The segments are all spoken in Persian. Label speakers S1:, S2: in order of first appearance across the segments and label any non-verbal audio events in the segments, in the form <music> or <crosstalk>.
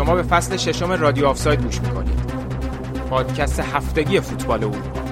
S1: شما به فصل ششم رادیو آفساید گوش می‌کنید. پادکست هفتگی فوتبال اروپا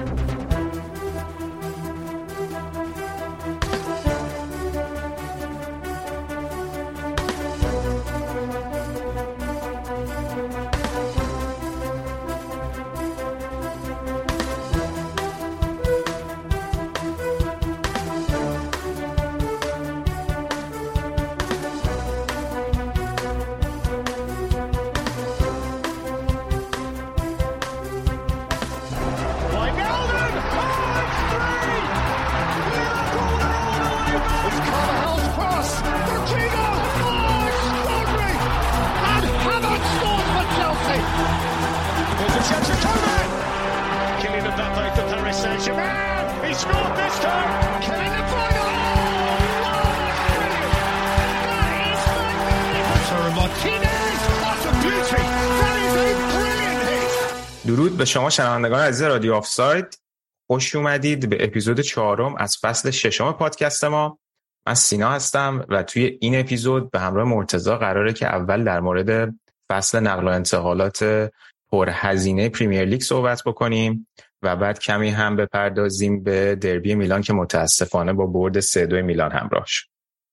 S1: شما شنوندگان عزیز رادیو آفساید خوش اومدید به اپیزود چهارم از فصل ششم پادکست ما. من سینا هستم و توی این اپیزود به همراه مرتزا قراره که اول در مورد فصل نقل و انتقالات پرهزینه پریمیر لیگ صحبت بکنیم و بعد کمی هم بپردازیم به دربی میلان که متاسفانه با برد سه دو میلان همراه شد.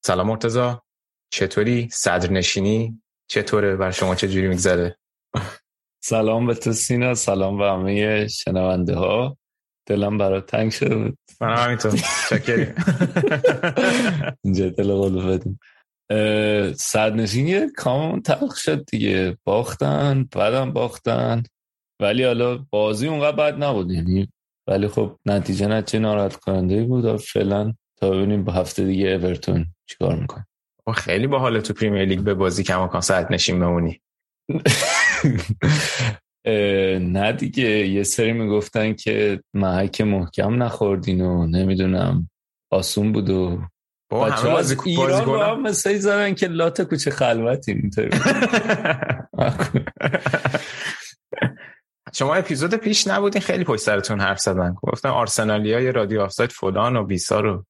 S1: سلام مرتزا چطوری؟ صدرنشینی چطوره؟ بر شما چه جوری میگذره؟
S2: سلام به تو سینا سلام به همه شنونده ها. دلم برای تنگ شده بود.
S1: من همینطور چکریم <laughs>
S2: اینجا دل قلو بدیم. صدنشینی کامون تلخ شد دیگه. باختن بعدم باختن. ولی حالا بازی اونقدر بد نبود یعنی. ولی خب نتیجه نتیجه ناراحت کننده بود فعلا تا ببینیم با هفته دیگه اورتون چیکار می‌کنه.
S1: خیلی با حال تو پریمیر لیگ به بازی کماکان صد نشین بمونی. <laughs> <laughs>
S2: نه دیگه یه سری می‌گفتن که محک محکم نخوردین و نمی‌دونم آسون بود و بچه از ایران هم مسایی زدن که لات کوچه خلوتی اینطوری. <laughs>
S1: شما اپیزود پیش نبودین خیلی پشت سرتون حرف زدن. گفتن آرسنالی های رادیو آفساید فلان و بیسا رو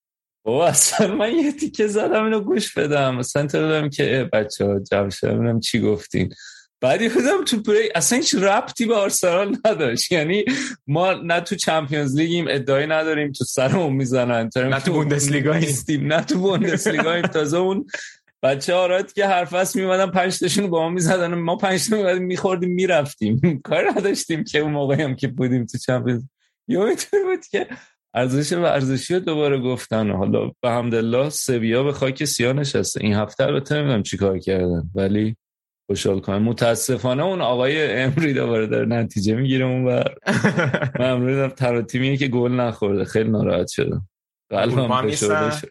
S2: او اصلا من یه تیکه زدم اینو گوش بدم. مثلا تو که بچه ها جمع چی گفتین. بعدی بودم تو پری اصلا هیچ ربطی به آرسنال نداشت. یعنی ما نه تو چمپیونز لیگیم ادعای نداریم تو سرمون می‌زنن.
S1: نه تو بوندسلیگا
S2: نیستیم. نه تو بوندسلیگا تازه اون بچه آرات که هر فصل میومدن پنج تاشون با ما می‌زدن. ما پنج تا میخوردیم می‌رفتیم. کار نداشتیم که اون موقعی هم که بودیم تو چمپیونز. یا بود که ارزش ورزشی رو دوباره گفتن. حالا به حمدالله سویا به خاک سیاه نشسته. این هفته البته نمی‌دونم چیکار کردن. ولی خوشحال کنم. متاسفانه اون آقای امری دوباره داره نتیجه می‌گیره اون بر <laughs> من امری تنها تیمیه که گل نخورده. خیلی ناراحت شدم. قلبم فشرده شد.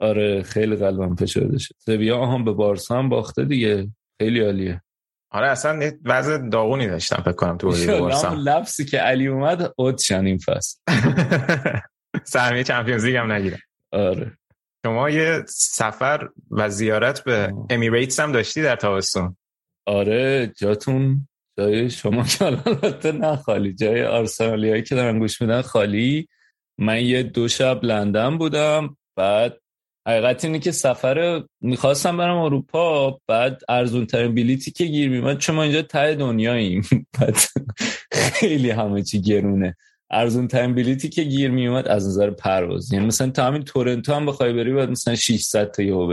S2: آره خیلی قلبم فشرده شد. سویا هم به بارسا هم باخته دیگه. خیلی عالیه.
S1: آره اصلا وضع داغونی داشتم فکر کنم تو بارسا.
S2: لفظی که علی اومد اوتشن این فصل. <laughs>
S1: سهمیه چمپیونز لیگ هم نگیرم.
S2: آره.
S1: شما یه سفر و زیارت به امیریتس هم داشتی در تابستون؟
S2: آره جاتون جای شما که البته نه خالی. جای آرسنالی هایی که دارن گوش میدن خالی. من یه دو شب لندن بودم بعد حقیقت اینه که سفر می‌خواستم برم اروپا بعد ارزون ترین بلیتی که گیر میمد چون ما اینجا ته دنیاییم. <laughs> بعد خیلی همه چی گرونه. ارزون ترین بلیتی که گیر میومد از نظر پرواز. یعنی مثلا تا همین تورنتو هم بخوای بری باید مثلا 600 تا یهو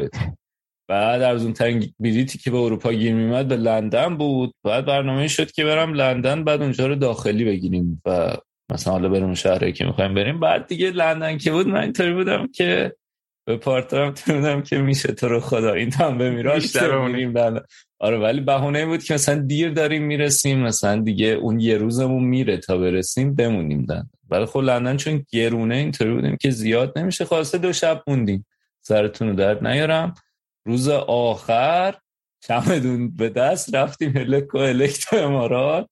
S2: بعد ارزون ترین بلیتی که به اروپا گیر میمد به لندن بود. بعد برنامه شد که برم لندن بعد اونجا رو داخلی بگیریم و مثلا حالا بریم شهری که می‌خوایم بریم. بعد دیگه لندن که بود من اینطوری بودم که به پارترم بودم <laughs> که میشه تو رو خدا این هم بمیرم آره ولی بهونه بود که مثلا دیر داریم می‌رسیم مثلا دیگه اون یه روزمون میره تا برسیم بمونیم لندن. ولی خب لندن چون گرونه اینطوری بودیم که زیاد نمیشه خواسته دو شب موندیم. سرتون رو درد نیارم. روز آخر چمدون به دست رفتیم هلک و الکتر امارات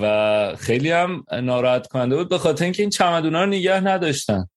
S2: و خیلی هم ناراحت کننده بود به خاطر اینکه این چمدونا رو نگه نداشتن.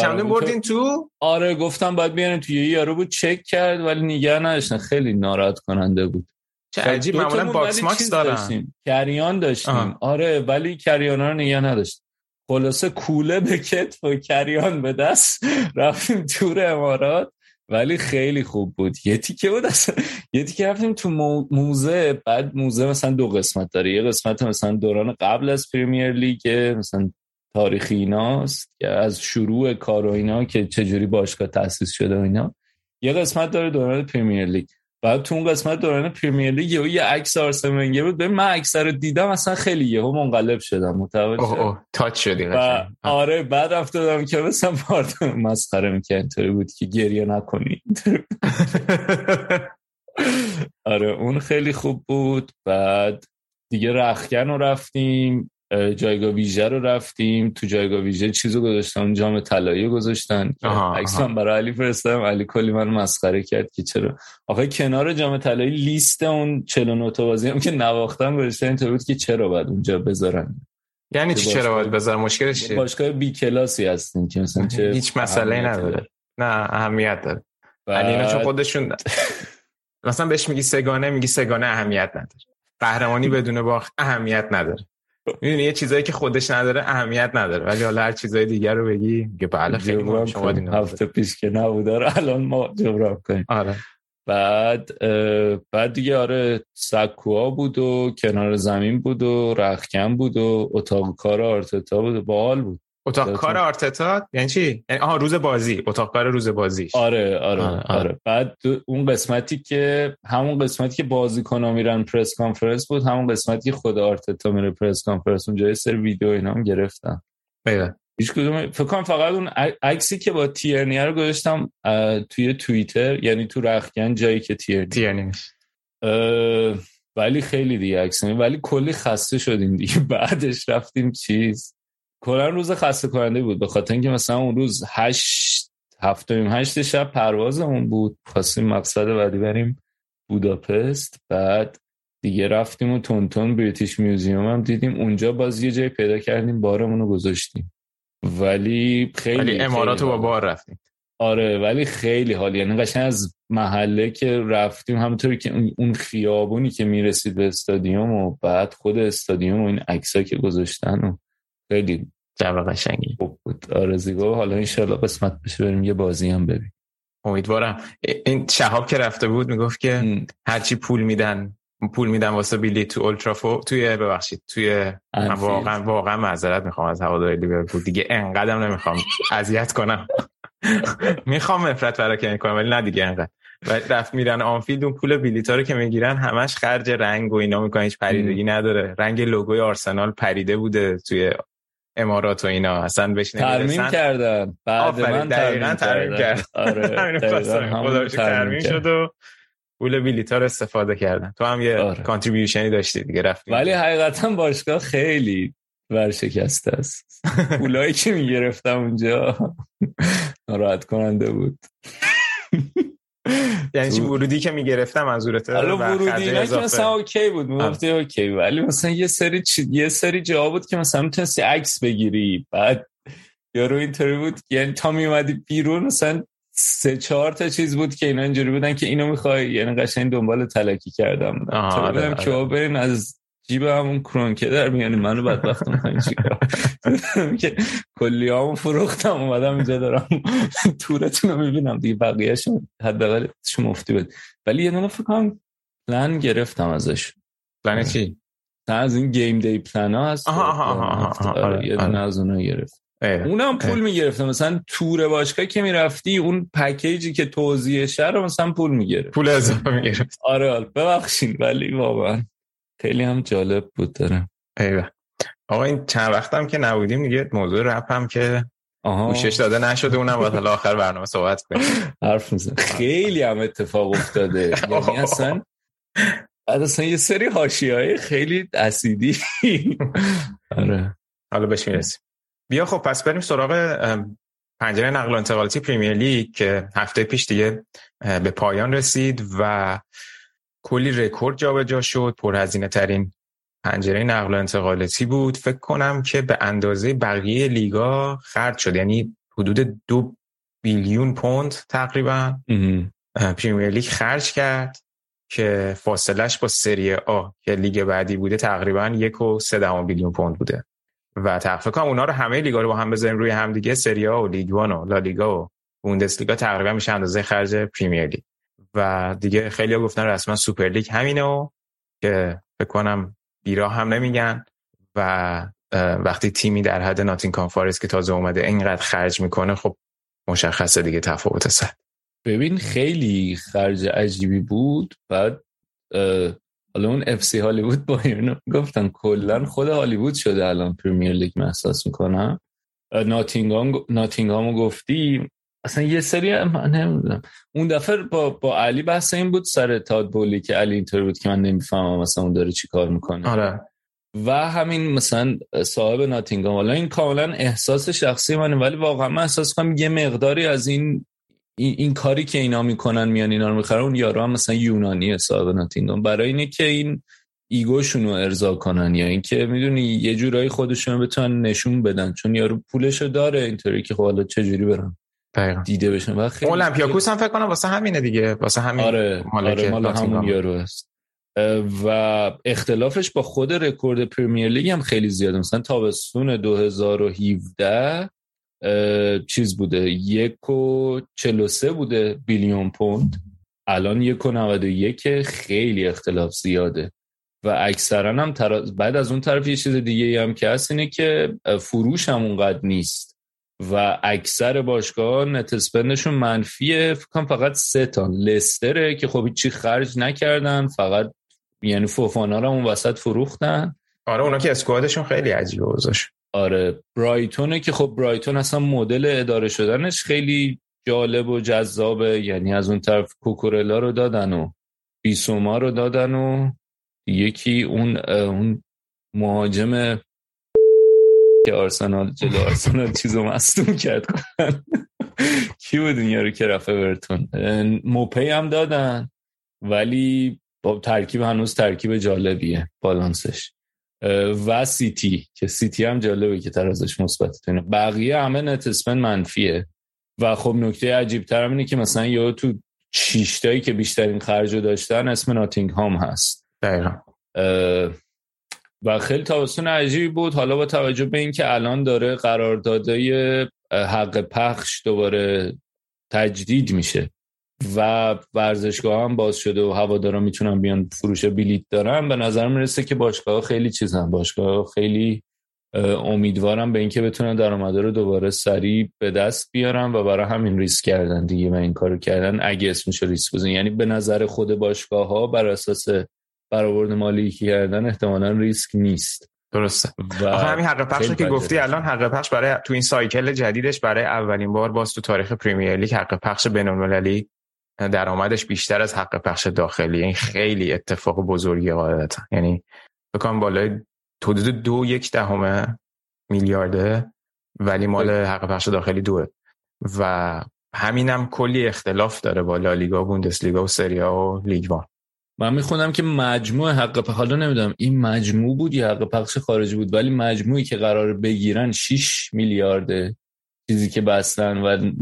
S1: چمدون بردین تو؟
S2: آره گفتم باید بیارین تو یه یارو بود چک کرد ولی نگه نداشتن. خیلی ناراحت کننده بود.
S1: چه عجیب معمولا box ماکس دارن.
S2: carry-on داشتیم. آه. آره ولی carry-on رو نگه نداشت. خلاصه کوله به کتف و carry-on به دست رفتیم تور امارات ولی خیلی خوب بود. یه تیکه بود اصلا. یه تیکه رفتیم تو موزه. بعد موزه مثلا دو قسمت داره. یه قسمت مثلا دوران قبل از Premier League مثلا تاریخی ایناست که از شروع کار و اینا که چجوری باشگاه تاسیس شده و اینا. یه قسمت داره دوران پریمیر لیگ. بعد تو اون قسمت دوران پریمیر لیگ یه عکس آرسن ونگر بود. به من عکس رو دیدم اصلا خیلی یهو منقلب شدم متوجه
S1: اوه اوه تاچ شدی
S2: آره بعد رفته دادم که مثلا پارت مسخره می‌کنه اینطوری بود که گریه نکنی. <laughs> آره اون خیلی خوب بود. بعد دیگه رخکن رو رفتیم. جایگاه ویژه رو رفتیم تو جایگاه ویژه چیزو گذاشتن جام طلایی گذاشتن. عکس برای علی فرستادم. علی کلی من مسخره کرد که چرا. آخه کنار جام طلایی لیست اون 49 تا بازی هم که نواختن گذاشتن اینطور بود که چرا باید اونجا بذارن؟
S1: یعنی چی چرا باید بذارن؟ مشکلش چیه؟
S2: باشگاه بی کلاسی هستین که مثلا چه <laughs>
S1: هیچ مسئله نداره. نه اهمیت داره. ولی اینا چون خودشون <laughs> مثلا بهش میگی سگانه میگی سگانه اهمیت نداره. قهرمانی <laughs> بدون باخت اهمیت نداره. می‌دونی یه چیزایی که خودش نداره اهمیت نداره. ولی حالا هر چیزای دیگر رو بگی که بله خیلی مهم. شما
S2: هفته پیش که نبود الان ما جبران کنیم.
S1: آره.
S2: بعد بعد دیگه آره سکوها بود و کنار زمین بود و رخکن بود و اتاق کار آرتتا بود و باحال بود.
S1: اتاق کار آرتتا؟ یعنی چی؟ یعنی آها روز بازی. اتاق کار روز بازی.
S2: آره آره آره, آره. بعد اون قسمتی که همون قسمتی که بازیکن‌ها میرن press conference بود همون قسمتی که خود آرتتا میره press conference اونجا سر ویدیو اینا هم گرفتن.
S1: بله.
S2: هیچ کدوم فکر کنم فقط اون عکسی که با تیرنی رو گذاشتم توی توییتر یعنی تو رخکن جایی که تیرنی
S1: تیرنی
S2: ولی خیلی دیگه عکس ولی کلی خسته شدیم دیگه. <laughs> بعدش رفتیم چیز؟ کلا روز خسته کننده بود. به خاطر اینکه مثلا اون روز هشت هفتم هشت شب پروازمون بود. خواستیم مقصد بعدی بریم بوداپست. بعد دیگه رفتیم و تون تون بریتیش میوزیوم هم دیدیم. اونجا باز یه جای پیدا کردیم بارمون رو گذاشتیم. ولی خیلی
S1: ولی امارات با بار رفتیم.
S2: آره ولی خیلی حالی یعنی قشنگ از محله که رفتیم همونطوری که اون خیابونی که می‌رسید به استادیوم و بعد خود استادیوم و این عکسا که گذاشتن و خیلی
S1: جو قشنگی.
S2: خوب بود. آرزیگو حالا ان قسمت بشه بریم یه بازی هم ببین
S1: امیدوارم. این شهاب که رفته بود می‌گفت که هرچی پول میدن پول میدن واسه بیلی تو اولترافو توی ببخشید توی واقعا واقعا معذرت می‌خوام از هواداری لیورپول. دیگه انقدرم نمی‌خوام اذیت کنم. <laughs> می‌خوام نفرت پراکنی کنم ولی نه دیگه انقدر. و رفت میرن آنفیلد اون پول بلیتا رو که می‌گیرن همش خرج رنگ و اینا می‌کنن هیچ پریدگی نداره. رنگ لوگوی آرسنال پریده بوده توی امارات و اینا. اصلا بهش
S2: ترمیم کردن. بعد من
S1: دقیقاً ترمیم کرد
S2: آره. <laughs>
S1: ترمیم شد و پول بلیتا رو استفاده کردن. تو هم یه آره. contribution ی داشتی دیگه رفتی
S2: ولی حقیقتا باشگاه خیلی ورشکسته است. پولایی که می‌گرفتم اونجا <laughs> ناراحت کننده بود. <laughs>
S1: یعنی چی ورودی که می‌گرفتم منظورته
S2: حالا ورودی نه که مثلا اوکی بود می‌گفتی اوکی ولی مثلا یه سری چی... یه سری جا بود که مثلا می‌تونستی عکس بگیری. بعد یارو اینطوری بود یعنی تا میومدی بیرون مثلا سه چهار تا چیز بود که اینا اینجوری بودن که اینو می‌خوای. یعنی قشنگ دنبال تلکی کردم. آره، که آره. برین از جیب همون کرونکه در میانی منو بدبختم <laughs> که کلی همون فروختم اومدم اینجا دارم تورتون رو می‌بینم. دیگه بقیهشون حداقل شما مفتی بود. ولی یه دونه فکر پلن گرفتم ازش.
S1: پلن چی؟
S2: از این گیم دی پلن ها هست.
S1: آها آها
S2: آره، یه دونه از اونها گرفت اونم پول می‌گرفت. مثلا تور باشگاه که می‌رفتی اون پکیجی که توضیحشه رو مثلا پول می‌گرفت.
S1: پول اضافه می‌گرفت.
S2: آره. ببخشید ولی واقعا. خیلی هم جالب بود داره.
S1: ایوه. آقا این چند وقتم که نبودیم دیگه موضوع رپ هم که گوشش داده نشده اونم باید حالا آخر برنامه صحبت کنیم.
S2: حرف میزن خیلی هم اتفاق افتاده. یعنی اصلا اصلا یه سری هاشی های خیلی اسیدی.
S1: آره. حالا بهش می‌رسیم. بیا خب پس بریم سراغ پنجره نقل و انتقالاتی پریمیر لیگ که هفته پیش دیگه به پایان رسید و کلی رکورد جابجا شد پرهزینه ترین پنجره نقل و انتقالاتی بود. فکر کنم که به اندازه بقیه لیگا خرج شد. یعنی حدود دو billion پوند تقریبا پریمیر لیگ خرج کرد که فاصلش با سری آ که لیگ بعدی بوده تقریبا یک و سه billion پوند بوده. و فکر کنم اونا رو همه لیگا رو با هم بذاریم روی هم دیگه سری آ و لیگ وان و لالیگا و بوندسلیگا تقریبا میشه اندازه خرج پریمیر لیگ. و دیگه خیلی گفتن رسما سوپر لیگ همینه و که فکر کنم بیراه هم نمیگن و وقتی تیمی در حد ناتینگهام فارست که تازه اومده اینقدر خرج می‌کنه خب مشخصه دیگه تفاوت سر.
S2: ببین خیلی خرج عجیبی بود. بعد حالا اون اف سی هالیوود با گفتن کلا خود هالیوود شده الان پریمیر لیگ من احساس می‌کنم ناتینگام ناتینگامو گفتی اصلا یه سری من نمی‌دونم. اون دفعه با با علی بحث این بود سر تاد بولی که علی اینطور بود که من نمی‌فهمم مثلا اون داره چی کار می‌کنه.
S1: آره.
S2: و همین مثلا صاحب ناتینگام. حالا این کاملا احساس شخصی منه ولی واقعا من احساس کنم یه مقداری از این این, کاری که اینا می‌کنن میان اینا رو می‌خرن اون یارو هم مثلا یونانی صاحب ناتینگام. برای اینه که این ایگوشون رو ارضا کنن یا اینکه می‌دونی یه جورایی خودشون بتونن نشون بدن چون یارو پولشو داره اینطوری که خب حالا چه جوری برن. دیده بشن. و
S1: خیلی اولمپیاکوس هم فکر کنم واسه همینه دیگه. واسه همین
S2: آره آره مال همون یارو است. و اختلافش با خود رکورد پرمیر لیگ هم خیلی زیاده. مثلا تابستون 2017 چیز بوده یک و سه بوده بیلیون پوند. الان یک و 91 خیلی اختلاف زیاده. و اکثرا هم بعد از اون طرف یه چیز دیگه هم که هست اینه که فروش هم اونقدر نیست. و اکثر باشگاه net spend شون منفیه. فکرم فقط سه تا. لستره که خب هیچی خرج نکردن. فقط یعنی فوفانا رو اون وسط فروختن.
S1: آره اونا که squad شون خیلی عجیبه وضعش
S2: آره. برایتونه که خب برایتون اصلا مدل اداره شدنش خیلی جالب و جذابه. یعنی از اون طرف کوکورلا رو دادن و بیسوما رو دادن و یکی اون اون مهاجم که آرسنال جلو آرسنال چیزو مصدوم کرد. کنن کی بود این یارو که رفت برتون موپی هم دادن ولی با ترکیب هنوز ترکیب جالبیه بالانسش. و سیتی که سیتی هم جالبه که ترازش مثبت بقیه همه نتسپن منفیه. و خب نکته عجیب تر اینه که مثلا یا تو چیشتایی که بیشترین خرج داشتن اسم ناتینگ هام هست.
S1: دقیقا.
S2: و خیلی تابستون عجیبی بود. حالا با توجه به اینکه الان داره قراردادای حق پخش دوباره تجدید میشه و ورزشگاه هم باز شده و هوادارا می‌تونن بیان فروش بلیت دارن به نظر می‌رسه که باشگاه خیلی چیزن. باشگاه خیلی امیدوارم به اینکه بتونن درآمده رو دوباره سریع به دست بیارن و برای همین ریسک کردن دیگه و این کارو کردن. اگه اسمش ریسک بزن یعنی به نظر خود باشگاه ها بر اساس برآورد مالی کردن احتمالا ریسک نیست.
S1: درسته. و همین حق پخش که گفتی الان حق پخش برای تو این سایکل جدیدش برای اولین بار باز تو تاریخ پریمیر لیگ حق پخش بین‌المللی درآمدش بیشتر از حق پخش داخلی. این خیلی اتفاق بزرگی قاعدتا. یعنی بکنم بالای حدود دو یک دهم میلیارده ولی مال حق پخش داخلی دوه. و همینم کلی اختلاف داره با لالیگا بوندسلیگا و سریا و لیگ وان.
S2: من می‌خونم که مجموع حق پخش حالا نمی‌دونم این مجموع بود یا حق پخش خارجی بود؟ ولی مجموعی که قرار بگیرن 6 میلیارده چیزی که بستن و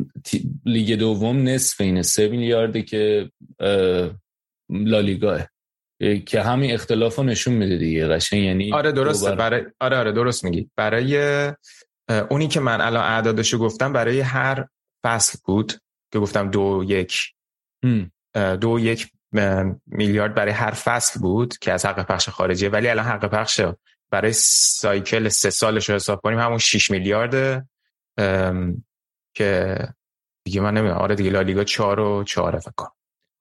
S2: لیگ دوم نصف اینه 3 میلیارده که لالیگاه که همین اختلاف رو نشون میده دیگه قشنگ یعنی
S1: آره درسته برای آره آره درست میگی. برای اونی که من الان اعدادشو گفتم برای هر فصل بود که گفتم دو یک. دو یک میلیارد برای هر فصل بود که از حق پخش خارجی ولی الان حق پخش برای سایکل سه سالش رو حساب کنیم همون 6 میلیارد که دیگه من نمی‌دونم. آره دیگه لالیگا 4 و 4 فکر کنم.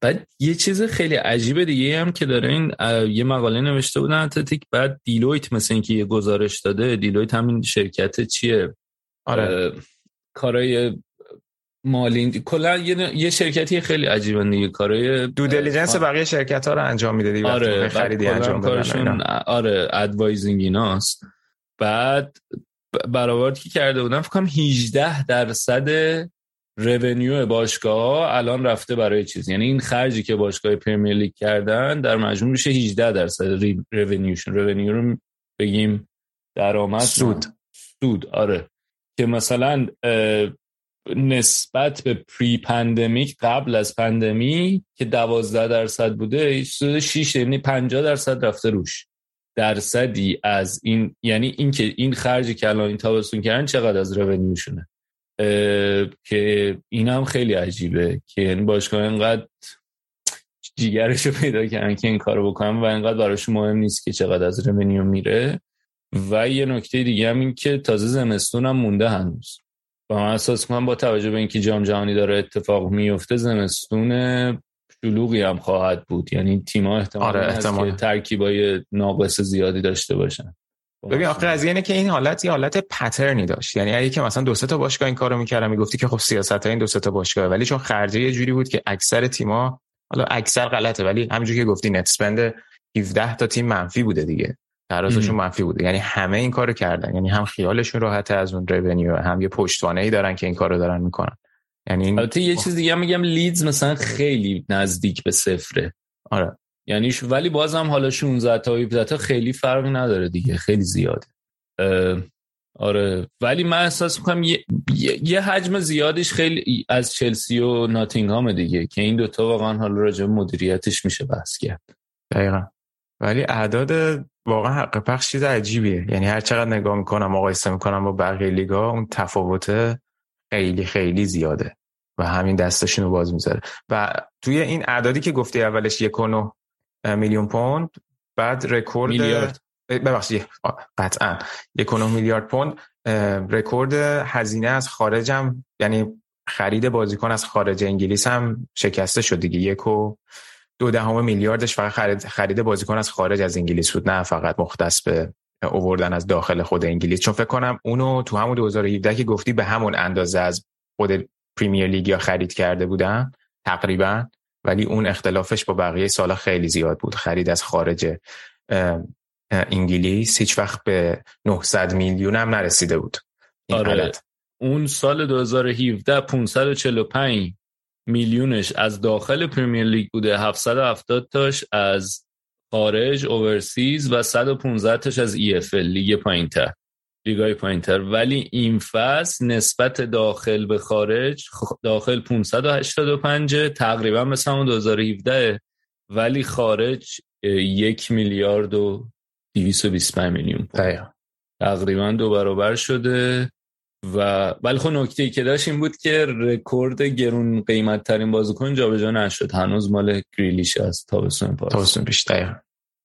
S2: بعد یه چیز خیلی عجیبه دیگه هم که داره این یه مقاله نوشته بودن اتلتیک بعد دیلویت مثل اینکه یه گزارش داده. دیلویت همین شرکت چیه؟
S1: آره.
S2: کارای مالی. کلا یه،, یه شرکتی خیلی عجیبه دیگه. کارای
S1: due diligence بقیه شرکت ها رو انجام میده دیگه
S2: آره خریدی انجام کارشون آره advising ایناست. بعد برآورد که کرده بودن فکر کنم 18 درصد revenue باشگاه الان رفته برای چیز. یعنی این خرجی که باشگاه پرمیر لیگ کردن در مجموع میشه 18 درصد revenue شون رونیو رو بگیم درآمد
S1: سود.
S2: سود آره. که مثلا نسبت به pre-pandemic قبل از pandemic که 12 درصد بوده 6 یعنی 50 درصد رفته روش. درصدی از این یعنی این که این خرجی که این تابستون کردن چقدر از revenue شونه که این هم خیلی عجیبه که این باشگاه اینقدر جیگرش رو پیدا کردن که این کارو بکنن و اینقدر براش مهم نیست که چقدر از رمنیو میره. و یه نکته دیگه هم این که تازه زمستون هم مونده هنوز. و من احساس کنم با توجه به اینکه جام جهانی داره اتفاق میفته زمستون شلوغی هم خواهد بود. یعنی تیم‌ها احتمال آره احتمال. که ترکیبای ناقص زیادی داشته باشن.
S1: ببین آخه قضیه اینه که این حالت یه حالت پترنی داشت. یعنی اگه که مثلا دو سه تا باشگاه این کارو می‌کردن می‌گفتی که خب سیاست این دو سه تا باشگاه ولی چون خرجه یه جوری بود که اکثر تیم‌ها حالا اکثر غلطه ولی همونجوری که گفتی net spend 17 تا تیم منفی بوده دیگه. ترازشون منفی بوده. یعنی همه این کارو کردن. یعنی هم خیالشون راحته از اون revenue هم یه پشتوانه ای دارن که این کارو دارن می‌کنن. یعنی این...
S2: البته یه چیز دیگه میگم لیدز مثلا خیلی نزدیک به صفره.
S1: آره.
S2: یعنی ولی بازم حالا 16 تا 17 تا خیلی فرقی نداره دیگه خیلی زیاده. آره. ولی من احساس می‌کنم یه, یه حجم زیادش خیلی از چلسی و ناتینگهام دیگه که این دوتا واقعا حالا راجع مدیریتش میشه بحث کرد.
S1: دقیقا. ولی اعداد واقعا حق پخش چیز عجیبیه. یعنی هر چقدر نگاه می‌کنم مقایسه می‌کنم با بقیه لیگا اون تفاوت خیلی خیلی زیاده و همین دستشون رو باز می‌ذاره. و توی این اعدادی که گفتی اولش یک میلیون پوند بعد رکورد
S2: میلیارد.
S1: ببخشید قطعا. یک میلیارد پوند. رکورد هزینه از خارجم یعنی خرید بازیکن از خارج انگلیس هم شکسته شد دیگه. یک و دو دهم میلیاردش فقط خرید, خرید بازیکن از خارج از انگلیس بود نه فقط مختص به اووردن از داخل خود انگلیس. چون فکر کنم اونو تو همون 2017 که گفتی به همون اندازه از خود پریمیر لیگ یا خرید کرده بودن تقریبا ولی اون اختلافش با بقیه سالا خیلی زیاد بود. خرید از خارج انگلیس هیچ وقت به 900 میلیون هم نرسیده بود.
S2: آره. اون سال 2017 545 میلیونش از داخل پریمیر لیگ بوده. 770 تاش از خارج overseas و 115 تاش از ای اف لیگ پایینتر لیگای پایینتر. ولی این فصل نسبت داخل به خارج داخل 585 تقریبا مثل همون 2017 ولی خارج یک میلیارد و 225 میلیون تقریبا دو برابر شده. و ولی خب نکته ای که داشت این بود که رکورد گرون قیمت ترین بازیکن جابجا نشد. هنوز مال گریلیش از تابستون پاس.
S1: تابستون پیش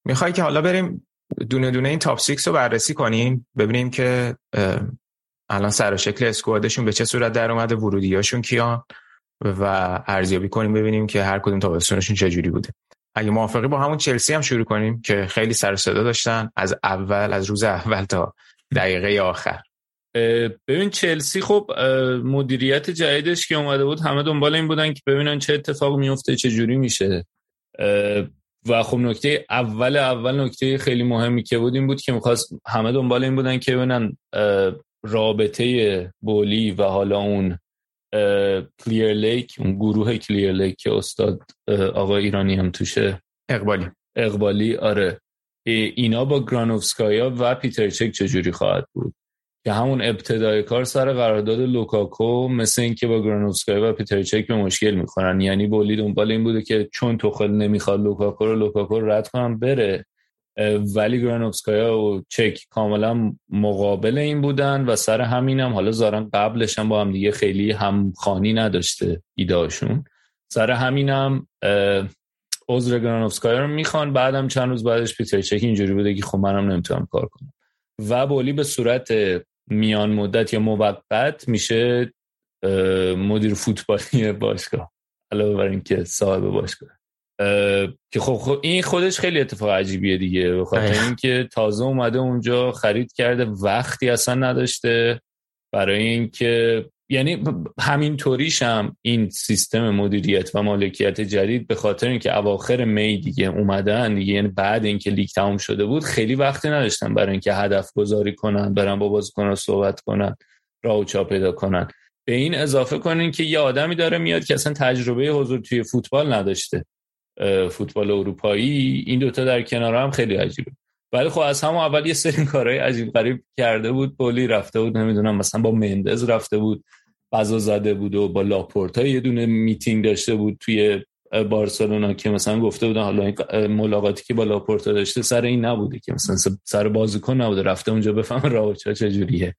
S1: می‌خوای که حالا بریم دونه دونه این top 6 رو بررسی کنیم ببینیم که الان سر و شکل squad شون به چه صورت در اومده ورودیاشون کیان و ارزیابی کنیم ببینیم که هر کدوم تابستونشون چه جوری بوده. اگه موافقی با همون چلسی هم شروع کنیم که خیلی سر صدا داشتن از اول از روز اول تا دقیقه آخر.
S2: ببین چلسی خب مدیریت جدیدش که اومده بود همه دنبال این بودن که ببینن چه اتفاق میفته چه جوری میشه. و خب نکته اول اول نکته خیلی مهمی که بود این بود که می‌خواست همه دنبال این بودن که ببینن رابطه بولی و حالا اون کلیر لیک اون گروه کلیر لیک که استاد آقا ایرانی هم توشه.
S1: اقبالی.
S2: اقبالی آره. اینا با گرانوفسکایا و پیتر چک چجوری خواهد بود؟ که همون ابتدای کار سر قرارداد لوکاکو مثل اینکه با گرانوفسکای و پیتر چک به مشکل می‌خورن. یعنی بولی دنبال این بوده که چون توخل نمی‌خواد لوکاکو رو لوکاکو رد کنم بره. ولی گرانوفسکایا و چک کاملا مقابل این بودن و سر همینم حالا زارن قبلش هم با هم دیگه خیلی همخانی نداشته ایداشون سر همینم عذر گرانوفسکایا رو می‌خوان. بعدم چند روز بعدش پیتر چک اینجوری بوده که خب منم نمی‌تونم کار کنم. و بولی به صورت میان مدت یا موقت میشه مدیر فوتبالی باشگاه. علاوه بر اینکه صاحب باشگاه. که خب, خب این خودش خیلی اتفاق عجیبیه دیگه به خاطر اینکه تازه اومده اونجا خرید کرده وقتی اصلا نداشته برای اینکه یعنی همین طوریش هم این سیستم مدیریت و مالکیت جدید به خاطر اینکه اواخر می دیگه اومدن دیگه یعنی بعد اینکه لیگ تموم شده بود خیلی وقتی نداشتن برای اینکه هدف گذاری کنن برن با بازیکن‌ها صحبت کنن راه چا پیدا کنن. به این اضافه کنین که یه آدمی داره میاد که اصلا تجربه حضور توی فوتبال نداشته. فوتبال اروپایی این دوتا در کنار هم خیلی عجیبه. ولی خب از همون اول یه سری کارهای عجیب غریب کرده بود بولی رفته بود نمی‌دونم مثلا با مندز رفته بود. بزا زده بود و با لاپورتا یه دونه میتینگ داشته بود توی بارسلونا که مثلا گفته بودن حالا این ملاقاتی که با لاپورتا داشته سر این نبوده که مثلا سر بازیکن نبوده رفته اونجا بفهم راوچا چجوریه.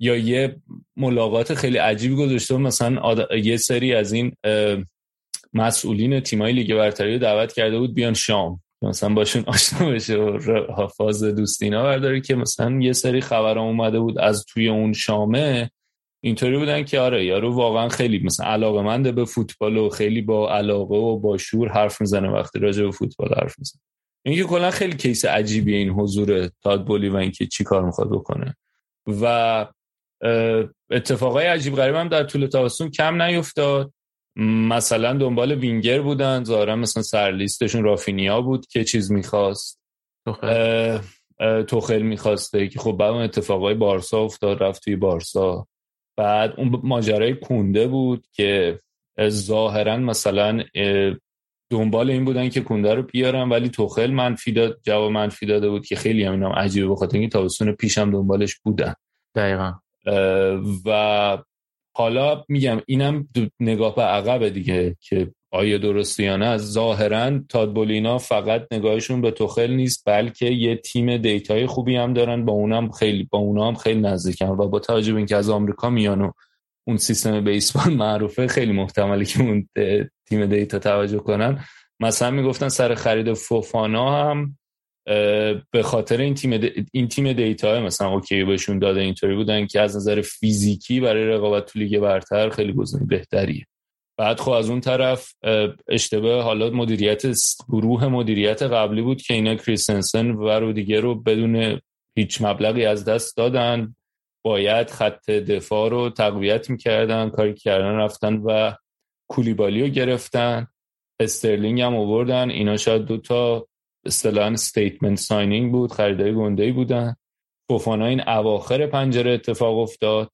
S2: یا یه ملاقات خیلی عجیبی گذاشته مثلا یه سری از این مسئولین تیمای لیگ برتری رو دعوت کرده بود بیان شام. مثلا باشون آشنا بشه و فاز دوستینا برداره که مثلا یه سری خبر اومده بود از توی اون شامه اینطوری بودن که آره یارو واقعا خیلی مثلا علاقه منده به فوتبال و خیلی با علاقه و با شور حرف می‌زنه وقتی راجع به فوتبال حرف می‌زنه. اینکه کلا خیلی کیس عجیبی این حضور تاد بولی و اینکه چی کار می‌خواد بکنه. و اتفاقای عجیب غریب هم در طول تابستون کم نیفتاد. مثلا دنبال وینگر بودن ظاهرا مثلا سرلیستشون رافینیا بود که چیز می‌خواست. توخل می‌خواسته که خب بعد اون اتفاقای بارسا افتاد رفت توی بارسا. بعد اون ماجرای کونده بود که ظاهرا مثلا دنبال این بودن که کونده رو بیارن ولی توخل منفی داد جواب منفی داده بود که خیلی هم اینم عجیبه بخاطر اینکه تابستون پیشم دنبالش بودن.
S1: دقیقا.
S2: و حالا میگم اینم نگاه به عقب دیگه که آیا درسته یا نه ظاهرا تاد بولی اینا فقط نگاهشون به توخل نیست بلکه یه تیم data ی خوبی هم دارن با اونم خیلی با اونا هم خیلی نزدیکن و با توجه به اینکه از آمریکا میان و اون سیستم بیسبال <laughs> معروفه خیلی محتمله که اون تیم data توجه کنن. مثلا می‌گفتن سر خرید فوفانا هم به خاطر این تیم این تیم data مثلا اوکی بهشون داده اینطوری بودن که از نظر فیزیکی برای رقابت تو لیگ برتر خیلی گزینه بهتریه. بعد خب از اون طرف اشتباه حالا مدیریت گروه مدیریت قبلی بود که اینا کریستنسن و رودیگر رو بدون هیچ مبلغی از دست دادن. باید خط دفاع رو تقویت می‌کردن کاری کردن رفتن و کولیبالی رو گرفتن. استرلینگ هم آوردن. اینا شاید دو تا اصطلاحا statement signing بود خریدای گنده بودن. فوفانا این اواخر پنجره اتفاق افتاد.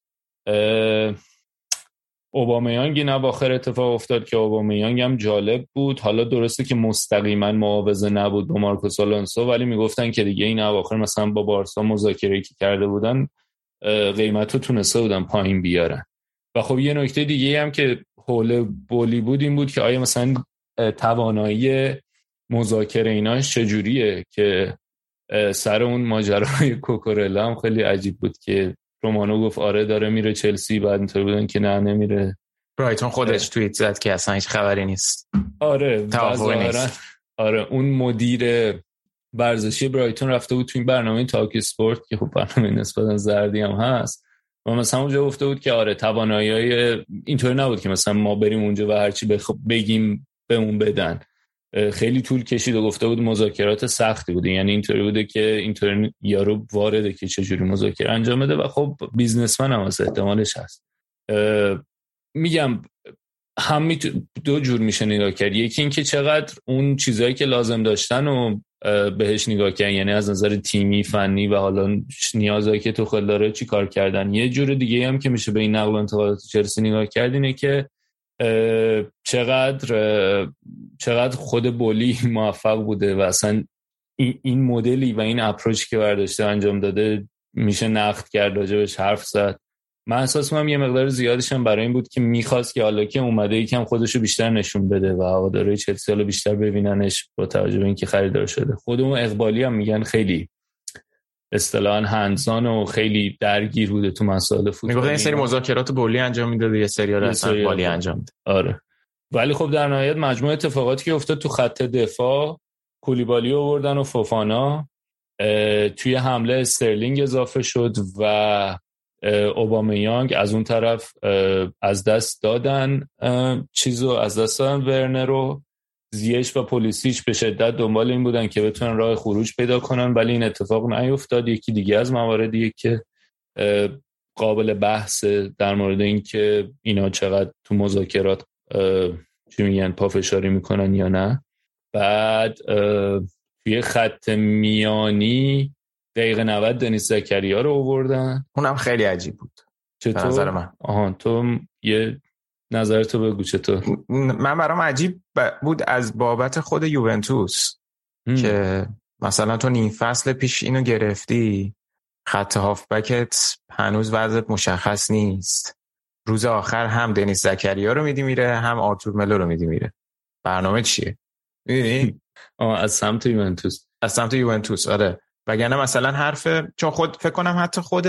S2: اوبامیانگ این اواخر اتفاق افتاد که اوبامیانگ هم جالب بود. حالا درسته که مستقیما معاوضه نبود با مارکوس آلونسو ولی می‌گفتن که دیگه این اواخر مثلا با بارسا مذاکره که کرده بودن قیمت رو تونسته بودن پایین بیارن. و خب یه نکته دیگه هم که حول بولی بود این بود که آیا مثلا توانایی مذاکره ایناش چجوریه که سر اون ماجرای کوکورلا هم خیلی عجیب بود که رومانو گفت آره داره میره چلسی بعد اینطور بودن که نه نمیره.
S1: برایتون خودش توییت زد که اصلا هیچ خبری نیست.
S2: آره نیست. آره اون مدیر ورزشی برایتون رفته بود تو این برنامه تاک سپورت که خب برنامه نسبتا زردی هم هست. و مثلا اونجا گفته بود که آره توانایی اینطوری نبود که مثلا ما بریم اونجا و هرچی بگیم به اون بدن. خیلی طول کشید و گفته بود مذاکرات سختی بوده یعنی اینطوری بوده که اینطوری یارو وارده که چجوری مذاکره انجام بده و خب بیزنسمن هم از احتمالش هست. میگم هم دو جور میشه نگاه کرد. یکی اینکه چقدر اون چیزهایی که لازم داشتن و بهش نگاه کردن یعنی از نظر تیمی فنی و حالا نیازهایی که تو داره چی کار کردن. یه جور دیگه هم که میشه به این نقل و انتقالات چلسی نگاه کرد اینه که چقدر چقدر خود بولی <laughs> موفق بوده و اصلا این مدلی و این اپروچی که برداشته انجام داده میشه نقد کرد راجبش حرف زد. من احساس می‌کنم یه مقدار زیادش هم برای این بود که می‌خواست که حالا که اومده یکم خودشو بیشتر نشون بده و هوادارهای چلسی حالا بیشتر ببیننش با توجه به اینکه خریدار شده. خودمون اقبالی هم میگن خیلی اصطلاحا هندزان و خیلی درگیر بوده تو مسائل فوتبال.
S1: می‌گفت این سری مذاکرات بولی انجام می‌داده یه سری اصلا بالی انجام ده.
S2: آره. ولی خب در نهایت مجموعه اتفاقاتی که افتاد تو خط دفاع کولیبالی آوردن و فوفانا توی حمله استرلینگ اضافه شد و اوبامیانگ از اون طرف از دست دادن چیزو از دست دادن ورنر رو. زیش و پلیسیش به شدت دنبال این بودن که بتونن راه خروج پیدا کنن ولی این اتفاق نیفتاد. یکی دیگه از مواردیه که قابل بحث در مورد اینکه اینا چقدر تو مذاکرات چی میگن پافشاری می‌کنن یا نه. بعد توی خط میانی دقیقه 90 دنیس زکریا رو آوردن.
S1: اونم خیلی عجیب بود.
S2: چطور؟ نظر من. آهان تو یه نظرتو بگو چطور؟
S1: من برام عجیب بود از بابت خود یوونتوس که مثلا تو نیم فصل پیش اینو گرفتی خط هافبکت هنوز وضعت مشخص نیست. روز آخر هم دنیس زکریا رو میدی میره هم آرتور ملو رو میدی میره. برنامه چیه؟ می‌دونی؟ <laughs>
S2: از سمت یوونتوس.
S1: از سمت یوونتوس آره. وگرنه مثلا حرف چون خود فکر کنم حتی خود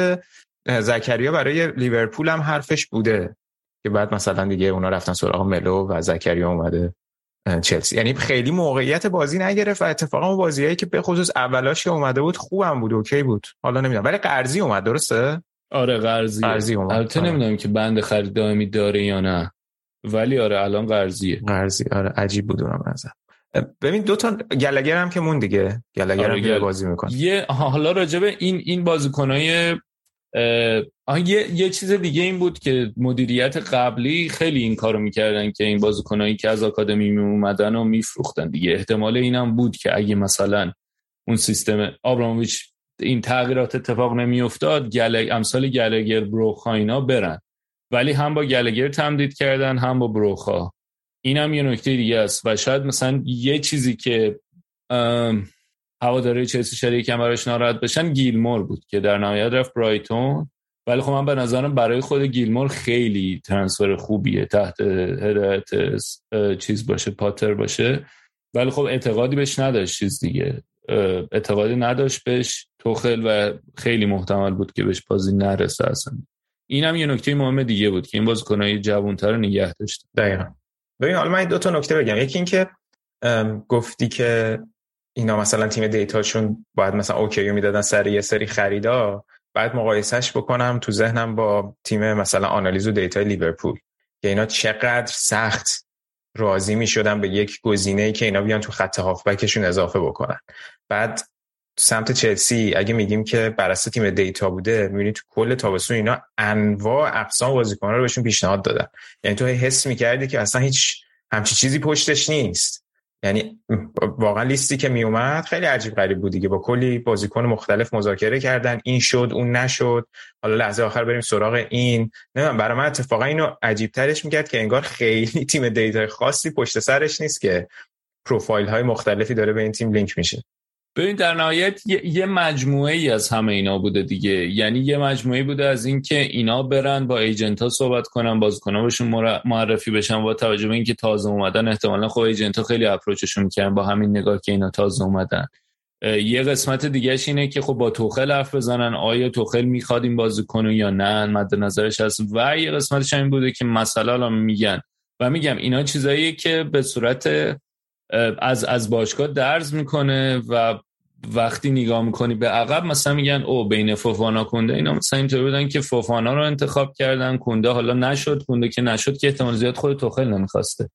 S1: زکریا برای لیورپول هم حرفش بوده. که بعد مثلا دیگه اونا رفتن سراغ ملو و زکریا اومده چلسی. یعنی خیلی موقعیت بازی نگرفت و اتفاقا اون بازیایی که به خصوص اولاش اومده بود خوبم بود اوکی بود. حالا نمی‌دونم. ولی قرضی اومد درسته؟
S2: آره قرضی.
S1: قرضی اومد.
S2: البته
S1: آره.
S2: نمی‌دونم که بند خرید دائمی داره یا نه. ولی آره الان قرضیه.
S1: قرضی. آره عجیب بود اونم نظر ببین دو تا گلگر هم که مون دیگه. گلگر
S2: آره،
S1: هم
S2: گل-
S1: بازی می‌کنه.
S2: یه حالا راجبه این این بازیکنای یه یه چیز دیگه این بود که مدیریت قبلی خیلی این کارو می‌کردن که این بازیکنایی که از آکادمی می اومدن و میفروختن دیگه. احتمال اینم بود که اگه مثلا اون سیستم آبرامویچ این تغییرات اتفاق نمیافتاد گل امثال گلگر بروخا اینا برن. ولی هم با گلگر تمدید کردن هم با بروخا. اینم یه نکته دیگه است و شاید مثلا یه چیزی که ام، هواداری چلسی شاید یکم براش ناراحت بشن گیلمور بود که در نهایت رفت برایتون. ولی خب من به نظرم برای خود گیلمور خیلی ترانسفر خوبیه. تحت هدایت چیز باشه پاتر باشه. ولی خب اعتقادی بهش نداشت چیز دیگه. اعتقادی نداشت بهش. توخل و خیلی محتمل بود که بهش بازی نرسه اصلا. اینم یه نکته مهم دیگه بود که این بازیکنای جوان‌تر رو نگه داشت.
S1: دقیقا. ببین حالا من دو تا نکته بگم. یکی این که ام، گفتی که اینا مثلا تیم data شون باید مثلا اوکی می‌دادن سر یه سری خریدا. بعد مقایسهش بکنم تو ذهنم با تیم مثلا آنالیز و data ی لیورپول که اینا چقدر سخت راضی می شدن به یک گزینه که اینا بیان تو خط هافبکشون اضافه بکنن. بعد سمت چلسی اگه میگیم که بر اساس تیم دیتا بوده می‌بینی تو کل تابستون اینا انواع اقسام بازیکن‌ها رو بهشون پیشنهاد دادن. یعنی تو حس می‌کردی که اصلا هیچ همچی چیزی پشتش نیست. یعنی واقعا لیستی که میومد خیلی عجیب غریب بود دیگه. با کلی بازیکن مختلف مذاکره کردن. این شد اون نشد. حالا لحظه آخر بریم سراغ این. نمی‌دونم برای من اتفاقا اینو عجیب ترش می‌کرد که انگار خیلی تیم data خاصی پشت سرش نیست که پروفایل های مختلفی داره به این تیم لینک میشه.
S2: ببین در نهایت یه, مجموعه ای از همه اینا بوده دیگه. یعنی یه مجموعه بوده از اینکه اینا برن با agent ها صحبت کنن بازیکن‌ها بهشون معرفی بشن با توجه به اینکه تازه اومدن. احتمالا خب agent ها خیلی approach شون می‌کنن با همین نگاه که اینا تازه اومدن. یه قسمت دیگهش اینه که خب با توخل حرف بزنن. آیا توخل می‌خواد این بازیکن یا نه؟ مد نظرش هست. و یه قسمتش این بوده که الان میگن و میگم اینا چیزاییه که به صورت از از باشگاه درز می‌کنه و وقتی نگاه می‌کنی به عقب مثلا میگن او بین فوفانا کنده اینا مثلا اینطور بودن که فوفانا رو انتخاب کردن کنده حالا نشد کنده که نشد که احتمال زیاد خود توخل نمی‌خواسته.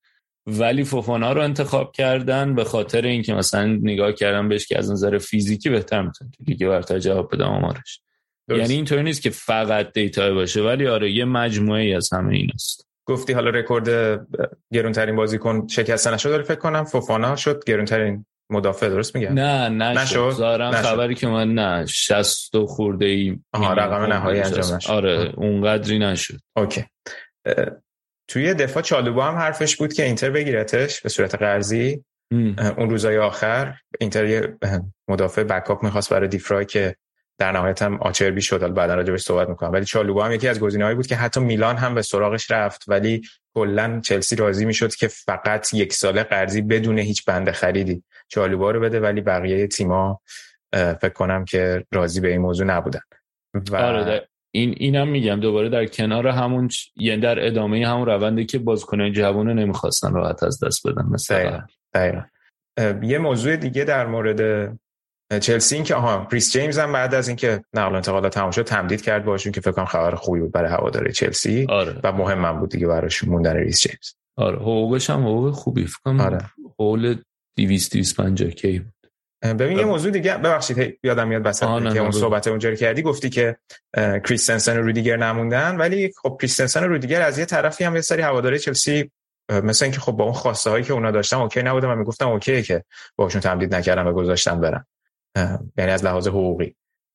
S2: ولی فوفانا رو انتخاب کردن به خاطر اینکه مثلا نگاه کردن بهش که از نظر فیزیکی بهتر می‌تونه تو لیگ برتر جواب بده آمارش.
S1: درست.
S2: یعنی اینطور نیست که فقط data باشه ولی آره یه مجموعه ای از همه ایناست.
S1: گفتی حالا رکورد گرونترین بازیکن شکسته نشد داره فکر کنم. فوفانا شد گرونترین مدافع درست میگم؟
S2: نه نشد,
S1: نشد؟ نشد.
S2: خبری که من نه 60 و خورده ای
S1: آها، رقم نهایی انجام نشد.
S2: آره اونقدری نشد.
S1: اوکی. توی دفاع چالوبا هم حرفش بود که اینتر بگیرتش به صورت قرضی. اون روزای آخر اینتر یه مدافع بکاپ می‌خواست برای دیفرای که در نهایت هم آچربی شد. حالا بعدا راجبش صحبت می‌کنم. ولی چالوبا هم یکی از گزینه‌هایی بود که حتی میلان هم به سراغش رفت. ولی کلا چلسی راضی می‌شد که فقط یک ساله قرضی بدون هیچ بنده خریدی چالوبا رو بده. ولی بقیه تیما فکر کنم که راضی به این موضوع نبودن. و
S2: آره این اینم میگم. دوباره در کنار همون چ- یعنی در ادامه همون رونده که بازیکنان جوان رو نمی‌خواستن راحت از دست بدن مثلا.
S1: دقیقا. یه موضوع دیگه در مورد چلسی این که آها ریس جیمز هم بعد از اینکه نقل و انتقالات تمام شد تمدید کرد باشون که فکر کنم خبر خوبی بود برای هواداری چلسی
S2: آره
S1: و مهم هم بود دیگه براشون موندن ریس جیمز
S2: آره حقوقش هم حقوق خوبی فکر کنم
S1: آره.
S2: حول 200 250 کی بود.
S1: ببین یه موضوع دیگه ببخشید هی، یادم میاد
S2: نه،
S1: که
S2: نه،
S1: اون. صحبت اونجا رو کردی گفتی که کریستنسن و رودیگر نموندن ولی خب کریستنسن و رودیگر از یه طرفی هم یه سری هواداری چلسی اه، مثل اینکه خب با اون خواسته هایی که اونا داشتن اوکی نبودن و می‌گفتن اوکی که باشون تمدید نکردن و گذاشتن برن اه، یعنی از لحاظ حقوقی.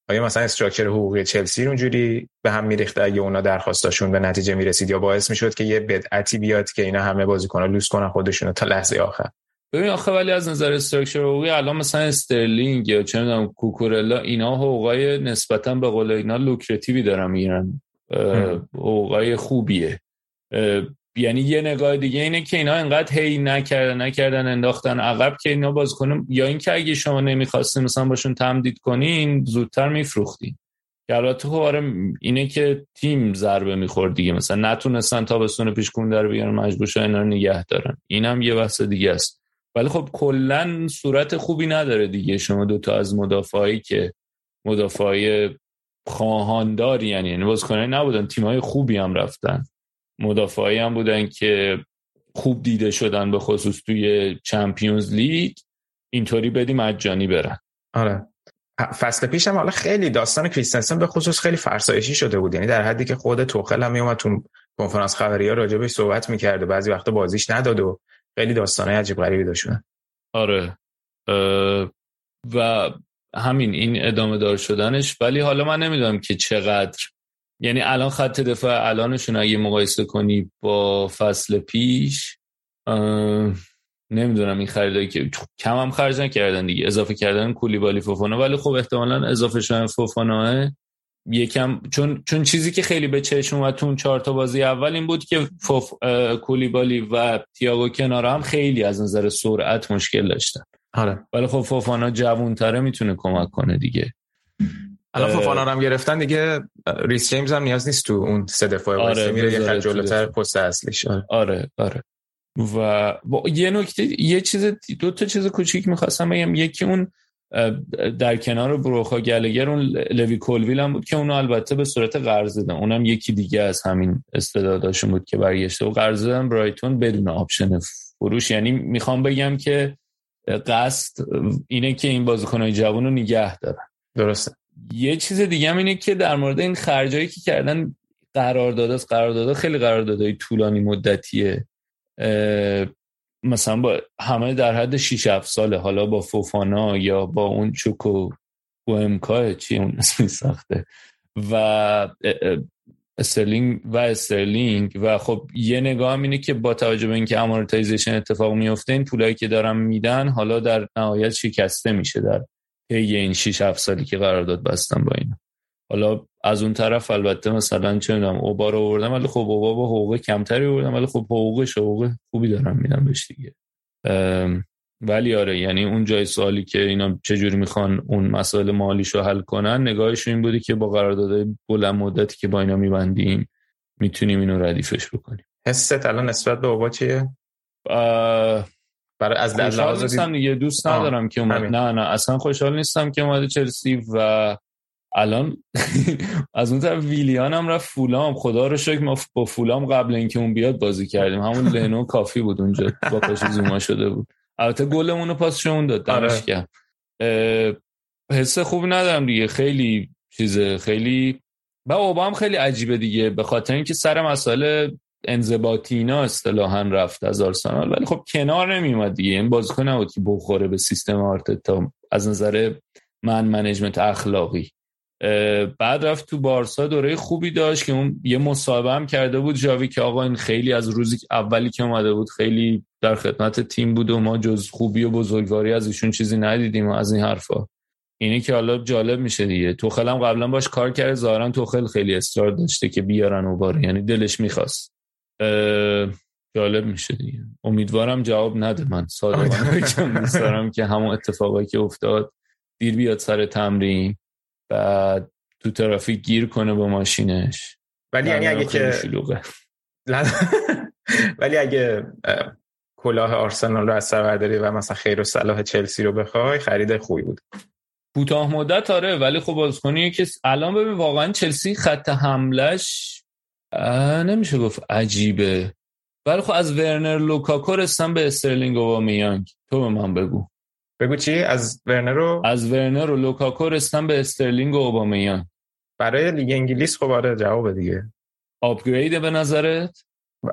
S1: آیا مثلا structure حقوقی چلسی اونجوری به هم میریخته؟ اگه اونا درخواستاشون به نتیجه می‌رسید یا باعث می‌شد که یه بدعتی بیاد که اینا همه بازیکن‌ها لوس کنن خودشونو تا لحظه آخر؟
S2: ببین آخه ولی از نظر structure حقوقی الان مثلا استرلینگ یا چه می‌دونم کوکوریا اینا حقوقای نسبتا به قول اینا lucrative ی دارن می‌گیرن. حقوقای خوبیه. یعنی یه نگاه دیگه اینه که اینا انقدر هی نکردن نکردن انداختن عقب که اینا باز کنن یا اینکه اگه شما نمی‌خواستین مثلا باشون تمدید کنین زودتر میفروختین. که البته خب آره اینه که تیم ضربه می‌خورد دیگه. مثلا نتونستن تابستون پیش کون در بیارن مجبور شدن اینا رو نگه دارن. اینم یه بحث دیگه است. ولی خب کلا صورت خوبی نداره دیگه. شما دوتا از مدافعایی که مدافعای خواهانداری یعنی یعنی بازیکنایی نبودن تیمای خوبی هم رفتن. مدافعایی هم بودن که خوب دیده شدن به خصوص توی چمپیونز لیگ اینطوری بدی مجانی برن.
S1: آره. فصل پیش هم حالا خیلی داستان کریستنسن به خصوص خیلی فرسایشی شده بود. یعنی در حدی که خود توخل هم میومد تو کنفرانس خبری ها راجبش صحبت می‌کرد و بعضی وقتا بازیش نداد و خیلی داستانه عجیب غریبی داشتن
S2: آره. و همین این ادامه دار شدنش. ولی حالا من نمی‌دونم که چقدر یعنی الان خط دفاع الانشون اگه مقایسه کنی با فصل پیش نمی‌دونم این خریدایی که کم هم خرج نکردن دیگه. اضافه کردن کولیبالی فوفانا. ولی خب احتمالا اضافه شدن فوفانا یکم چون چون چیزی که خیلی به چشم اومد تو چهار تا بازی اول این بود که فوف... کولیبالی و تییاگو کنار هم خیلی از نظر سرعت مشکل داشتن.
S1: آره.
S2: ولی خب فوفانا جوونتره می‌تونه کمک کنه دیگه.
S1: الان فوفانا هم گرفتن دیگه ریس جیمز هم نیاز نیست تو اون سه دفاع آره میره یه جلوتر پست اصلیش.
S2: آره. آره, آره. و با یه نکته یه چیز دو تا چیز کوچیک می‌خواستم بگم. یکی اون در کنار بروخا گلگر اون لوی کولویل هم بود که اونو البته به صورت قرض دادن. اونم یکی دیگه از همین استعداداشون بود که برگشته. و قرض دادن برایتون بدون آپشن فروش. یعنی می‌خوام بگم که قصد اینه که این بازیکنهای جوان رو نگه دارن.
S1: درسته.
S2: یه چیز دیگه هم اینه که در مورد این خرجایی که کردن قرارداد است. قرارداد خیلی قراردادهای طولانی مدتیه. مثلا با همه در حد 6 7 ساله. حالا با فوفانا یا با اون چوکوئمکای چی اون اسمی ساخته. و استرلینگ و استرلینگ. و خب یه نگاه هم اینه که با توجه به اینکه amortization اتفاق میفته این پولایی که دارم میدن حالا در نهایت شکسته میشه در طی این 6 7 سالی که قرارداد بستم با اینا. حالا از اون طرف البته مثلا چه می‌دونم اوبا رو آوردم ولی خب اوبا با حقوق کمتری آوردم ولی خب حقوقش حقوق خوبی دارم میدم بهش دیگه. ولی آره یعنی اون جای سوالی که اینا چجوری می‌خوان اون مسائل مالیشو حل کنن نگاهش این بودی که با قراردادهای بلند مدتی که با اینا میبندیم می‌تونیم اینو ردیفش بکنیم.
S1: حست الان نسبت به اوبا چیه؟
S2: برای از لحاظ نیستم دیگه دوست ندارم که اومد. نه نه اصلا خوشحال نیستم که اومده چلسی و الان <laughs> از اون طرف ویلیان هم رفت فولام. خدا رو شکر ما با فولام قبل اینکه اون بیاد بازی کردیم. همون <laughs> لنو کافی بود اونجا. با پاش زوما شده بود. البته گلمون رو پاس اون داد. دمش آره. کرد حس خوبی ندارم دیگه. خیلی چیزه. خیلی با اوبا هم خیلی عجیبه دیگه. به خاطر اینکه سر مسئله انضباطی اینا اصطلاحا رفت از آرسنال ولی خب کنار نمیومد دیگه. این بازیکن نبود که بخوره به سیستم آرتتا. از نظر من منیجمنت اخلاقی. بعد رفت تو بارسا دوره خوبی داشت که اون یه مصاحبه هم کرده بود جاوی که آقا این خیلی از روزی اولی که اومده بود خیلی در خدمت تیم بود و ما جز خوبی و بزرگواری از ایشون چیزی ندیدیم و از این حرفا. اینی که حالا جالب میشه دیگه. توخل هم قبلا باش کار کرده ظاهرا توخل خیلی اصرار داشته که بیارن و باره یعنی دلش می‌خواست. جالب میشه دیگه. امیدوارم جواب نده. من ساده دارم که همون اتفاقایی که افتاد دیر بیاد سر تمرین بعد تو ترافیک گیر کنه با ماشینش.
S1: ولی یعنی اگه که ولی اگه کلاه آرسنال رو از سر برداری و مثلا خیر و صلاح چلسی رو بخوای خرید خوبی بود.
S2: کوتاه مدت آره. ولی خب بازیکنی که الان ببین واقعا چلسی خط حملش نمیشه گفت عجیبه. ولی خب از ورنر لوکاکو رسن به استرلینگ و اوبامیانگ تو به من بگو.
S1: بگو چی؟ از ورنر رو؟
S2: از ورنر و لوکاکو رسن به استرلینگ و اوبامیانگ
S1: برای لیگ انگلیس خب آره جواب دیگه.
S2: upgrade به نظرت؟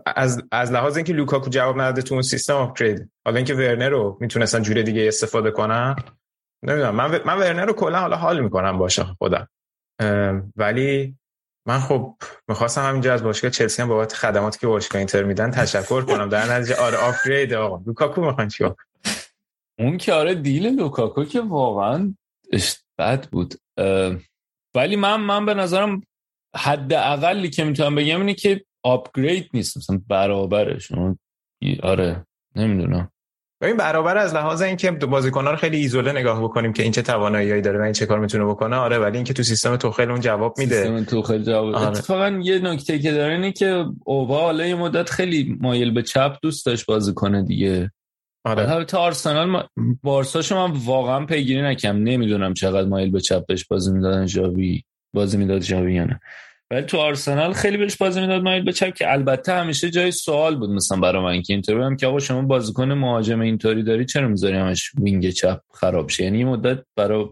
S1: از از لحاظ اینکه لوکاکو جواب نداده تو اون سیستم upgrade. حالا اینکه ورنر رو می‌تونستن جوره دیگه استفاده کنن؟ نمی‌دونم. من من ورنر رو کلا حالا حال می‌کنم باشه خودم. ولی من خب می‌خواستم همینجا از باشگاه چلسی هم بابت خدماتی که باشگاه اینتر میدن تشکر کنم. در نتیجه آره upgrade آقا. لوکاکو می‌خوان چیکار
S2: اون که آره deal لوکاکو که واقعا بد بود. ولی من من به نظرم حد اقلی که می‌تونم بگم اینه که upgrade نیست. مثلا برابرش. آره نمی‌دونم.
S1: ببین برابر از لحاظ اینکه بازیکن‌ها رو خیلی ایزوله نگاه بکنیم که این چه تواناییایی داره و این چه کار می‌تونه بکنه آره ولی اینکه تو سیستم توخل اون جواب میده.
S2: سیستم توخل جواب آره. اتفاقا یه نکته که داره اینه که اوبا حالا یه مدت خیلی مایل به چپ دوست داشت بازی کنه دیگه. آره. تا آرسنال ما... بارساشو من واقعا پیگیری نکردم نمی‌دونم چقدر مایل به چپ بهش بازی می‌دادن ژاوی بازی می‌داد ژاوی یا نه. ولی تو آرسنال خیلی بهش بازی می‌داد مایل به چپ که البته همیشه جای سوال بود مثلا برای من که اینطوری هم که آقا شما بازیکن مهاجم اینطوری داری چرا می‌ذاری همش wing چپ خراب شه؟ یعنی مدت برای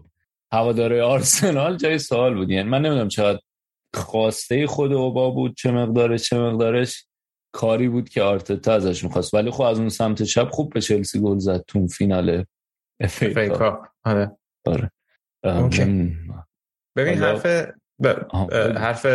S2: هواداره آرسنال جای سوال بود. یعنی من نمی‌دونم چقدر خواسته خود اوبا بود چه مقدارش چه مقدارش کاری بود که آرتتا ازش می‌خواست. ولی خب از اون سمت چپ خوب به چلسی گل زد تو فینال
S1: اف ای آره.
S2: آره.
S1: ببین حرف. حرف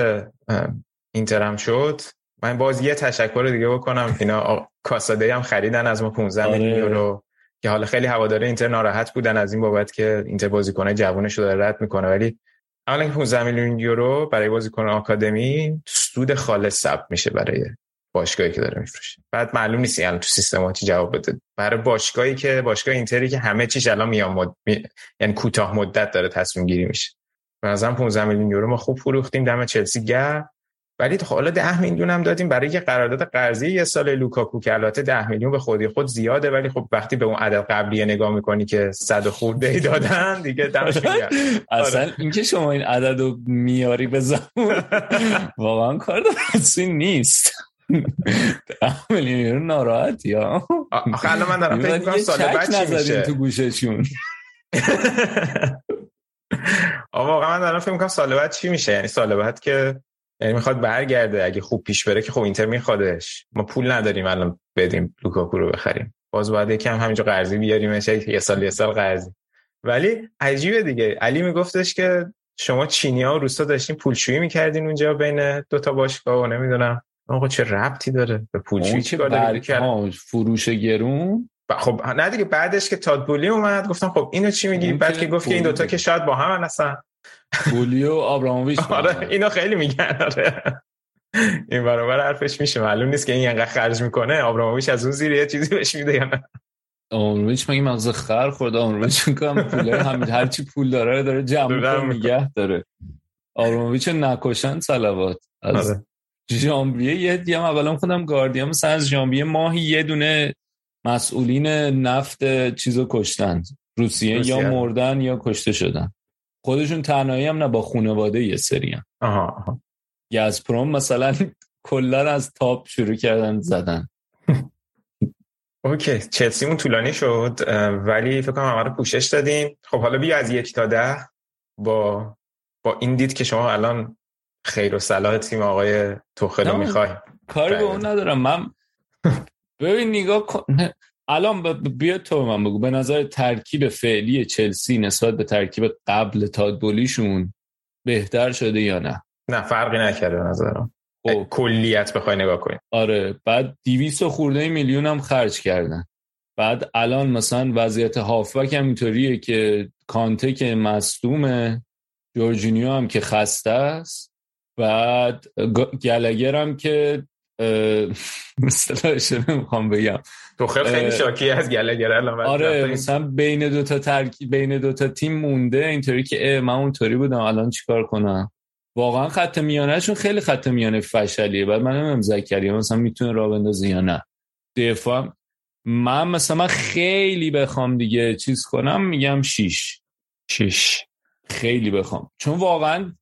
S1: اینترم شد. من باز یه تشکر دیگه بکنم اینا کاساده هم خریدن از ما 15 آره. میلیون یورو که حالا خیلی هواداره اینتر ناراحت بودن از این بابت که اینتر بازیکن جوونش رو داره رد می‌کنه. ولی اولا 15 میلیون یورو برای بازیکن آکادمی سود خالص ثبت میشه برای باشگاهی که داره میفروشه. بعد معلوم نیست یعنی تو سیستم چی جواب بده. برای باشگاهی که باشگاه اینتری که همه چیش الان میام مد... می... یعنی کوتاه مدت داره تصمیم گیری میشه. به نظرم 15 میلیون یورو ما خوب فروختیم دم چلسی گر ولی حالا 10 میلیون هم دادیم برای یه قرارداد قرضی یه سال لوکاکو که البته 10 میلیون به خودی خود زیاده ولی خب وقتی به اون عدد قبلی نگاه می‌کنی که 100 خورده ای دادن دیگه دمش <laughs>
S2: اصلا آره. اینکه شما این عدد رو میاری به زمان واقعا کار درستی نیست. میلیون ناراحت یا
S1: آخه الان من دارم فکر می‌کنم سال بعد چی میشه؟
S2: تو گوششون. <laughs>
S1: آقا واقعا من دارم فکر می‌کنم سال بعد چی میشه؟ یعنی سال بعد که یعنی می‌خواد برگرده اگه خوب پیش بره که خب اینتر میخوادش. ما پول نداریم الان بدیم لوکاکو رو بخریم. باز باید یکم همینجا قرضی بیاریم یه سال یه سال قرضی. ولی عجیبه دیگه. علی میگفتش که شما چینیا و روسا داشتین پولشویی می‌کردین اونجا بین دو تا باشگاه و نمی‌دونم. آقا چه ربطی داره؟ به پولشویی چی
S2: کار فروش گرون؟
S1: خب نه دیگه بعدش که تاد بولی اومد گفتم خب اینو چی میگی؟ بعد که گفت که این دوتا که شاید با هم اصلا
S2: بولی و <laughs> آبراموویچ
S1: آره اینو خیلی میگن آره. این برابر حرفش میشه. معلوم نیست که این انقدر خرج می‌کنه. آبراموویچ از اون زیر یه چیزی بهش میده یا نه.
S2: آبراموویچ مگه مغز خر خورده؟ آبراموویچ کنم پول همین هر چی پول داره داره جمع میگه داره. آبراموویچ نکشن صلوات. از آره. ژانویه یه دیگه اولا خودم گاردیان مثلا از ژانویه ماهی یه دونه مسئولین نفت چیزو کشتن. روسیه, یا مردن یا کشته شدن. خودشون تنهایی هم نه با خانواده یه سری هم.
S1: آها
S2: گازپروم مثلا کلا از تاپ شروع کردن زدن.
S1: اوکی چلسیمون طولانی شد ولی فکر کنم رو پوشش دادیم. خب حالا بیا از یک تا ده. با با این دید که شما الان خیر و صلاح تیم آقای توخل رو می‌خوای.
S2: کاری به اون ندارم. من <laughs> ببین نگاه کن. الان بیا تو من بگو. به نظر ترکیب فعلی چلسی نسبت به ترکیب قبل تادبولیشون بهتر شده یا نه؟
S1: نه فرقی نکرده به نظرم. خب. کلیت بخوای نگاه کنی.
S2: آره. بعد 200 خورده میلیون هم خرج کردن. بعد الان مثلا وضعیت هافبک هم اینطوریه که کانته که مصدومه جورجینیو هم که خسته است. بعد گلگر هم که مثلاش <laughs> نمی‌خوام بگم.
S1: تو خیلی شاکی از گلگر الان
S2: آره مثلا بین دو تا ترکی بین دو تا تیم مونده اینطوری که من اونطوری بودم الان چیکار کنم؟ واقعا خط میانهشون خیلی خط میانه فشلیه. بعد من نمی‌دونم زکریا مثلا می‌تونه راه بندازه یا نه. دفاع من مثلا من خیلی بخوام دیگه چیز کنم میگم شیش.
S1: شیش.
S2: خیلی بخوام. چون واقعا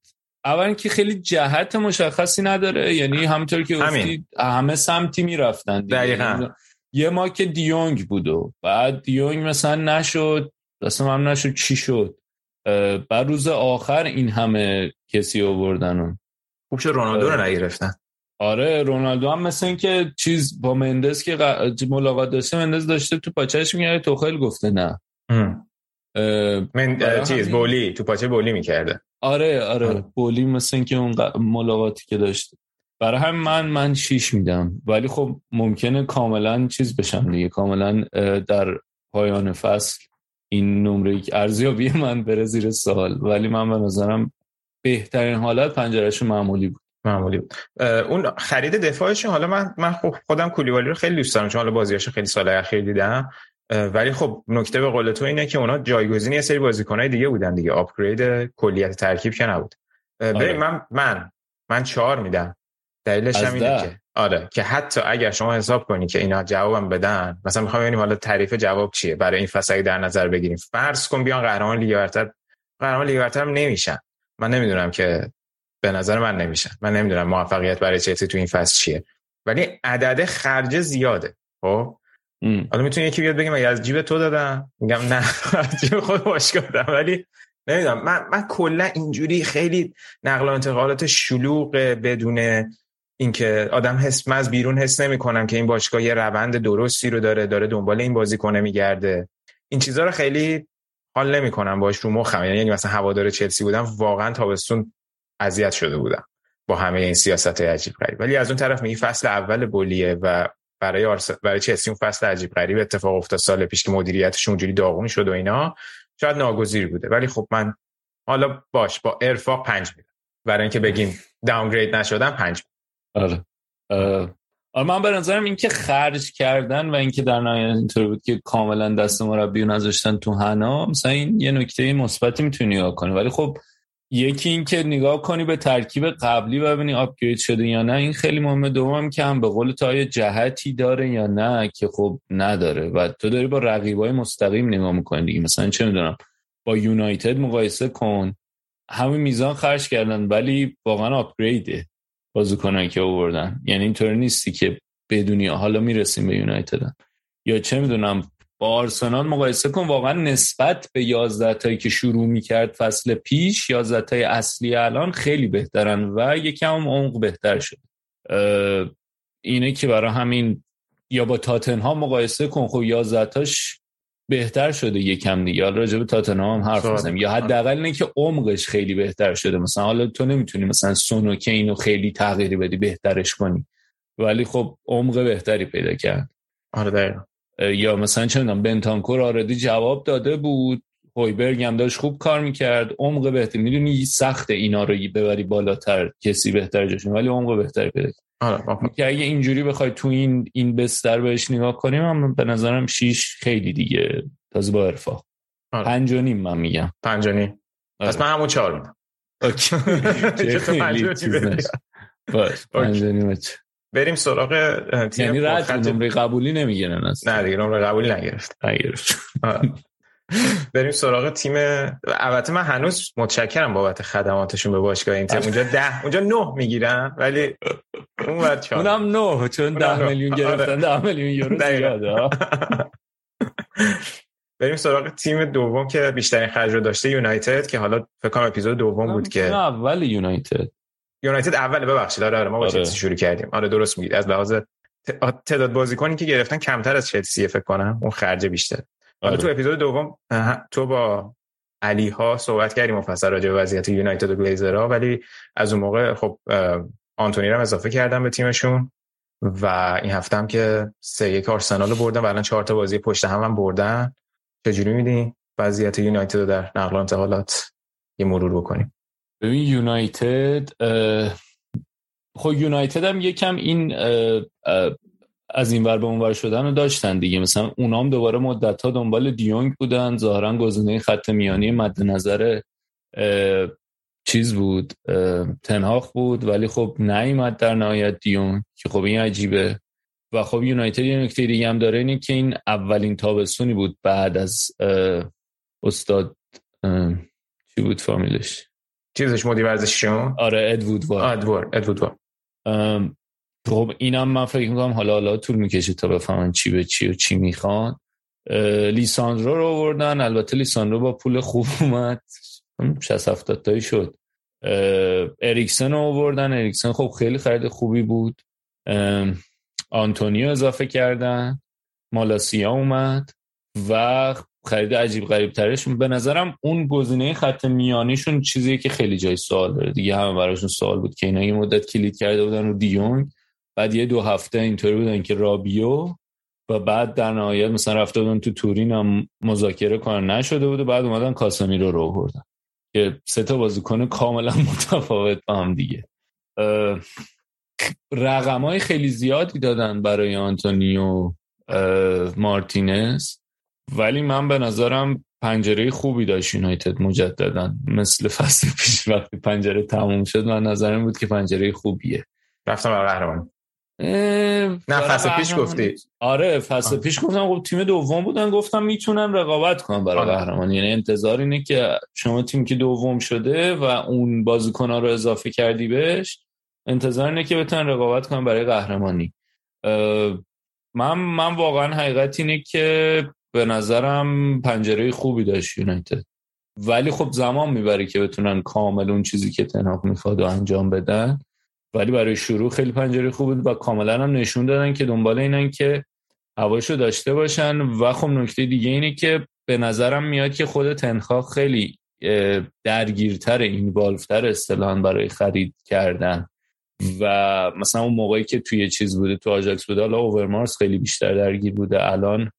S2: اولا که خیلی جهت مشخصی نداره یعنی همطور که گفتی همه سمتی می‌رفتن
S1: دقیقا.
S2: یه ما که دیونگ بود و بعد دیونگ مثلا نشد اصلا هم نشد چی شد. بعد روز آخر این همه کسی آوردن
S1: خوب شد رونالدو رو نگرفتن.
S2: آره رونالدو هم مثل این که چیز با مندز که ملاقات داشته مندز داشته تو پاچهش میگه توخیل گفته نه.
S1: من چیز بولی تو پاچه بولی می‌کرده.
S2: آره آره, آره. بولی مثل اینکه اون ملاقاتی که داشته. برای هم من من شیش میدم. ولی خب ممکنه کاملا چیز بشم دیگه. کاملا در پایان فصل این نمره ارزیابی <laughs> من بره زیر سال ولی من به نظرم بهترین حالت پنجرهش معمولی بود.
S1: معمولی بود. اون خرید دفاعشون حالا من من خب خودم کولیبالی رو خیلی دوست دارم چون حالا بازیاشو خیلی سال اخیر دیدم. ولی خب نکته به قول تو اینه که اونا جایگزین یه سری بازیکنای دیگه بودن دیگه. آپگرید کلیت ترکیب که نبود. ببین آره. من من من چهار میدم. دلیلش هم اینه که. آره که حتی اگر شما حساب کنی که اینا جوابم بدن مثلا می‌خوام ببینیم حالا تعریف جواب چیه برای این فصل در نظر بگیریم. فرض کن بیان قهرمان لیگ برتر قهرمان لیگ برتر نمیشن. من نمی‌دونم که به نظر من نمیشن. من نمی‌دونم موفقیت برای چلسی تو این فصل چیه. ولی عدد خرج زیاده خب؟ حالا می‌تونی یکی بیاد بگه از جیب تو دادم. میگم نه <laughs> از جیب خود باشگاه دادم. ولی نمی‌دونم. من من کلا اینجوری خیلی نقل و انتقالات شلوغ بدون اینکه آدم حس من از بیرون حس نمی‌کنم که این باشگاه یه روند درستی رو داره داره دنبال این بازیکنه میگرده. این چیزها رو خیلی حال نمی‌کنم باش رو مخم. یعنی مثلا هوادار چلسی بودم واقعا تابستون اذیت شده بودم با همه این سیاست عجیب غریب. ولی از اون طرف میگی فصل اول بولیه و برای آرس... برای چلسی اون فصل عجیب غریب اتفاق افتاد. سال پیش که مدیریتش اونجوری داغون شد و اینا. شاید ناگزیر بوده. ولی خب من حالا باش با ارفاق پنج میدم. برای اینکه بگیم داونگرید نشدن پنج
S2: آره. آره. من به نظرم اینکه خرج کردن و اینکه در نهایت اینطور بود که کاملا دست مربی نذاشتن تو حنا مثلا این یه نکته مثبتی می‌تونی نگاه کنی. ولی خب یکی این که نگاه کنی به ترکیب قبلی و ببینی آپگرید شده یا نه این خیلی مهمه. دوم که هم به قول تو آیا جهتی داره یا نه که خب نداره. و تو داری با رقیبای مستقیم نگاه می‌کنی دیگه. مثلا چه می‌دونم با یونایتد مقایسه کن. همه میزان خرج کردن ولی واقعا آپگریده بازیکنایی که آوردن. یعنی اینطور نیستی که بدونی حالا می‌رسیم به یونایتد یا چه می‌دونم با آرسنال مقایسه کن واقعا نسبت به 11 تایی که شروع می‌کرد فصل پیش 11 تای اصلی الان خیلی بهترن و یکم عمق بهتر شد. اینه که برای همین یا با ها مقایسه کن خب 11 تاش بهتر شده یکم دیگه. حالا راجع به تاتنهام هم حرف بزنیم یا حداقل اینه که عمقش خیلی بهتر شده. مثلا حالا تو نمی‌تونی مثلا سونو که اینو خیلی تغییری بدی بهترش کنی. ولی خب عمق بهتری پیدا کرد.
S1: آره
S2: یا مثلا چه می‌دونم بنتانکور آردی جواب داده بود. هویبرگ هم داشت خوب کار می‌کرد. عمق بهتری می‌دونی سخت اینا رو ببری بالاتر کسی بهتر جاشون ولی عمق بهتری پیدا
S1: آره
S2: که اگه اینجوری بخوای تو این این بستر بهش نگاه کنیم هم به نظرم شیش خیلی دیگه تازه با ارفا آره. پنج و نیم من میگم.
S1: پنج و نیم. آره. پس من همون چهار میدم. <laughs> <laughs>
S2: پنج و نیم.
S1: بریم سراغ
S2: تیم یعنی رد نمره قبولی نمی‌گیرن
S1: اصلا نه دیگه نمره قبولی نگرفت.
S2: نگرفت.
S1: بریم سراغ تیم البته من هنوز متشکرم بابت خدماتشون به باشگاه این تیم. اونجا ده اونجا نه می‌گیرن ولی
S2: اون ور اونم نه چون ده میلیون آره. گرفتن ده میلیون یورو زیاده. <laughs>
S1: بریم سراغ تیم دوم که بیشترین خرج رو داشته یونایتد که حالا فکر کنم اپیزود دوم بود که
S2: اول یونایتد.
S1: یونایتد اول ببخشید. آره آره ما با آره. چلسی شروع کردیم. آره درست میگید. از لحاظ تعداد بازیکنی که گرفتن کمتر از چلسی فکر کنم. اون خرج بیشتر. آره. تو اپیزود دوم تو با علی ها صحبت کردیم مفصل راجع به وضعیت یونایتد و گلیزرها ولی از اون موقع خب آنتونی رو اضافه کردم به تیمشون و این هفته هم که سه یک آرسنال بردن و الان چهار تا بازی پشت هم هم بردن. چجوری میدین وضعیت یونایتد رو در نقل انتقالات یه مرور بکنیم؟
S2: ببین یونایتد خب یونایتد هم یکم این از این ور به اون ور شدن رو داشتن دیگه. مثلا اونام دوباره مدت ها دنبال دیونگ بودن. ظاهرا گزینه خط میانی مد نظر چیز بود تنهاخ بود ولی خب نیومد در نهایت دیونگ که خب این عجیبه. و خب یونایتد یه نکته دیگه هم داره اینه که این اولین تابستونی بود بعد از استاد چی بود فامیلش؟
S1: چیزش مدیر ورزشیشون
S2: آره ادوود وار.
S1: ادوار ادوود وار.
S2: خب اینم من فکر می‌کنم حالا حالا طول می‌کشه تا بفهمن چی به چی و چی می‌خوان. لیساندرو رو آوردن. البته لیساندرو با پول خوب اومد. 60 70 تایی شد. اریکسن رو آوردن. اریکسن خب خیلی خرید خوبی بود. آنتونیو اضافه کردن. مالاسیا اومد. و خرید عجیب غریب ترش به نظرم اون گزینه خط میانیشون چیزیه که خیلی جای سوال داره. دیگه همه براشون سوال بود که اینا یه مدت کلید کرده بودن رو دیونگ بعد یه دو هفته اینطوری بودن که رابیو و بعد در نهایت مثلا رفته بودن تو تورین هم مذاکره کنن نشده بوده بعد اومدن کاسمی رو رو بردن. که سه تا بازیکن کاملا متفاوت با هم دیگه. رقم خیلی زیادی دادن برای آنتونیو مارتینز. ولی من به نظرم پنجره خوبی داشت یونایتد مجددا. مثل فصل پیش وقتی پنجره تموم شد من نظرم بود که پنجره خوبیه.
S1: رفتم برای قهرمان نه فصل پیش گفتی.
S2: آره فصل پیش گفتم خب تیم دوم بودن گفتم می‌تونن رقابت کنن برای آره. قهرمانی. یعنی انتظار اینه که شما تیم که دوم شده و اون بازیکن‌ها رو اضافه کردی بهش انتظار اینه که بتونن رقابت کنن برای قهرمانی. من من واقعا حقیقت اینه که به نظرم پنجره خوبی داشت یونایتد. ولی خب زمان می‌بره که بتونن کامل اون چیزی که تنهاق می‌خواد و انجام بدن. ولی برای شروع خیلی پنجره خوب بود و کاملا هم نشون دادن که دنبال اینن که هواشو داشته باشن. و خب نکته دیگه اینه که به نظرم میاد که خود تنخواه خیلی درگیرتر این بالفتر اصطلاحا برای خرید کردن. و مثلا اون موقعی که توی چیز بوده تو آجاکس بوده حالا اوورمارس خیلی بیشتر درگیر بوده. الان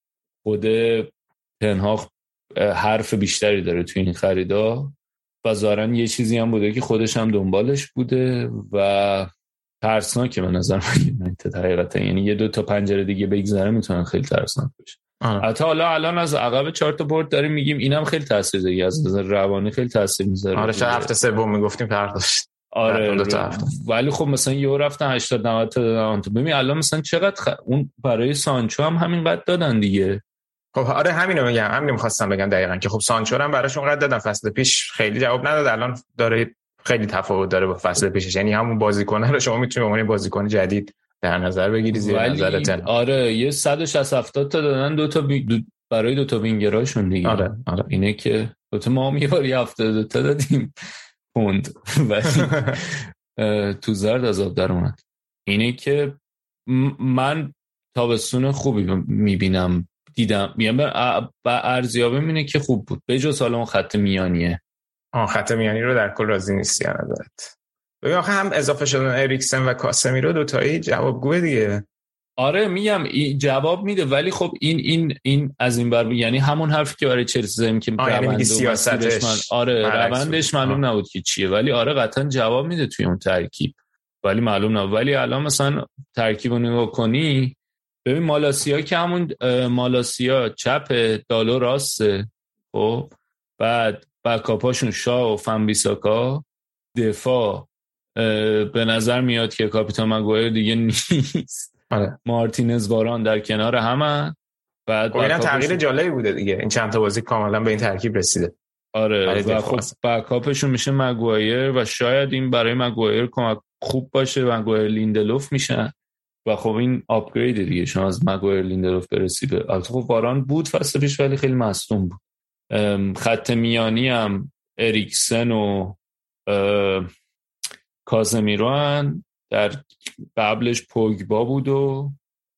S2: خود تنهاخ حرف بیشتری داره توی این خریدا و ظاهرا یه چیزی هم بوده که خودش هم دنبالش بوده و ترسناکه به نظر من حقیقتا. یعنی یه دو تا پنجره دیگه بگذره می‌تونن خیلی ترسناک بشه حتی حالا الان از عقب چهار تا برد داریم میگیم اینم خیلی تاثیر دیگه از نظر روانی خیلی تاثیر می‌ذاره.
S1: آره چه هفته سوم می‌گفتیم فرق داشت.
S2: آره ولی خب مثلا یه رفتن 80 90 تا دادن. تو ببین الان مثلا چقدر اون برای سانچو هم همین قد دادن دیگه.
S1: خب آره همینو میگم. همین می‌خواستم بگم دقیقا که خب سانچو هم براش اونقدر دادن. فصل پیش خیلی جواب نداد. الان داره خیلی تفاوت داره با فصل پیشش. یعنی همون بازیکن رو شما می‌تونید به عنوان بازیکن جدید در نظر بگیری زیر نظرتن
S2: آره یه 160 70 تا دادن. دو تا بی... دو... برای دو تا وینگراشون دیگه.
S1: آره آره.
S2: اینه که دو تا ما هم یه بار 70 تا دادیم. پوند. <laughs> ولی تو زرد از آب در اومد. اینه که من تابستون خوبی می‌بینم. دیدم. میگم به ارزیابی اینه که خوب بود. به جز حالا اون خط میانیه.
S1: آن خط میانی رو در کل راضی نیستی نظرت. ببین آخه هم اضافه شدن اریکسن و کاسمی رو دوتایی جوابگوه دیگه.
S2: آره میگم جواب میده ولی خب این این این از این بر یعنی همون حرفی که برای چلسی زدیم که
S1: یعنی سیاستش من...
S2: آره روندش معلوم نبود که چیه. ولی آره قطعا جواب میده توی اون ترکیب. ولی معلوم نبود. ولی الان مثلا ترکیب رو نگاه کنی ببین مالاسیا که همون مالاسیا چپ دالو راسته خب؟ بعد backup اشون شا و وان‌بیساکا دفاع به نظر میاد که کاپیتان مگوایر دیگه <laughs> نیست.
S1: آره.
S2: مارتینز واران در کنار همه. بعد
S1: خب تغییر جالبی بوده دیگه. این چند تا بازی کاملا به این ترکیب رسیده.
S2: آره و خب backup شون میشه مگوایر و شاید این برای مگوایر کمک خوب باشه. مگوایر لیندلوف میشن. و خب این upgrade دیگه شما از مگوایر لیندلوف برسی به البته خب واران بود فصل پیش ولی خیلی مصدوم بود. خط میانی هم اریکسن و کازمیرو در قبلش پوگبا بود و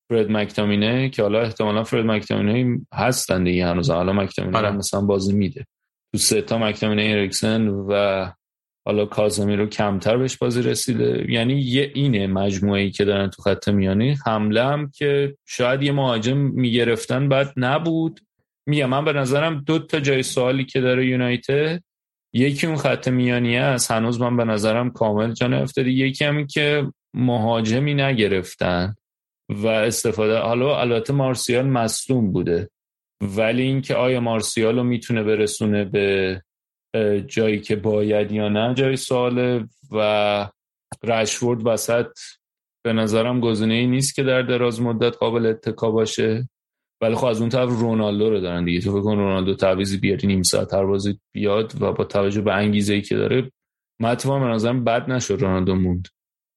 S2: فرد مکتامینه که حالا احتمالا فرد مکتامینه هستن دیگه هنوز. حالا مکتامینه آره. مثلا بازی میده. تو سه تا مکتامینه اریکسن و حالا کازمی رو کمتر بهش بازی رسیده. یعنی یه اینه مجموعه ای که دارن تو خط میانی. حمله هم که شاید یه مهاجم می‌گرفتن بعد نبود. میگم من به نظرم دو تا جای سوالی که داره یونایتد. یکی اون خط میانی است. هنوز من به نظرم کامل جان افتاده. یکی هم که مهاجمی نگرفتن و استفاده حالا البته مارسیال مصدوم بوده. ولی اینکه آیا مارسیال رو می‌تونه برسونه به جایی که باید یا نه جای سواله و رشورد وسط به نظرم گزینه ای نیست که در دراز مدت قابل اتکا باشه. ولی خب از اون طرف رونالدو رو دارن دیگه. تو فکر کن رونالدو تعویضی بیاری نیم ساعت هر بازی بیاد و با توجه به انگیزه ای که داره متفا به نظرم بد نشد رونالدو موند.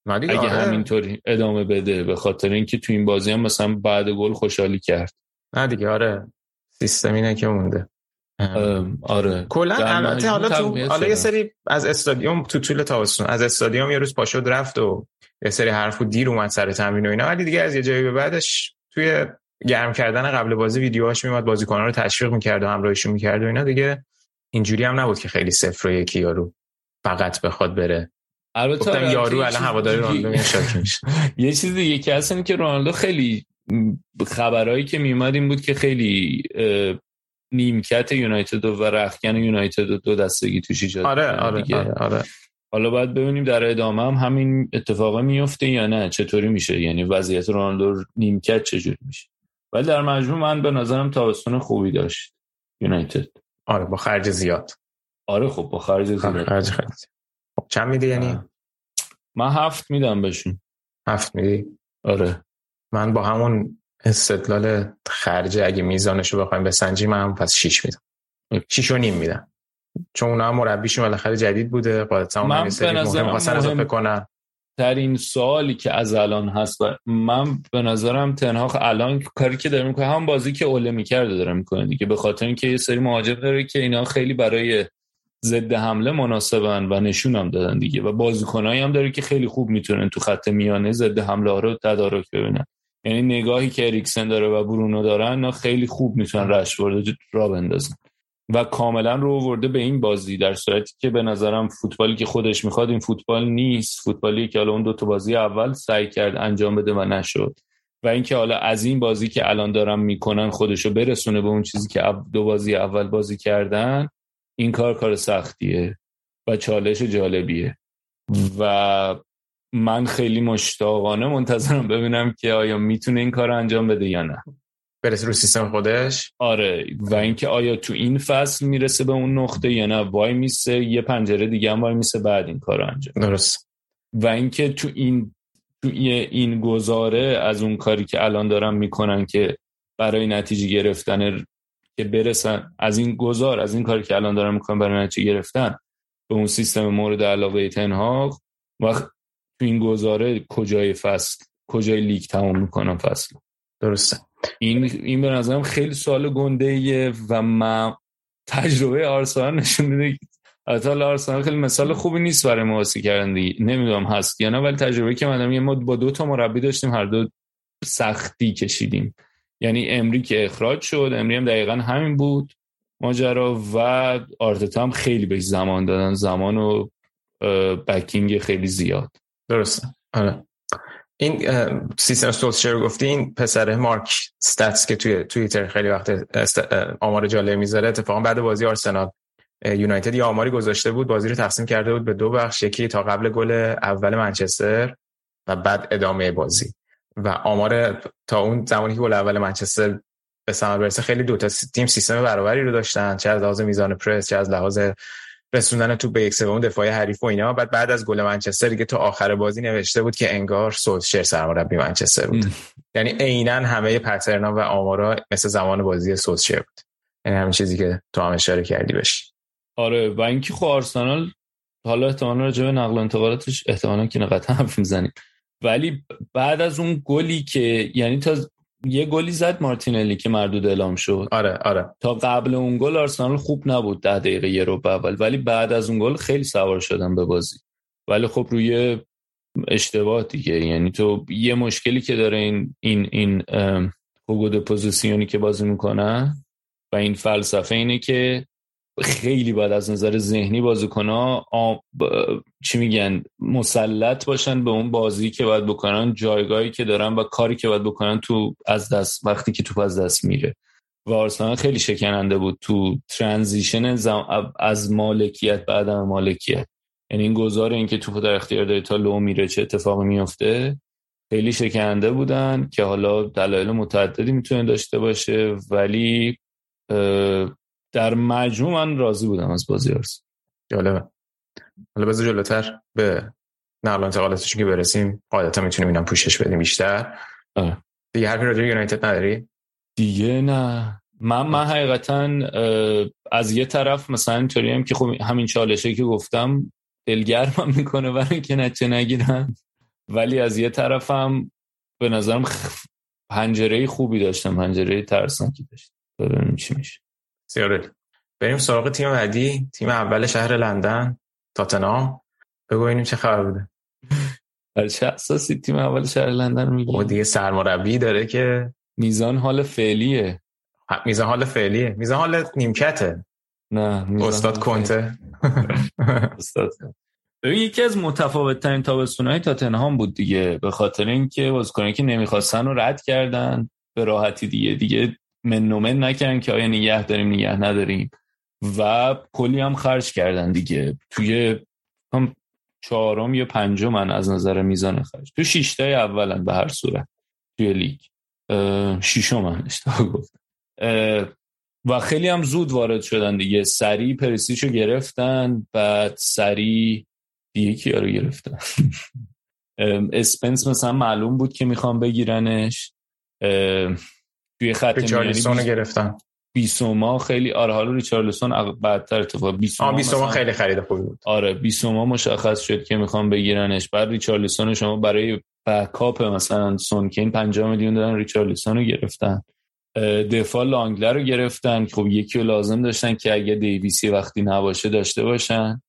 S2: اگه آره. همینطوری ادامه بده به خاطر اینکه تو این بازی هم مثلا بعد گل خوشحالی کرد.
S1: نه دیگه آره. سیستم اینه که مونده.
S2: آره.
S1: کلا البته حالا تو حالا یه سری از استادیوم تو طول تابستون از استادیوم یه روز پاشو رفت و یه سری حرف و دیر اومد سر تمرین و اینا. ولی دیگه از یه جایی به بعدش توی گرم کردن قبل بازی ویدیوهاش میومد بازیکنان رو تشویق می‌کرد و همراهیشون می‌کرد و اینا. دیگه اینجوری هم نبود که خیلی صفر و یکی یارو فقط بخواد بره.
S2: البته
S1: آره، یارو الان هواداری رونالدو میشه <laughs>
S2: یه چیز دیگه که اصلا که رونالدو خیلی خبرهایی که میومد این بود که خیلی نیمکت یونایتد و رخکن یونایتد و دو دستگی توش ایجاد
S1: آره آره, آره آره.
S2: حالا باید ببینیم در ادامه هم همین اتفاقا میفته یا نه چطوری میشه؟ یعنی وضعیت رونالدو نیمکت چجوری میشه؟ ولی در مجموع من به نظرم تابستون خوبی داشت یونایتد.
S1: آره با خرج زیاد.
S2: آره خب با خرج زیاد.
S1: خرج خیلی خب چند میدی یعنی؟
S2: من هفت میدم بهشون.
S1: هفت میدی؟
S2: آره.
S1: من با همون استدلال خرجه اگه میزانش رو بخوایم بسنجیم من هم پس شیش میدم. شیش و نیم میدم. چون اونا هم مربیشون بالاخره جدید بوده قاعدتا
S2: من
S1: اون
S2: به
S1: سری
S2: نظرم
S1: مهم اضافه کنن.
S2: ترین سوالی که از الان هست و من به نظرم تنهاق الان کاری که داره می‌کنه هم بازی که اوله می‌کرده داره می‌کنه دیگه به خاطر اینکه یه سری مهاجم داره که اینا خیلی برای ضد حمله مناسبن و نشون هم دادن دیگه و بازیکنایی هم داره که خیلی خوب می‌تونن تو خط میانه ضد حمله ها رو تدارک ببینن. یعنی نگاهی که اریکسن داره و برونو دارن خیلی خوب می‌تونن رشورد را بندازن. و کاملا رو آورده به این بازی در صورتی که به نظرم فوتبالی که خودش می‌خواد این فوتبال نیست. فوتبالی که حالا اون دو تا بازی اول سعی کرد انجام بده و نشد. و اینکه حالا از این بازی که الان دارن می‌کنن خودشو برسونه به اون چیزی که دو بازی اول بازی کردن این کار کار سختیه و چالش جالبیه. و من خیلی مشتاقانه منتظرم ببینم که آیا می‌تونه این کار انجام بده یا نه.
S1: برسه رو سیستم خودش؟
S2: آره و اینکه آیا تو این فصل می‌رسه به اون نقطه یا نه وای میسه یه پنجره دیگه هم وای میسه بعد این کار انجام
S1: درست.
S2: و اینکه تو این تو این گزاره از اون کاری که الان دارن می‌کنن که برای نتیجه گرفتن که برسن از این گذار از این کاری که الان دارن می‌کنن برای نتیجه گرفتن به اون سیستم مورد علاقه تنهاق و تو این گزاره کجای فصل کجای لیگ تمام می‌کنن فصل
S1: درسته.
S2: این این به نظرم خیلی سوال گنده ایه و من تجربه آرسنال نشون میده. البته آرسنال خیلی مثال خوبی نیست برای مقایسه کردن دیگه. نمی‌دونم هست یا نه ولی تجربه که من ما با دو تا مربی داشتیم هر دو سختی کشیدیم. یعنی امری که اخراج شد امری هم دقیقا همین بود. ماجرا و آرتتا هم خیلی بهش زمان دادن. زمان و بکینگ خیلی زیاد.
S1: درسته. آره. این سیستم سولشر گفتی این پسر مارک ستاتس که توی توییتر خیلی وقت آمار جالب می‌ذاره اتفاقا بعد بازی آرسنال یونایتد یه آماری گذاشته بود بازی رو تقسیم کرده بود به دو بخش یکی تا قبل گل اول منچستر و بعد ادامه بازی. و آمار تا اون زمانی که گل اول منچستر به ثمر برسه خیلی دو تا تیم سیستم برابری رو داشتن چه از لحاظ میزان پرس چه از لحاظ رسوندن تو به یک سوم دفاعی حریف و اینا. بعد بعد از گل منچستر دیگه تا آخر بازی نوشته بود که انگار سولشر سرمربی منچستر بود. یعنی عینا همه پترنا و آمارا مثل زمان بازی سولشر بود. یعنی همین چیزی که تو هم اشاره کردی بهش.
S2: آره و اینکه خب آرسنال حالا احتمالا راجع به نقل و انتقالاتش احتمالا که قطعا حرف می‌زنیم. ولی بعد از اون گلی که یعنی تا یه گلی زد مارتینلی که مردود اعلام شد.
S1: آره آره.
S2: تا قبل اون گل آرسنال خوب نبود ده دقیقه یه رو اول ولی بعد از اون گل خیلی سوار شدن به بازی. ولی خب روی اشتباه دیگه یعنی تو یه مشکلی که داره این این این حقوق پوزیسیونی که بازی می‌کنن و این فلسفه اینه که خیلی باید از نظر ذهنی بازیکنها آ... ب... چی میگن؟ مسلط باشن به اون بازی که باید بکنن جایگاهی که دارن و کاری که باید بکنن تو از دست وقتی که توپ از دست میره. و آرسنال خیلی شکننده بود تو transition زم... از مالکیت به عدم مالکیت. یعنی این گذار این که توپ در اختیار داری تا لو میره چه اتفاقی میفته خیلی شکننده بودن که حالا دلایل متعددی می‌تونه داشته باشه ولی در مجموع من راضی بودم از بازی آرسنال
S1: جالبه. حالا بذار جلوتر به نقل و انتقالاتش که برسیم. قاعدتا می‌تونیم اینم پوشش بدیم بیشتر.
S2: آه.
S1: دیگه حرفی راجع یونایتد نداری؟
S2: دیگه نه. من من حقیقتا از یه طرف مثلا اینطوری هم که خب همین چالشه که گفتم دلگرمم می‌کنه برای اینکه نچه نگیرن. ولی از یه طرفم به نظرم خ... پنجره خوبی داشتم. پنجره ترسناکی داشتم. ببینیم چی میشه.
S1: سیارل بریم سراغ تیم بعدی. تیم اول شهر لندن تاتنام بگو ببینیم چه خبر بوده.
S2: در چه اساسی تیم اول شهر لندن میگی
S1: و دیگه سرمربی داره که
S2: میزان حال فعلیه.
S1: میزان حال فعلیه. میزان حال نیمکته.
S2: نه <laughs>
S1: استاد کنته.
S2: استاد ببین یکی از متفاوت ترین تابستون های تاتنهام بود دیگه به خاطر اینکه بازیکنایی که نمی‌خواستن رو رد کردن به راحتی دیگه. دیگه منومن نکردن که آیا نگه داریم نگه نداریم. و کلی هم خرج کردن دیگه. توی هم چهارم یا پنجم من از نظر میزان خرج. تو شیشتای اولن به هر صورت توی لیگ. شیشم اشتباه گفت. و خیلی هم زود وارد شدن دیگه. سری پرسیشو گرفتن بعد سری دیگه کیا رو گرفتن؟ <laughs> اسپنس مثلا معلوم بود که می‌خوام بگیرنش. توی خط
S1: ریچارلیسون گرفتن.
S2: بیسوما خیلی آره حالا ریچارلسون بعدتر اتفاق
S1: بیسوما بیسوما خیلی خرید خوبی بود.
S2: آره بیسوما مشخص شد که می‌خوام بگیرنش. بعد ریچارلسون شما برای بکاپ مثلا سونکین 50 میلیون دادن ریچارلسون رو گرفتن. دفاع لانگلر رو گرفتن. خب یکی رو لازم داشتن که اگه دیویسی وقتی نباشه داشته باشن.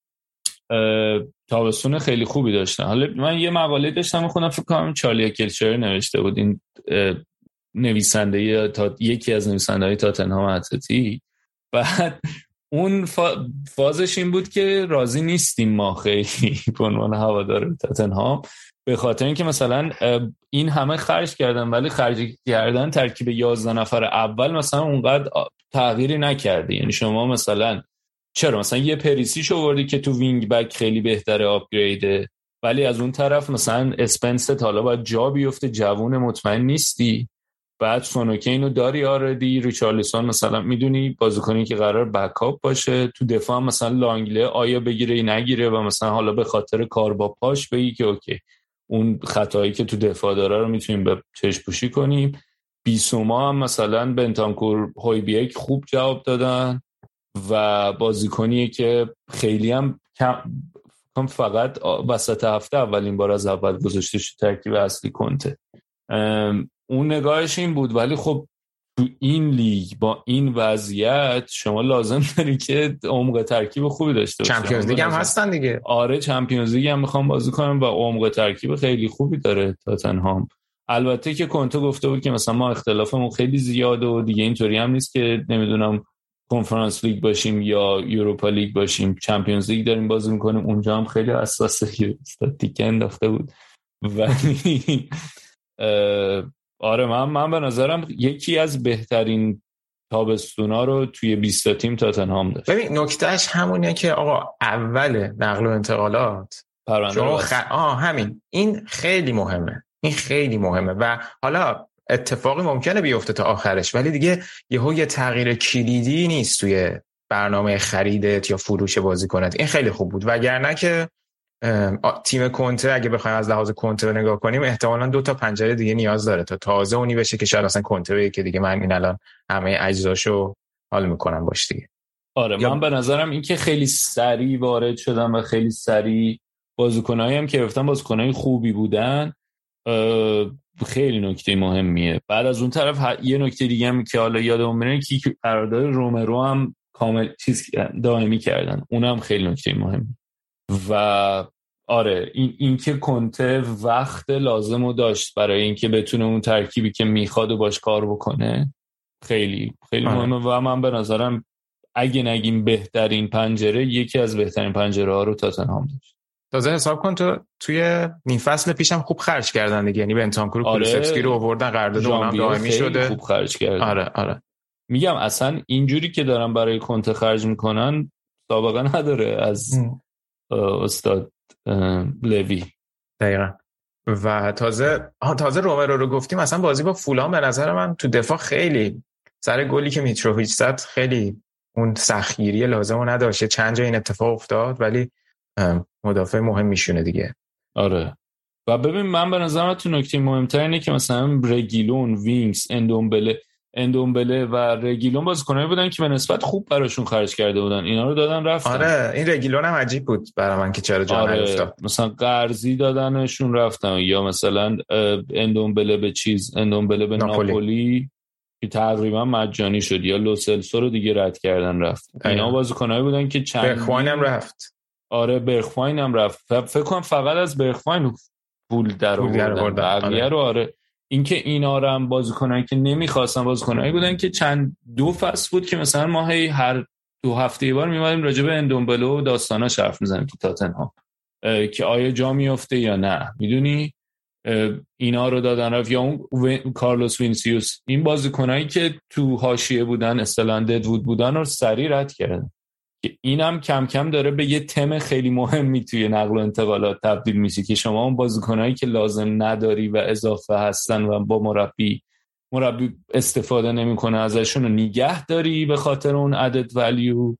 S2: تابستون خیلی خوبی داشتن. حالا من یه مقاله داشتم می‌خونم فکر کنم چارلی کلچر نوشته بود. این نویسنده تا یکی از نویسنده های تاتنهام اتلتی بعد اون فازش این بود که راضی نیستیم ما خیلی به عنوان هوادار تاتنهام. به خاطر اینکه مثلا این همه خرج کردن ولی خرج کردن ترکیب 11 نفر اول مثلا اونقدر تغییری نکرده. یعنی شما مثلا چرا؟ مثلا یه پریشیچ آوردی که تو wing back خیلی بهتره upgrade ه ولی از اون طرف مثلا اسپنس حالا باید جا بیفته جوون مطمئن نیستی. بعد سون و کین رو داری آوردی ریچارلیسون مثلا می‌دونی بازیکنی که قرار backup باشه. تو دفاع مثلا لانگله آیا بگیره نگیره و مثلا حالا به خاطر کار با پاش بگی که اوکی اون خطایی که تو دفاع داره رو می‌تونیم به چشم پوشی کنیم. بیسوما هم مثلا بنتانکور هویبیک خوب جواب دادن و بازیکنیه که خیلی هم کم فقط وسط هفته اولین بار از اول گذاشته شد ترکیب اصلی کنته. اون نگاهش این بود ولی خب تو این لیگ با این وضعیت شما لازم داری که عمق ترکیب خوبی داشته
S1: باشی. چمپیونز لیگ هم هستن دیگه.
S2: آره چمپیونز لیگ هم می‌خوام بازی کنم و عمق ترکیب خیلی خوبی داره تاتنهام البته که کنتو گفته بود که مثلا ما اختلافمون خیلی زیاده و دیگه اینطوری هم نیست که نمی‌دونم کنفرانس لیگ باشیم یا یوروپا لیگ باشیم. چمپیونز لیگ داریم بازی می‌کنیم. اونجا هم خیلی حساسه تیکه انداخته بود. ولی آره من من به نظرم یکی از بهترین تابستونا رو توی 20 تیم تاتنهام داشت.
S1: ببین نکتهش همونیه که آقا اول نقل و انتقالات. شما خ... آه همین. این خیلی مهمه. این خیلی مهمه. و حالا اتفاقی ممکنه بیفته تا آخرش ولی دیگه یهو یه تغییر کلیدی نیست توی برنامه خریدت یا فروش بازیکنت. این خیلی خوب بود. وگرنه که تیم کنته اگه بخوایم از لحاظ کنته رو نگاه کنیم احتمالا دو تا پنجره دیگه نیاز داره تا تازه اونی بشه که شاید اصلا بگه که دیگه. من این الان همه اجزاشو حال می‌کنم باش دیگه.
S2: آره من به نظرم این که خیلی سریع وارد شدم و خیلی سریع بازیکنایی هم که گرفتن بازیکنای خوبی بودن خیلی نکته مهمیه. بعد از اون طرف یه نکته دیگه هم که حالا یادم میره که قرارداد رومرو هم کامل چیز دائمی کردن. اونم خیلی نکته مهمی و آره این اینکه کنته وقت لازم رو داشت برای اینکه بتونه اون ترکیبی که می‌خواد و باش کار بکنه خیلی خیلی آره. مهمه. و من به نظرم اگه نگیم بهترین پنجره یکی از بهترین پنجره ها رو تاتنهام داشت.
S1: تازه حساب کن تو توی نیم فصل پیشم خوب خرج کردن دیگه. یعنی بنتانکور آره. رو آوردن قرارداد اونم دائمی شده.
S2: خوب خرج کردن.
S1: آره آره.
S2: میگم اصلا اینجوری که دارن برای کنته خرج می‌کنن سابقه نداره. از استاد لوی.
S1: دقیقا. و تازه تازه رومرو رو گفتیم اصلا بازی با فولان به نظر من تو دفاع خیلی سر گلی که میتروویچ زد خیلی اون سخیری لازم رو نداشته چند جا این اتفاق افتاد ولی مدافع مهم میشونه دیگه.
S2: آره. و ببین من به نظرم تو نکته مهمتر اینه که مثلا رگیلون وینگز اندومبله اندومبله و رگیلون بازیکنایی بودن که به نسبت خوب براشون خرج کرده بودن. اینا رو دادن رفتن.
S1: آره این رگیلون هم عجیب بود برای من که چرا جا آره.
S2: مثلا قرضی دادنشون رفتن یا مثلا اندومبله به چیز اندومبله به ناپولی, ناپولی که تقریبا مجانی شد یا لوسلسو رو دیگه رد کردن رفت. اینا بازیکنایی بودن که چند
S1: برخواین هم رفت.
S2: آره برخواین هم رفت. فکر کنم فقط از برخواین پول در آوردن. آره. رو آره. اینکه اینا رو هم بازیکنایی که نمی‌خواستن بازیکنایی بودن که چند دو فصل بود که مثلا ما هر دو هفته بار میومدیم راجع به اندومبلو و داستانا حرف می‌زنیم تو تاتنهام. که آیا جا میفته یا نه؟ می‌دونی؟ اینا رو دادن رفت. یا اون کارلوس وینسیوس. این بازیکنایی که تو حاشیه بودن اصطلاحا dead wood بودن رو سری رد کردن. که اینم کم کم داره به یه تم خیلی مهمی توی نقل و انتقالات تبدیل میشه که شما اون بازیکنایی که لازم نداری و اضافه هستن و با مربی مربی استفاده نمی‌کنه ازشون رو نگه داری به خاطر اون عدد ولیو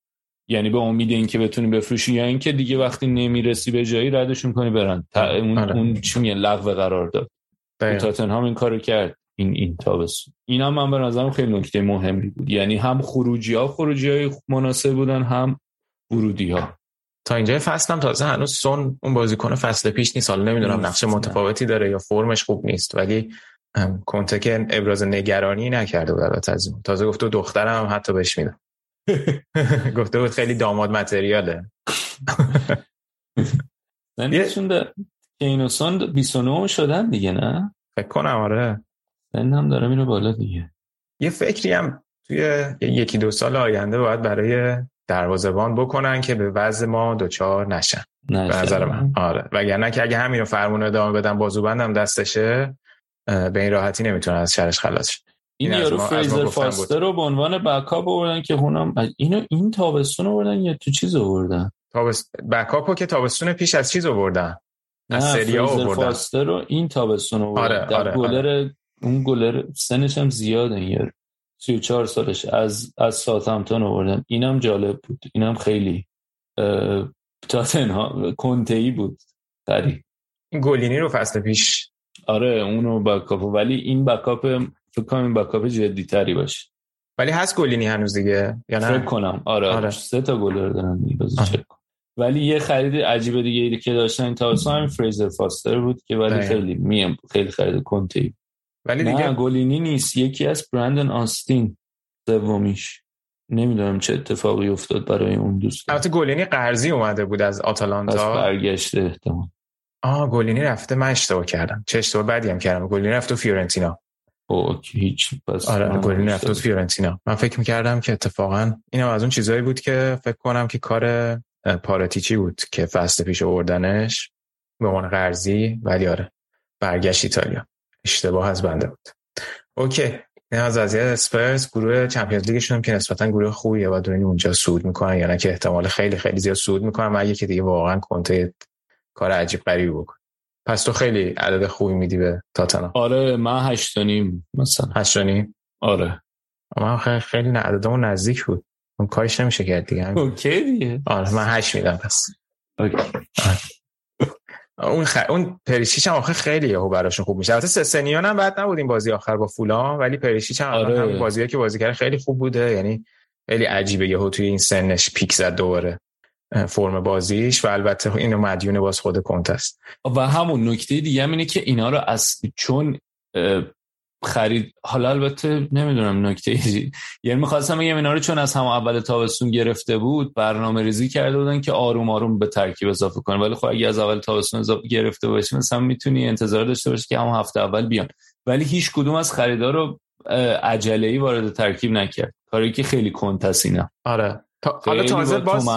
S2: یعنی به امید اینکه بتونی بفروشی یا اینکه دیگه وقتی نمی‌رسی به جایی ردشون کنی برن. اون آره. اون چی میگه لغو قرار داد. تاتنهام این کارو کرد. این این تابستون اینا من به نظرم خیلی نکته مهمی بود. یعنی هم خروجی ها خروجی های مناسب بودن هم ورودی ها
S1: تا اینجا فصل تازه هنوز سون اون بازیکن فصل پیش نیست. حالا نمی‌دونم نقش متفاوتی داره یا فرمش خوب نیست. ولی کنته که ابراز نگرانی نکرده بود البته از تازه گفته دخترم حتی بهش میدم. <laughs> گفته بود خیلی داماد متریاله.
S2: نشون اینوسان 29 شدن دیگه نه؟
S1: فکر کنم آره.
S2: سن هم داره میره بالا دیگه.
S1: یه فکری هم توی یکی دو سال آینده باید برای دروازبان بکنن که به وضع ما دوچار نشن. به نظر من. آره. وگرنه که اگه همین رو فرمون ادامه بدن بازوبندم دستشه به این راحتی نمی‌تونن از شرش خلاص شن.
S2: این یارو فریزر فاستر رو به عنوان بکاپ آوردن که اونم اینو این تابستون آوردن یا تو چیز آوردن؟
S1: تابست بکاپو که تابستون پیش از چیز آوردن؟
S2: از سری آوردن. فاستر رو این تابستون آوردن. آره، آره، گلر آره. اون گلر سنش هم زیاده یار 34 سالش از از ساوثهمپتون آوردن. اینم جالب بود. اینم خیلی تاتنها کنتهی بود. تری
S1: این گلینی رو فصل پیش.
S2: آره اونو بکاپ. ولی این بکاپ فکر کنم این بکاپ جدی تری باشه.
S1: ولی هست گلینی هنوز دیگه
S2: یا نه؟ فکر کنم. آره, آره. سه تا گل دارن چک ولی یه خرید عجیب دیگه ای که داشتن تا همین فریزر فاستر بود که ولی خیلی میم خیلی خرید کنتی ولی دیگه گلینی نیست. یکی از برندن آستین سومیش. نمی‌دونم چه اتفاقی افتاد برای اون دوست.
S1: البته گلینی قرضی اومده بود از آتالانتا.
S2: برگشته احتمال.
S1: آه گلینی رفته. من اشتباه کردم. چه اشتباه بدی هم کردم. گلینی رفت تو فیورنتینا.
S2: اوکی هیچ
S1: پس آره گلینی رفت تو فیورنتینا. من فکر می‌کردم که اتفاقا اینم از اون چیزایی بود که فکر کنم که کار پاراتیچی بود که فصل پیش آوردنش. به عنوان قرضی. ولی آره برگشت ایتالیا. اشتباه از بنده بود. اوکی. این از وضعیت اسپرز گروه Champions League شون هم که نسبتا گروه خوبیه و ببینیم اونجا صعود می‌کنن یا نه که احتمال خیلی خیلی زیاد صعود می‌کنن مگه که دیگه واقعا کنته کار عجیب غریبی بکن پس تو خیلی عدد خوبی میدی به تاتنهام
S2: آره من هشت و نیم مثلا.
S1: هشت و نیم
S2: آره.
S1: من خیلی خیلی عددمون نزدیک بود. اون کارش نمیشه کرد دیگه.
S2: اوکی دیگه.
S1: آره من هشت میدم. پس اوکی. اون خ... اون پریشیچ هم آخه خیلی یهو براشون خوب میشه. البته سسنیون هم بعد نبود این بازی آخر با فولام ولی پریشیچ هم آره. هم بازیه که بازی کرد خیلی خوب بوده. یعنی خیلی عجیبه یهو توی این سنش peak زد دوباره فرم بازیش و البته اینو مدیون باز خود کنت است.
S2: و همون نکته دیگه هم اینه که اینا رو از چون خرید. حالا البته نمی‌دونم نکته ای. یعنی می‌خواستم بگم اینا رو چون از هم اول تابستون گرفته بود برنامه ریزی کرده بودن که آروم آروم به ترکیب اضافه کنه ولی خب اگه از اول تابستون اضافه گرفته باشی مثلا می‌تونی انتظار داشته باشی که هم هفته اول بیان. ولی هیچ کدوم از خریدار رو عجله ای وارد ترکیب نکرد. کاری که خیلی کنتسینه
S1: آره. حالا تازه باز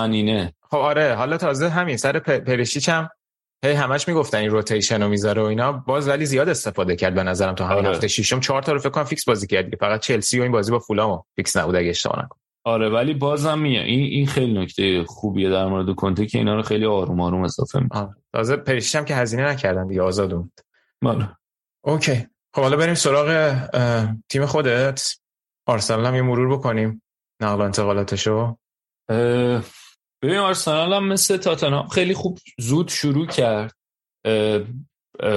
S1: خب آره. حالا تازه همین سر پریشیچ هم هی همش می‌گفتن این rotation رو می‌ذاره و اینا. باز ولی زیاد استفاده کرد به نظرم تا همین آره. هفته ششم. چهار تا رو فکر کنم فیکس بازی کرد فقط چلسی و این بازی با فولامو فیکس نبود اگه اشتباه نکنم.
S2: آره ولی بازم میاد این این خیلی نکته خوبیه در مورد کنته که اینا رو خیلی آروم آروم اضافه می‌کنه.
S1: تازه پریشیچ هم که هزینه نکردن دیگه آزاد بود
S2: بله.
S1: اوکی. خب حالا بریم سراغ تیم خودت. آرسنال هم یه مرور بکنیم. نقل انتقالاتشو.
S2: ببین آرسنال هم مثل تاتنهام خیلی خوب زود شروع کرد.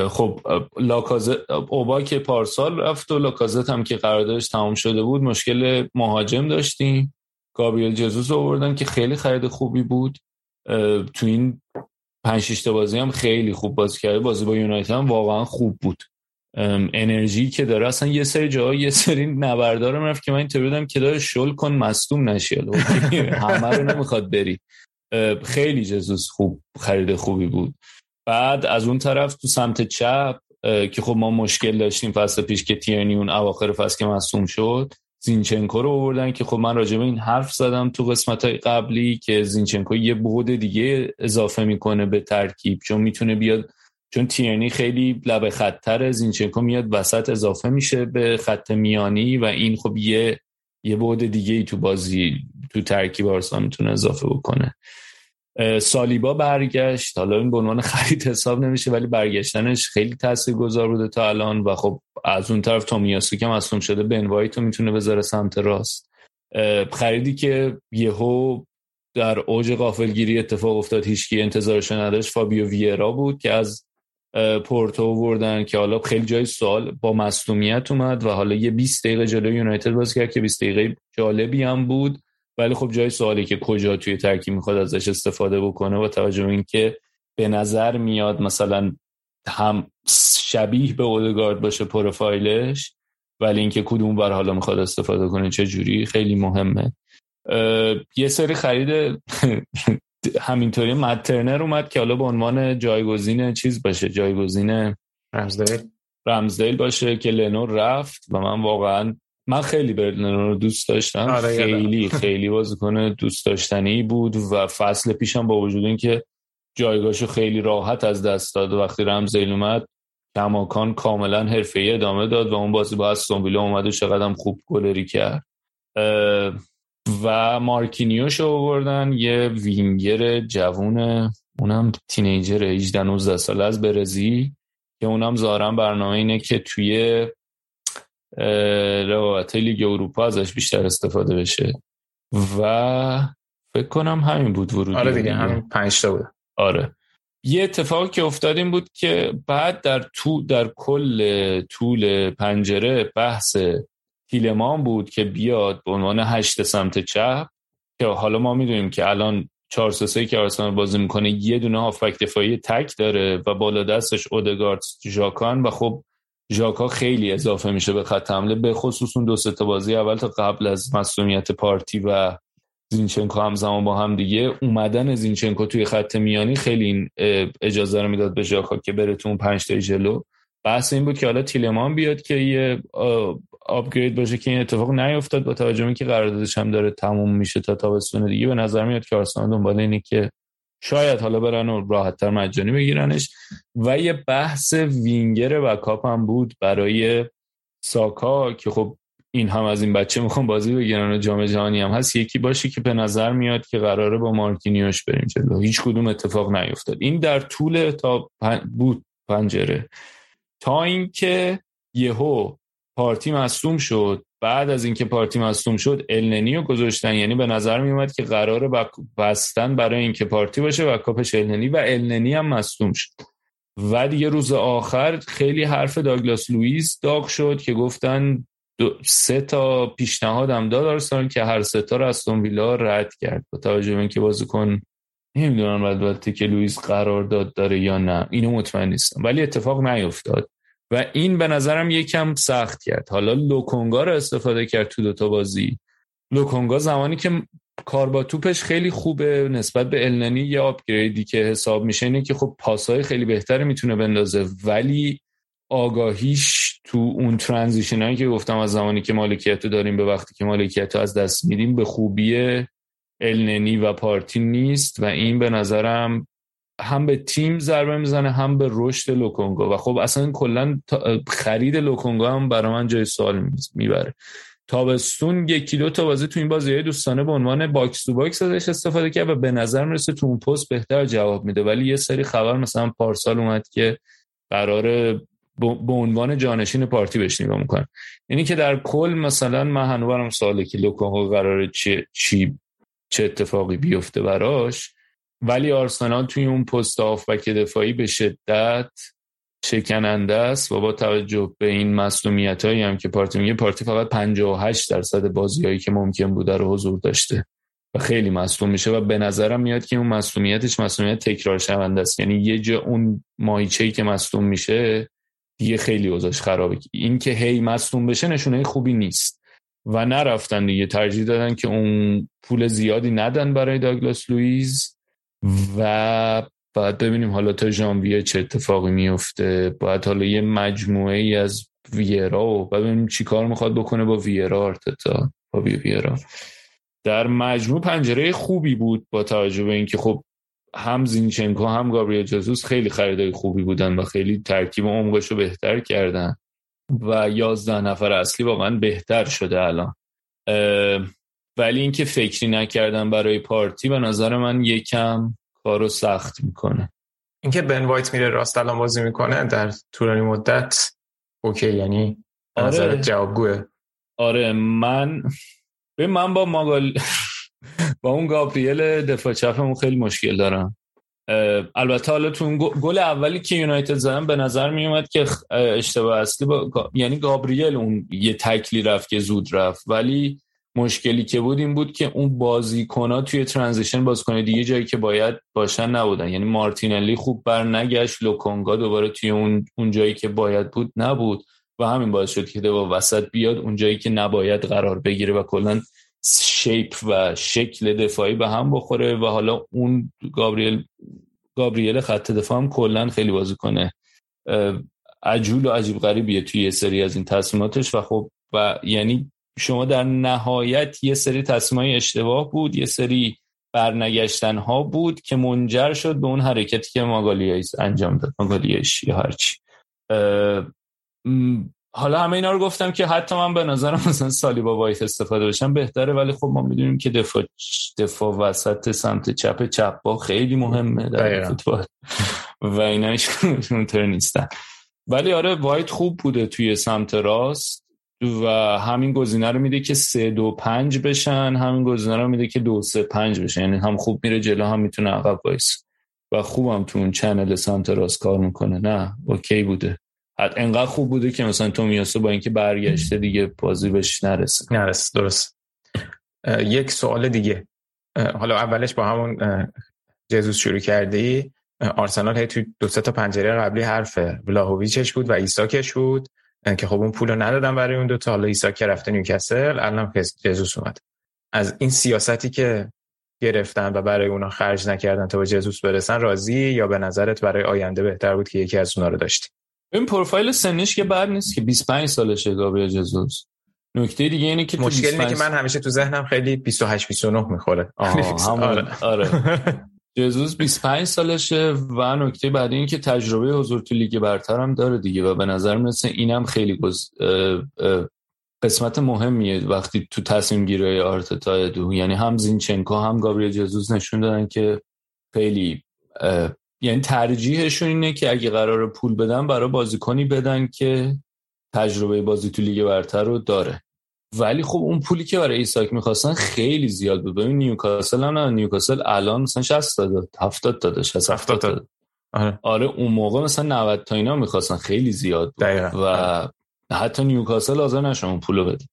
S2: خب لاکازت اوبا که پارسال رفت و لاکازت هم که قراردادش تمام شده بود مشکل مهاجم داشتیم. گابریل جزوس آوردن که خیلی خرید خوبی بود. تو این پنج بازی هم خیلی خوب بازی کرده بازی با یونایتد هم واقعا خوب بود. انرژی که داره. اصلا یه سری جاها یه سری نبردار رفت که من اینطوری بودم که داره شل کن مصدوم نشی. همه رو نمی‌خواد بری. خیلی جزوس خوب خرید خوبی بود. بعد از اون طرف تو سمت چپ که خب ما مشکل داشتیم فصل پیش که تیرنی اون اواخر فصل که مصوم شد زینچنکو رو آوردن که خب من راجع به این حرف زدم تو قسمت های قبلی که زینچنکو یه بود دیگه اضافه می‌کنه به ترکیب چون می‌تونه بیاد چون تیرنی خیلی لب خطر زینچنکو میاد وسط اضافه میشه به خط میانی و این خب یه یه بعد دیگه ای تو بازی تو ترکیب آرسنال می‌تونه اضافه بکنه. سالیبا برگشت. حالا این به عنوان خرید حساب نمیشه ولی برگشتنش خیلی تاثیرگذار بوده تا الان و خب از اون طرف تومیاسو که مصوم شده بن وایتو می‌تونه بذاره سمت راست. خریدی که یهو در اوج غافلگیری اتفاق افتاد هیچکی انتظارش نداشت فابیو ویرا بود که از پورتو وردن که حالا خیلی جای سوال با مصومیت اومد و حالا یه 20 دقیقه جلوی یونایتد بازی کرد که 20 دقیقه جالبی هم بود. ولی خب جای سوالی که کجا توی ترکیب می‌خواد ازش استفاده بکنه با توجه به اینکه به نظر میاد مثلا هم شبیه به اودگارد باشه پروفایلش ولی اینکه کدوم بر حالا می‌خواد استفاده کنه چه جوری خیلی مهمه. یه سری خرید همینطوری. مترنر اومد که حالا به عنوان جایگزین چیز باشه جایگزین
S1: رمزدیل.
S2: رمزدیل باشه که لنو رفت و من واقعا من خیلی برلینو رو دوست داشتم. آره خیلی خیلی بازیکن دوست داشتنی بود و فصل پیشم با وجود اینکه جایگاهشو خیلی راحت از دست داد وقتی رمزیل اومد کماکان کاملا حرفه‌ای ادامه داد و اون بازی با استون ویلا اومد و چقدر خوب گلری کرد. و مارکینیوش آوردن. یه وینگر جوون اونم تینیجر 18 19 ساله از برزی که اونم ظاهرا برنامه اینه که توی روابط لیگ اروپا ازش بیشتر استفاده بشه. و فکر کنم همین بود ورودی
S1: آره دیگه. همین پنج تا بود.
S2: آره. یه اتفاقی که افتاد این بود که بعد در تو در کل طول پنجره بحث تیلمان بود که بیاد به عنوان هشت سمت چپ که حالا ما می‌دونیم که الان 4 3 که آرسنال بازی می‌کنه یه دونه هافبک دفاعی تک داره و بالا دستش اودگارد ژاکان و خب ژاکا خیلی اضافه میشه به خط حمله به خصوص اون دو تا بازی اول تا قبل از مسئولیت پارتی و زینچنکو همزمان با هم دیگه. اومدن زینچنکو توی خط میانی خیلی این اجازه رو می‌داد به ژاکا که بره تو اون 5 تا جلو. بحث این بود که حالا تیلمان بیاد که یه آپگرید باشه که این اتفاق نیفتاد با توجه که قراردادش هم داره تموم میشه تا تابستون دیگه. به نظر میاد که آرسنال دنبال اینه که شاید حالا برن و راحتتر مجانی بگیرنش. و یه بحث وینگر و کاپ هم بود برای ساکا که خب این هم از این بچه می‌خوام بازی بگیرن و جام جهانی هم هست. یکی باشه که به نظر میاد که قراره با مارکینیوش بریم جلو. هیچ کدوم اتفاق نیفتاد. این در طول تا بود پنجره. تا اینکه یهو پارتی مصوم شد. بعد از اینکه پارتی مصوم شد النی رو گذاشتن. یعنی به نظر می اومد که قراره بستن برای اینکه پارتی باشه و کاپش النی و النی هم مصوم شد. و دیگه روز آخر خیلی حرف داگلاس لوئیس داغ شد که گفتن سه تا پیشنهادم داد آرسنال که هر سه تا رو استون ویلا رد کرد. با توجه به اینکه بازیکن نمی‌دونم البته که لوئیس قرار داد داره یا نه. اینو مطمئن نیستم. ولی اتفاق نیفتاد. و این به نظرم یکم سخت کرد. حالا لوکونگا رو استفاده کرد تو دوتا بازی. لوکونگا زمانی که کار با توپش خیلی خوبه نسبت به النی یه آپگریدی که حساب میشه اینه که خب پاسهای خیلی بهتری می‌تونه بندازه. ولی آگاهیش تو اون ترانزیشن هایی که گفتم از زمانی که مالکیت داریم به وقتی که مالکیت از دست میدیم به خوبی النی و پارتی نیست. و این به نظرم هم به تیم ضربه می‌زنه هم به رشد لوکونگا. و خب اصلا کلا خرید لوکونگا هم برای من جای سوال می‌بره. تابستون یکی دو تا بازی تو این بازی دوستانه به عنوان box to box ازش استفاده کرد و به نظر می‌رسه تو اون پست بهتر جواب میده. ولی یه سری خبر مثلا پارسال اومد که قرار به عنوان جانشین پارتی بهش نگاه می‌کنن. یعنی که در کل مثلا من هنوزم سواله که لوکونگا قراره چی, چی چه اتفاقی بیفته براش ولی آرسنال توی اون پست آفبک دفاعی به شدت شکننده است و با توجه به این مسئولیت هایی هم که پارتی میگه پارتی فقط 58 درصد بازی هایی که ممکن بوده رو حضور داشته و خیلی مصوم میشه و به نظرم میاد که اون مسئولیتش مسئولیت تکرار شونده است. یعنی یه جا اون مایچه‌ای که مصوم میشه دیگه خیلی اوضاعش خرابه. این که هی مصوم بشه نشونه خوبی نیست و نرفتن دیگه. ترجیح دادن که اون پول زیادی ندن برای داگلاس لوئیس و باید ببینیم حالا تا ژانویه چه اتفاقی میفته. باید حالا یه مجموعه ای از ویرا و ببینیم چی کار می‌خواد بکنه با ویرا آرتتا با ویرا. در مجموع پنجره خوبی بود با توجه به اینکه خب هم زینچنکو هم گابریل جزوس خیلی خریدای خوبی بودن و خیلی ترکیب عمقش رو بهتر کردن و یازده نفر اصلی واقعا بهتر شده الان. ولی اینکه فکری نکردن برای پارتی به نظر من یکم کارو سخت می‌کنه.
S1: اینکه بن وایت میره راست الان بازی می‌کنه در طولانی مدت اوکی یعنی آره. جوابگوه
S2: آره من به من با ماگال <laughs> با اون گابریل دفاع چپمون خیلی مشکل دارم. البته حالا تو گل اولی که یونایتد زدن به نظر می اومد که اشتباه اصلی با... یعنی گابریل اون یه تکلی رفت که زود رفت. ولی مشکلی که بود این بود که اون بازیکن توی ترانزیشن بازیکن دیگه جایی که باید باشن نبودن. یعنی مارتینلی خوب بر نگشت لوکونگا دوباره توی اون اون جایی که باید بود نبود. و همین باعث شد که با وسط بیاد اون جایی که نباید قرار بگیره و کلا شیپ و شکل دفاعی به هم بخوره. و حالا اون گابریل گابریل خط دفاع هم کلا خیلی بازی کنه عجول و عجیب غریبیه توی سری از این تصمیماتش. و خب و یعنی شما در نهایت یه سری تصمیمای اشتباه بود یه سری برنگشتن ها بود که منجر شد به اون حرکتی که ماگالیایز انجام داد ماگالیایش یا هرچی حالا همه اینا رو گفتم که حتی من به نظرم <laughs> مثلا سالیبا وایت استفاده بشم بهتره ولی خب ما می‌دونیم که دفاع دفاع وسط سمت چپ چپ پا خیلی مهمه در فوتبال. و اینا اونطور نیستن. ولی آره وایت خوب بوده توی سمت راست. و همین گزینه رو میده که سه دو پنج بشن همین گزینه رو میده که دو سه پنج بشن. یعنی هم خوب میره جلو هم می‌تونه عقب وایس و خوبم تو اون channel سمت راست کار می‌کنه. نه اوکی بوده. حتی انقدر خوب بوده که مثلا تومیاسو با اینکه برگشته دیگه بازی بهش نرسه.
S1: نرسه درست یک سوال دیگه. حالا اولش با همون جزوس شروع کرده ای آرسنال هی تو دو تا پنجره قبلی حرف ولاهویچش بود و ایساکش بود. که خب اون پول رو ندادن برای اون دوتا. حالا ایساک که رفته نیوکاسل الان جزوس اومد. از این سیاستی که گرفتن و برای اونا خرج نکردن تا به جزوس برسن راضی یا به نظرت برای آینده بهتر بود که یکی از اونا رو داشتی؟
S2: این پروفایل سنیش که بد نیست که 25 سالشه گابریل جزوس. نکته دیگه اینه که
S1: مشکل اینه که من همیشه تو ذهنم خیلی 28 29 می‌خوره. <laughs>
S2: آره. آره. <laughs> جزوس 25 سالشه و نکته بعد این که تجربه حضور تو لیگ برتر هم داره دیگه و به نظر می‌رسه اینم خیلی گز... قسمت مهمیه وقتی تو تصمیم گیری آرتتا دو یعنی هم زینچنکو هم گابریل جزوس نشون دادن که خیلی یعنی ترجیحشون اینه که اگه قرار پول بدن برای بازیکنی بدن که تجربه بازی تو لیگ برتر رو داره. ولی خب اون پولی که برای ایساک می‌خواستن خیلی زیاد بود. ببین نیوکاسل هم نه نیوکاسل الان مثلا 60 داد 70 داده 60 70 داد. آره. آره اون موقع مثلا 90 تا اینا می‌خواستن. خیلی زیاد بود. و آره. حتی نیوکاسل حاضر نشون اون پولو بده.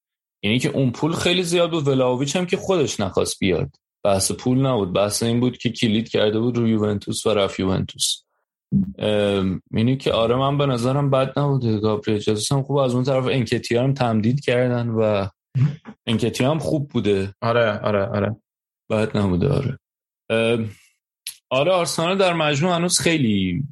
S2: یعنی که اون پول خیلی زیاد بود. ولاویچ هم که خودش نخواست بیاد. بحث پول نبود. بحث این بود که کلید کرده بود رو یوونتوس و رفت یوونتوس. اینی که آره من به نظرم بد نبوده گابریل جزوس هم خوب از اون طرف انکتی هم تمدید کردن و انکتی هم خوب بوده.
S1: آره آره آره.
S2: بد نبوده آره. آره آرسنال در مجموع هنوز خیلی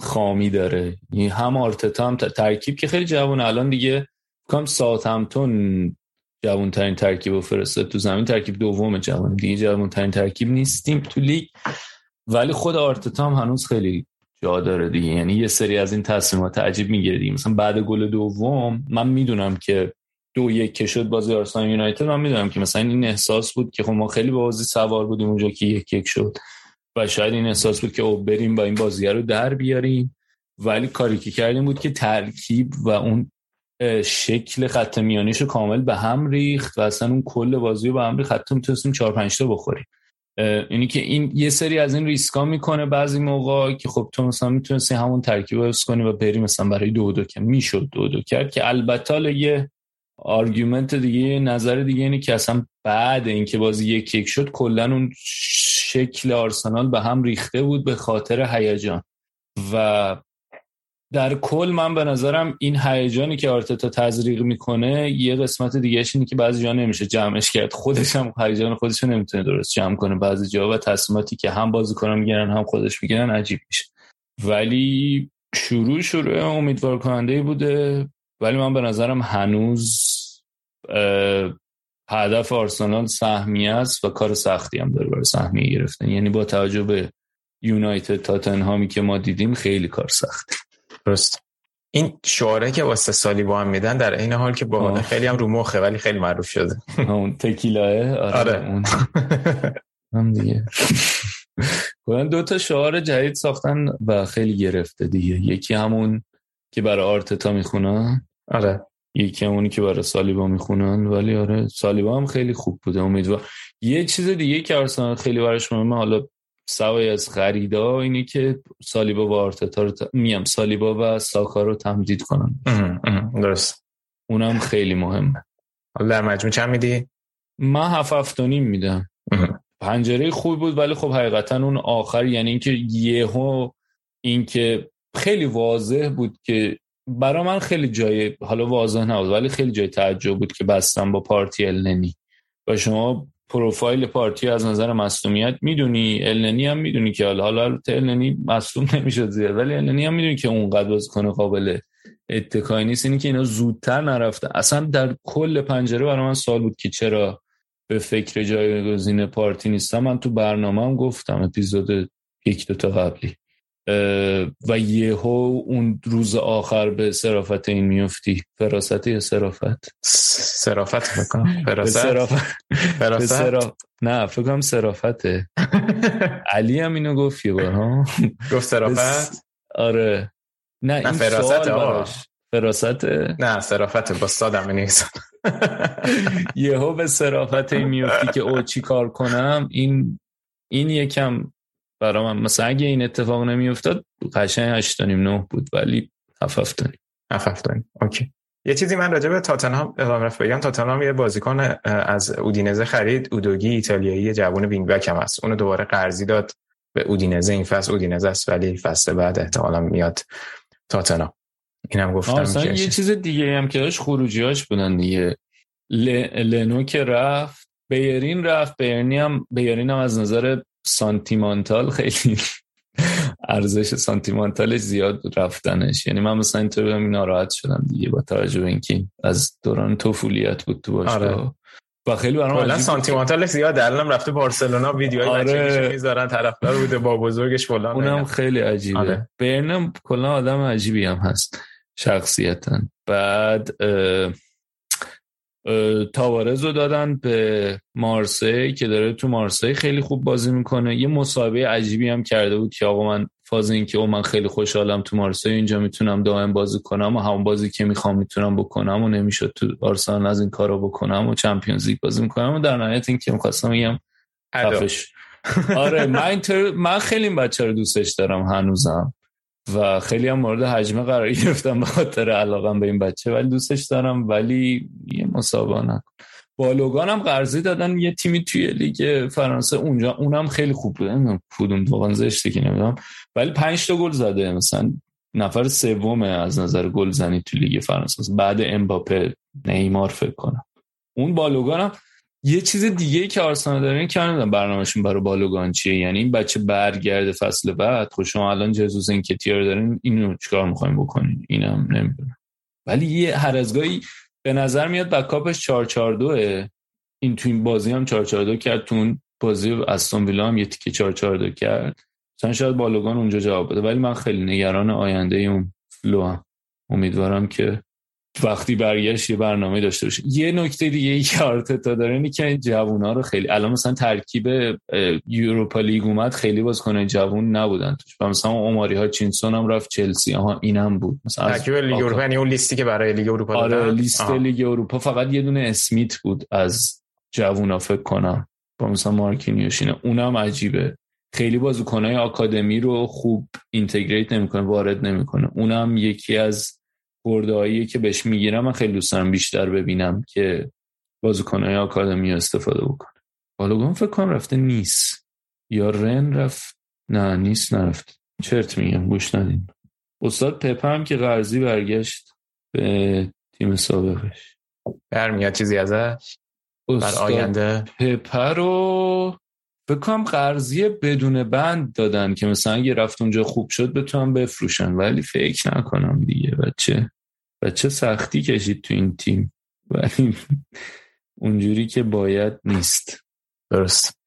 S2: خامی داره. یعنی هم آرتتا هم ترکیب که خیلی جوان الان دیگه کام ساعت همتون جوان ترین ترکیب رو فرستاد تو زمین ترکیب دوم جوان دیگه جوان ترین ترکیب نیستیم تو لیگ. ولی خود آرتتا هم هنوز خیلی جا داره دیگه. یعنی یه سری از این تصمیمات عجیب می‌گیره دیگه. مثلا بعد گل دوم من می‌دونم که دو یک که شد بازی آرسنال یونایتد من می‌دونم که مثلا این احساس بود که خب ما خیلی بازی سوار بودیم اونجا که یک یک شد و شاید این احساس بود که او بریم با این بازی رو در بیاریم. ولی کاری که کردیم بود که ترکیب و اون شکل خط میانیش کامل به هم ریخت و اصلا اون کل بازی رو به هم ریخت. حتی می‌تونستیم 4 5 تا بخوریم. اینی که این یه سری از این ریسکا می‌کنه بعضی موقع که خب تو مثلا می‌تونستی همون ترکیب رو کنی و بری مثلا برای دو دو که می‌شد دو دو کرد که البته یه argument دیگه نظر دیگه اینه که اصلا بعد اینکه بازی یک یک شد کلا اون شکل آرسنال به هم ریخته بود به خاطر هیجان. و در کل من به نظرم این هیجانی که آرتتا تزریق می‌کنه یه قسمت دیگه اینه که بعضی جا نمیشه جمعش کرد. خودش هم هیجان خودش نمی‌تونه درست جمع کنه. بعضی جا و تصمیماتی که هم بازیکنان می‌گیرن هم خودش می‌گیرن عجیب میشه. ولی شروع شروع امیدوار کننده بوده. ولی من به نظرم هنوز هدف آرسنال سهمیه است و کار سختی هم داره برای سهمیه گرفتن. یعنی با توجه به یونایتد تاتنهامی که ما دیدیم خیلی کار سخته.
S1: درست. این شعاره که واسه سالی با هم میدن در این حال که با خیلی هم رو مخه ولی خیلی معروف شده. <laughs>
S2: اون تکیلاه
S1: آره, آره.
S2: هم دیگه. کلا دو تا شعار جدید ساختن و خیلی گرفته دیگه. یکی همون که برای آرتتا می‌خونن.
S1: آره.
S2: یکی همونی که برای سالیبا می‌خونن. ولی آره سالیبا هم خیلی خوب بوده. امیدوار یه چیز دیگه که آرسنال خیلی براش مهمه حالا سوای از خریدا اینی که سالیبا و آرتتا رو ت... میم سالیبا و ساکا رو تمدید کنن.
S1: درست.
S2: اونم خیلی مهمه.
S1: حالا در مجموع چند میدی؟
S2: من هفت هفت میدم. پنجره خوب بود ولی خب حقیقتا اون آخر یعنی اینکه یهو اینکه خیلی واضح بود که برا من خیلی جای حالا واضح نبود ولی خیلی جای تعجب بود که بستم با پارتی النی و شما پروفایل پارتی از نظر مصومیت می‌دونی النی هم می‌دونی که حالا حالا النی مصوم نمی‌شد زیاد ولی النی هم می‌دونی که اون قد کنه قابل اتکایی نیست. اینی که اینا زودتر نرفته. اصلا در کل پنجره برای من سوال بود که چرا به فکر جایگزین پارتی نیستم. من تو برنامه هم گفتم اپیزود یک دو تا قبلی. و یهو اون روز آخر به سرافت این میفتی. فراست یا سرافت
S1: سرافت بکنم
S2: فراست؟ نه فکر کنم سرافته <laughs> علی هم اینو گفت یه بار ها.
S1: گفت سرافت
S2: آره. نه این فراست فراست؟
S1: نه سرافت با سادم نیست <laughs>
S2: یهو به سرافت این میفتی که او چی کار کنم؟ این این یکم برای من. مثلا اگه این اتفاق نمیافتاد قشنگ 8 9 بود ولی 7 7
S1: 7 اوکی. یه چیزی من راجع به تاتنهام ادامه رفت بگم. تاتنهام یه بازیکن از اودینزه خرید. اودوگی ایتالیایی جوون wing back هم هست. اونو دوباره قرضی داد به اودینزه. این فصل اودینزه است ولی فصل بعد احتمالاً میاد تاتنهام. اینم گفتم
S2: که یه چیز دیگه هم که داشت خروجیاش بودن دیگه. ل... لنو که رفت بیرین رفت. بیرینی هم بیرین هم از نظر سانتیمانتال خیلی ارزش سانتیمانتالش زیاد رفتنش یعنی من مثلا اینطور بودم ناراحت شدم دیگه با توجه به اینکه از دوران طفولیت بود تو باشگاه آره. و خیلی برام
S1: کلا سانتیمانتال زیاد الان رفته بارسلونا ویدیوهای آره. می‌ذارن طرفدار بوده با بزرگش فلان
S2: اونم خیلی عجیبه آره. برنم کلا آدم عجیبی هم هست شخصیتا بعد تاوارز رو دادن به مارسی که داره تو مارسی خیلی خوب بازی می‌کنه. یه مسابقه عجیبی هم کرده بود که آقا من فاز این که او من خیلی خوشحالم تو مارسی اینجا می‌تونم دائم بازی کنم و همون بازی که می‌خوام می‌تونم بکنم و نمی‌شد تو آرسنال از این کارو بکنم و چمپیونز لیگ بازی می‌کنم و در نهایت این که می‌خواستم بگم آره من, من خیلی این بچه رو دوستش دارم هنوزم. و خیلی هم مورد حجمه قرار گرفتم به خاطر علاقم به این بچه ولی دوستش دارم ولی یه مسابقه نکن. بالوگان هم قرضی دادن یه تیمی توی لیگ فرانسه. اونجا اونم خیلی خوب بود. نمی‌دونم کدوم واقعا زشته که نمی‌دونم. ولی 5 تا گل زده. مثلا نفر سومه از نظر گل زنی تو لیگ فرانسه. بعد امباپه نیمار فکر کنم. اون بالوگان هم یه چیز دیگه که آرسنال داره این که برنامهشون برای بالوگان چیه یعنی این بچه برگرده فصل بعد. خب شما الان جزوز این کتیر دارین اینو چیکار می‌خوایم بکنین؟ اینم نمی‌دونم. ولی یه هر ازگاهی به نظر میاد بکاپش 442 این تو این بازی هم 442 کرد تو اون بازی استون ویلا هم یه تیکه 442 کرد. مثلا شاید بالوگان اونجا جواب بده. ولی من خیلی نگران آینده اون فلو. امیدوارم که وقتی برگشت یه برنامه داشته باشه. یه نکته دیگه ای که آرتتا داره اینه که جوونا رو خیلی الان مثلا ترکیب یوروپا لیگ اومد خیلی بازیکن جوون نبودن توش. مثلا اوماری ها چینسون هم رفت چلسی. ها اینم بود.
S1: مثلا ترکیب لیگ اروپا یعنی اون لیستی که برای لیگ اروپا
S2: آره لیست لیگ اروپا. فقط یه دونه اسمیت بود از جوونا فکر کنم. با مثلا مارکینیوش اینه. اونم عجیبه. خیلی بازیکنای آکادمی رو خوب integrate نمی‌کنه وارد نمی‌کنه. اونم یکی از بردهایی که بهش می‌گیرم من خیلی دوست دارم بیشتر ببینم که بازیکنهای آکادمی استفاده بکنه. بالوگان فکر کنم رفته نیست. یا رن رفت؟ نه نیست نرفت. چرت میگم گوش ندین. استاد پپه هم که قرضی برگشت به تیم سابقش.
S1: برمیاد چیزی ازش؟ بر آینده؟
S2: پپه رو فکر کنم قرضی بدون بند دادن که مثلا اگه رفت اونجا خوب شد بتونم بفروشن. ولی فکر نکنم دیگه بچه. و چه سختی کشید تو این تیم. ولی اونجوری که باید نیست.
S1: درست.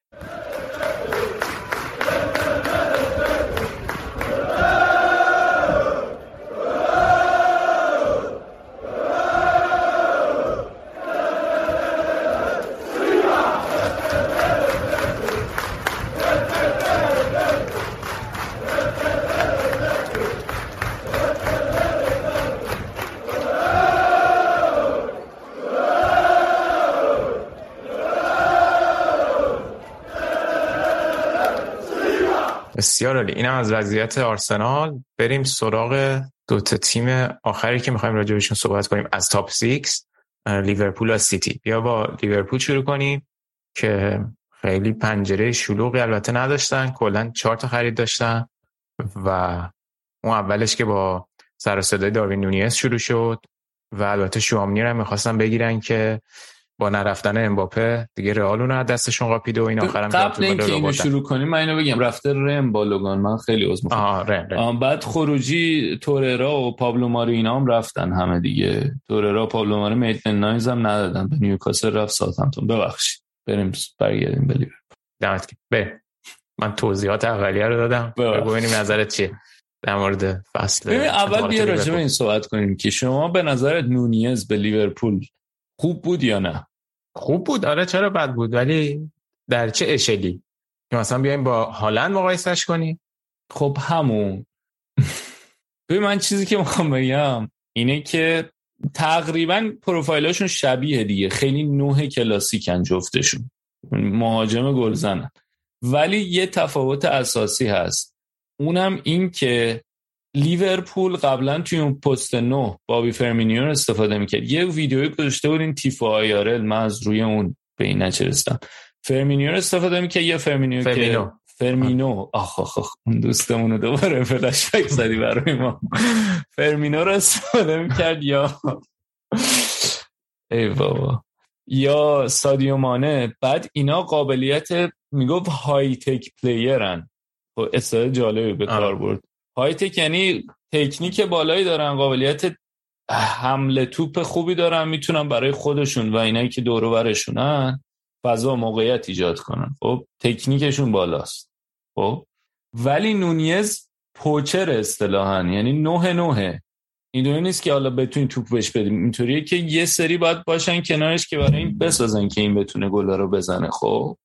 S1: بسیار عالی. اینم از وضعیت آرسنال. بریم سراغ دو تا تیم آخری که می‌خوایم راجع صحبت کنیم. از تاپ 6 لیورپول و سیتی. بیا با لیورپول شروع کنیم که خیلی پنجره شلوغی البته نداشتن. کلا چهار تا خرید داشتن و اون اولش که با سر صدای داروین نونیز شروع شد و البته شوامنی رو می‌خواستن بگیرن که با نرفتن امباپه دیگه رئال اون از دستشون قاپید و این آخرم
S2: قبل اینکه اینو شروع کنیم من اینو بگم رفته رم بالوگان من خیلی عذر
S1: می‌خوام.
S2: بعد خروجی توررا و پابلو ماری اینا هم رفتن همه دیگه. توررا پابلو ماری میتن نایز هم ندادن. به نیوکاسل رفت ساوثهمپتون ببخشید. بریم برگردیم به
S1: دمت به من توضیحات اولیه رو دادم. ببینیم نظرت چیه؟ در مورد فصل
S2: اول بیا راجع به این صحبت کنیم که شما به نظرت نونیز به لیورپول خوب بود یا نه؟
S1: خوب بود. آره چرا بد بود؟ ولی در چه اشلی؟ که مثلا بیایم با هالند مقایسش کنیم؟
S2: خب همون. ببین من چیزی که می‌خوام بگم اینه که تقریبا پروفایلاشون شبیه دیگه. خیلی نوع کلاسیکن جفتشون. مهاجم گلزنن. ولی یه تفاوت اساسی هست. اونم این که لیورپول قبلا توی اون پست نو بابی فرمینیو استفاده می‌کرد. یه ویدیوی گذاشته بود این تیفو آیارل من از روی اون به این نچرستم. فرمینیو رو استفاده می‌کرد یه فرمینیو
S1: فرمینو. که
S2: فرمینو. آخ آخ آخ اون دوستمون رو دوباره فلش بک زدی برای ما. فرمینو رو استفاده می‌کرد یا ای بابا. یا سادیو مانه. بعد اینا قابلیت می‌گفت high tech playerن خب اصلا جالبی به کار برد. high tech یعنی تکنیک بالایی دارن قابلیت حمله توپ خوبی دارن می‌تونن برای خودشون و اینایی که دور برشونن فضا موقعیت ایجاد کنن. خب تکنیکشون بالاست. خب ولی نونیز پوچر اصطلاحا یعنی نوه نوه اینطوری نیست که حالا بتونی توپ بهش بدیم. اینطوریه که یه سری باید باشن کنارش که برای این بسازن که این بتونه گلا رو بزنه. خب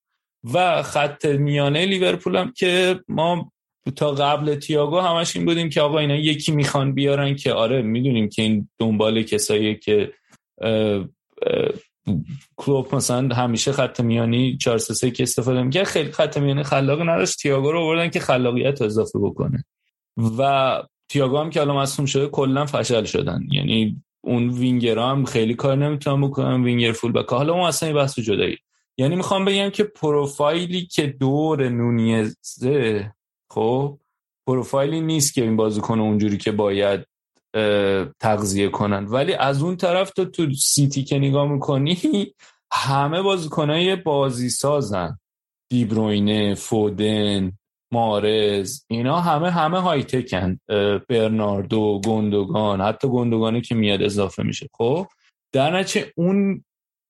S2: و خط میانه لیورپول هم که ما تا قبل تییاگو همش این بودیم که آقا اینا یکی می‌خوان بیارن که آره می‌دونیم که این دنبال کسایی که کلوب مثلا همیشه خط میانی 4 3 که استفاده می‌کنه خیلی خط میانی خلاقی نداشت. تییاگو رو آوردن که خلاقیت اضافه بکنه. و تییاگو هم که الان مصدوم شده کلا فشل شدن. یعنی اون وینگر هم خیلی کار نمی‌تونن بکنن وینگر فول بک. حالا اون اصلا بحث جدایی. یعنی می‌خوام بگم که پروفایلی که دور نونیزه خب پروفایلی نیست که این بازیکن اونجوری که باید تغذیه کنن. ولی از اون طرف تو تو سیتی که نگاه می‌کنی همه بازیکنای بازی سازن. دیبروینه فودن مارز اینا همه همه های تکن برناردو گندگان حتی گندگانی که میاد اضافه میشه. خب در نچه اون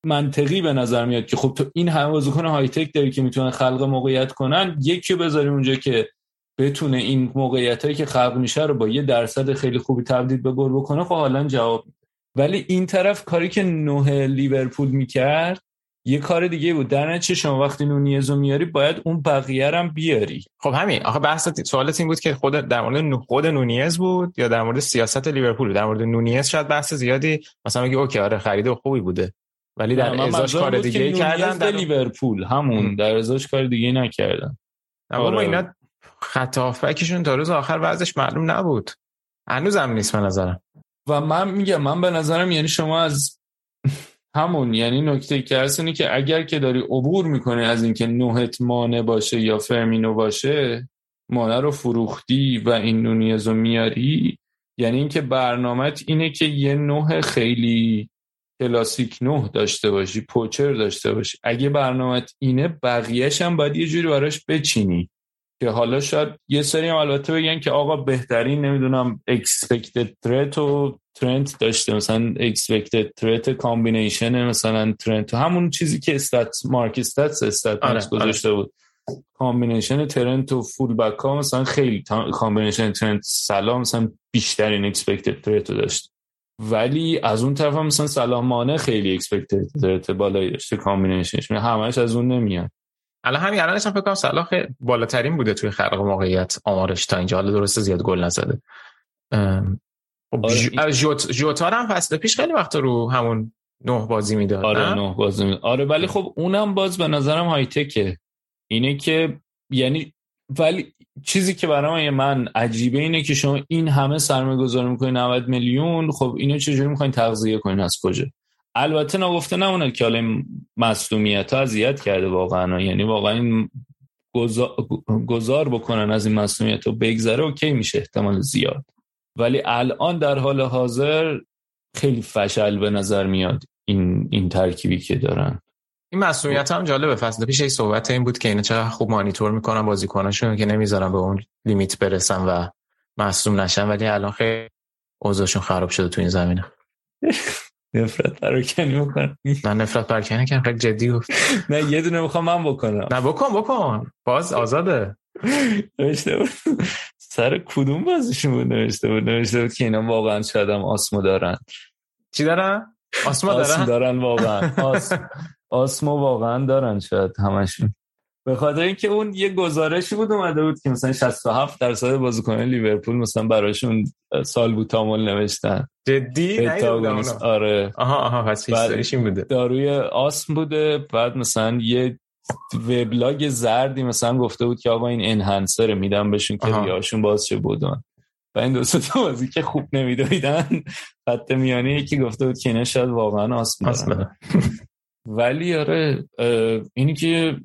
S2: منطقی به نظر میاد که خب تو این همه بازیکن های تک داری که می‌تونن خلق موقعیت کنن یکی بذاری اونجا که بتونه این موقعیت هایی که خلق میشه رو با یه درصد خیلی خوبی تبدیل به گل بکنه خب حالا جواب ولی این طرف کاری که نوه لیورپول می‌کرد یه کار دیگه بود. در نتیجه شما وقتی نونیزو میاری باید اون بقیه هم بیاری.
S1: خب همین. آخه بحث سوالت این بود که خود در مورد خود نونیز بود یا در مورد سیاست لیورپول در مورد نونیز شاید بحث زیادی مثلا میگه اوکی آره خرید خوبی بوده. ولی در ازاش کار دیگه کردن
S2: در لیورپول. همون. در ازاش کار دیگه نکردن.
S1: آره. اینا خط هافبکشون تا روز آخر وضعش معلوم نبود. هنوزم نیست به نظرم.
S2: و من میگم من به نظرم یعنی شما از <laughs> همون یعنی نکته که هست اینه که اگر که داری عبور می‌کنه از اینکه نوهت مانه باشه یا فرمینو باشه مانه رو فروختی و این نونیز رو میاری. یعنی اینکه برنامت اینه که یه نوه خیلی کلاسیک نوه داشته باشی پوچر داشته باشی. اگه برنامت اینه بقیهش هم باید یه جوری براش بچینی. که حالا شاید یه سری هم البته بگن که آقا بهترین نمی‌دونم expected threat و ترنت داشته. مثلا expected threat کامبینیشن مثلا ترنت همون چیزی که استات مارک استاتس استات آره، گذاشته بود. کامبینیشن ترنت و فول بک ها مثلا خیلی کامبینیشن ترنت سلام مثلا بیشترین expected threat رو داشت. ولی از اون طرف هم مثلا صلاح مانه خیلی expected threat بالایی داشته combinationش همش از اون نمیاد
S1: الان همین الانش هم فکر کنم صلاح بالاترین بوده توی خلق موقعیت آمارش تا اینجا. حالا درسته زیاد گل نزده. خب آره. جوت جوتا هم فصل پیش خیلی وقت رو همون نه بازی می‌داد
S2: آره نه؟ بازی می‌داد آره ولی خب اونم باز به نظرم های تکه اینه که یعنی ولی چیزی که برای من عجیبه اینه که شما این همه سرمایه گذاری می‌کنین 90 میلیون خب اینو چجوری می‌خواین تغذیه کنین؟ از کجا؟ البته نگفته نمونه که حالا این مسئولیت ها اذیت کرده واقعا. یعنی واقعا این گذار بکنن از این مسئولیت رو بگذره اوکی میشه احتمال زیاد. ولی الان در حال حاضر خیلی فشل به نظر میاد این این ترکیبی که دارن.
S1: این مسئولیت هم جالبه. فصل پیش ای صحبت این بود که اینا چقدر خوب مانیتور می‌کنن بازیکناشون که نمی‌ذارن به اون لیمیت برسن و مصدوم نشن ولی الان خیلی اوضاعشون خراب شده تو این زمینه. <laughs>
S2: نفرت پراکنی می‌کنم
S1: نه نفرت پراکنی کنم خیلی جدی گفت.
S2: نه یه دونه می‌خوام من بکنم.
S1: نه بکن بکن. باز آزاده.
S2: نوشته بود. سر کدوم بازیشون بود نوشته بود؟ نوشته بود که اینا واقعا شاید هم آسمو دارن.
S1: چی دارن؟ آسمو دارن؟
S2: آسم دارن واقعا. آسم آسمو واقعا دارن شاید همشون. به خاطر اینکه اون یه گزارشی بود اومده بود که مثلا 67 درصد بازیکن لیورپول مثلا براشون سال بود تامل نوشتن.
S1: جدی؟
S2: آره.
S1: آها آها پس این بوده.
S2: داروی آسم بوده. بعد مثلا یه وبلاگ زردی مثلا گفته بود که آقا این انهانسر میدم بهشون که ریاشون باز چه بودن. و این دو تا بازی که خوب نمیدویدن. خط میانی یکی گفته بود که اینا شاید واقعا آسم ولی آره اینی که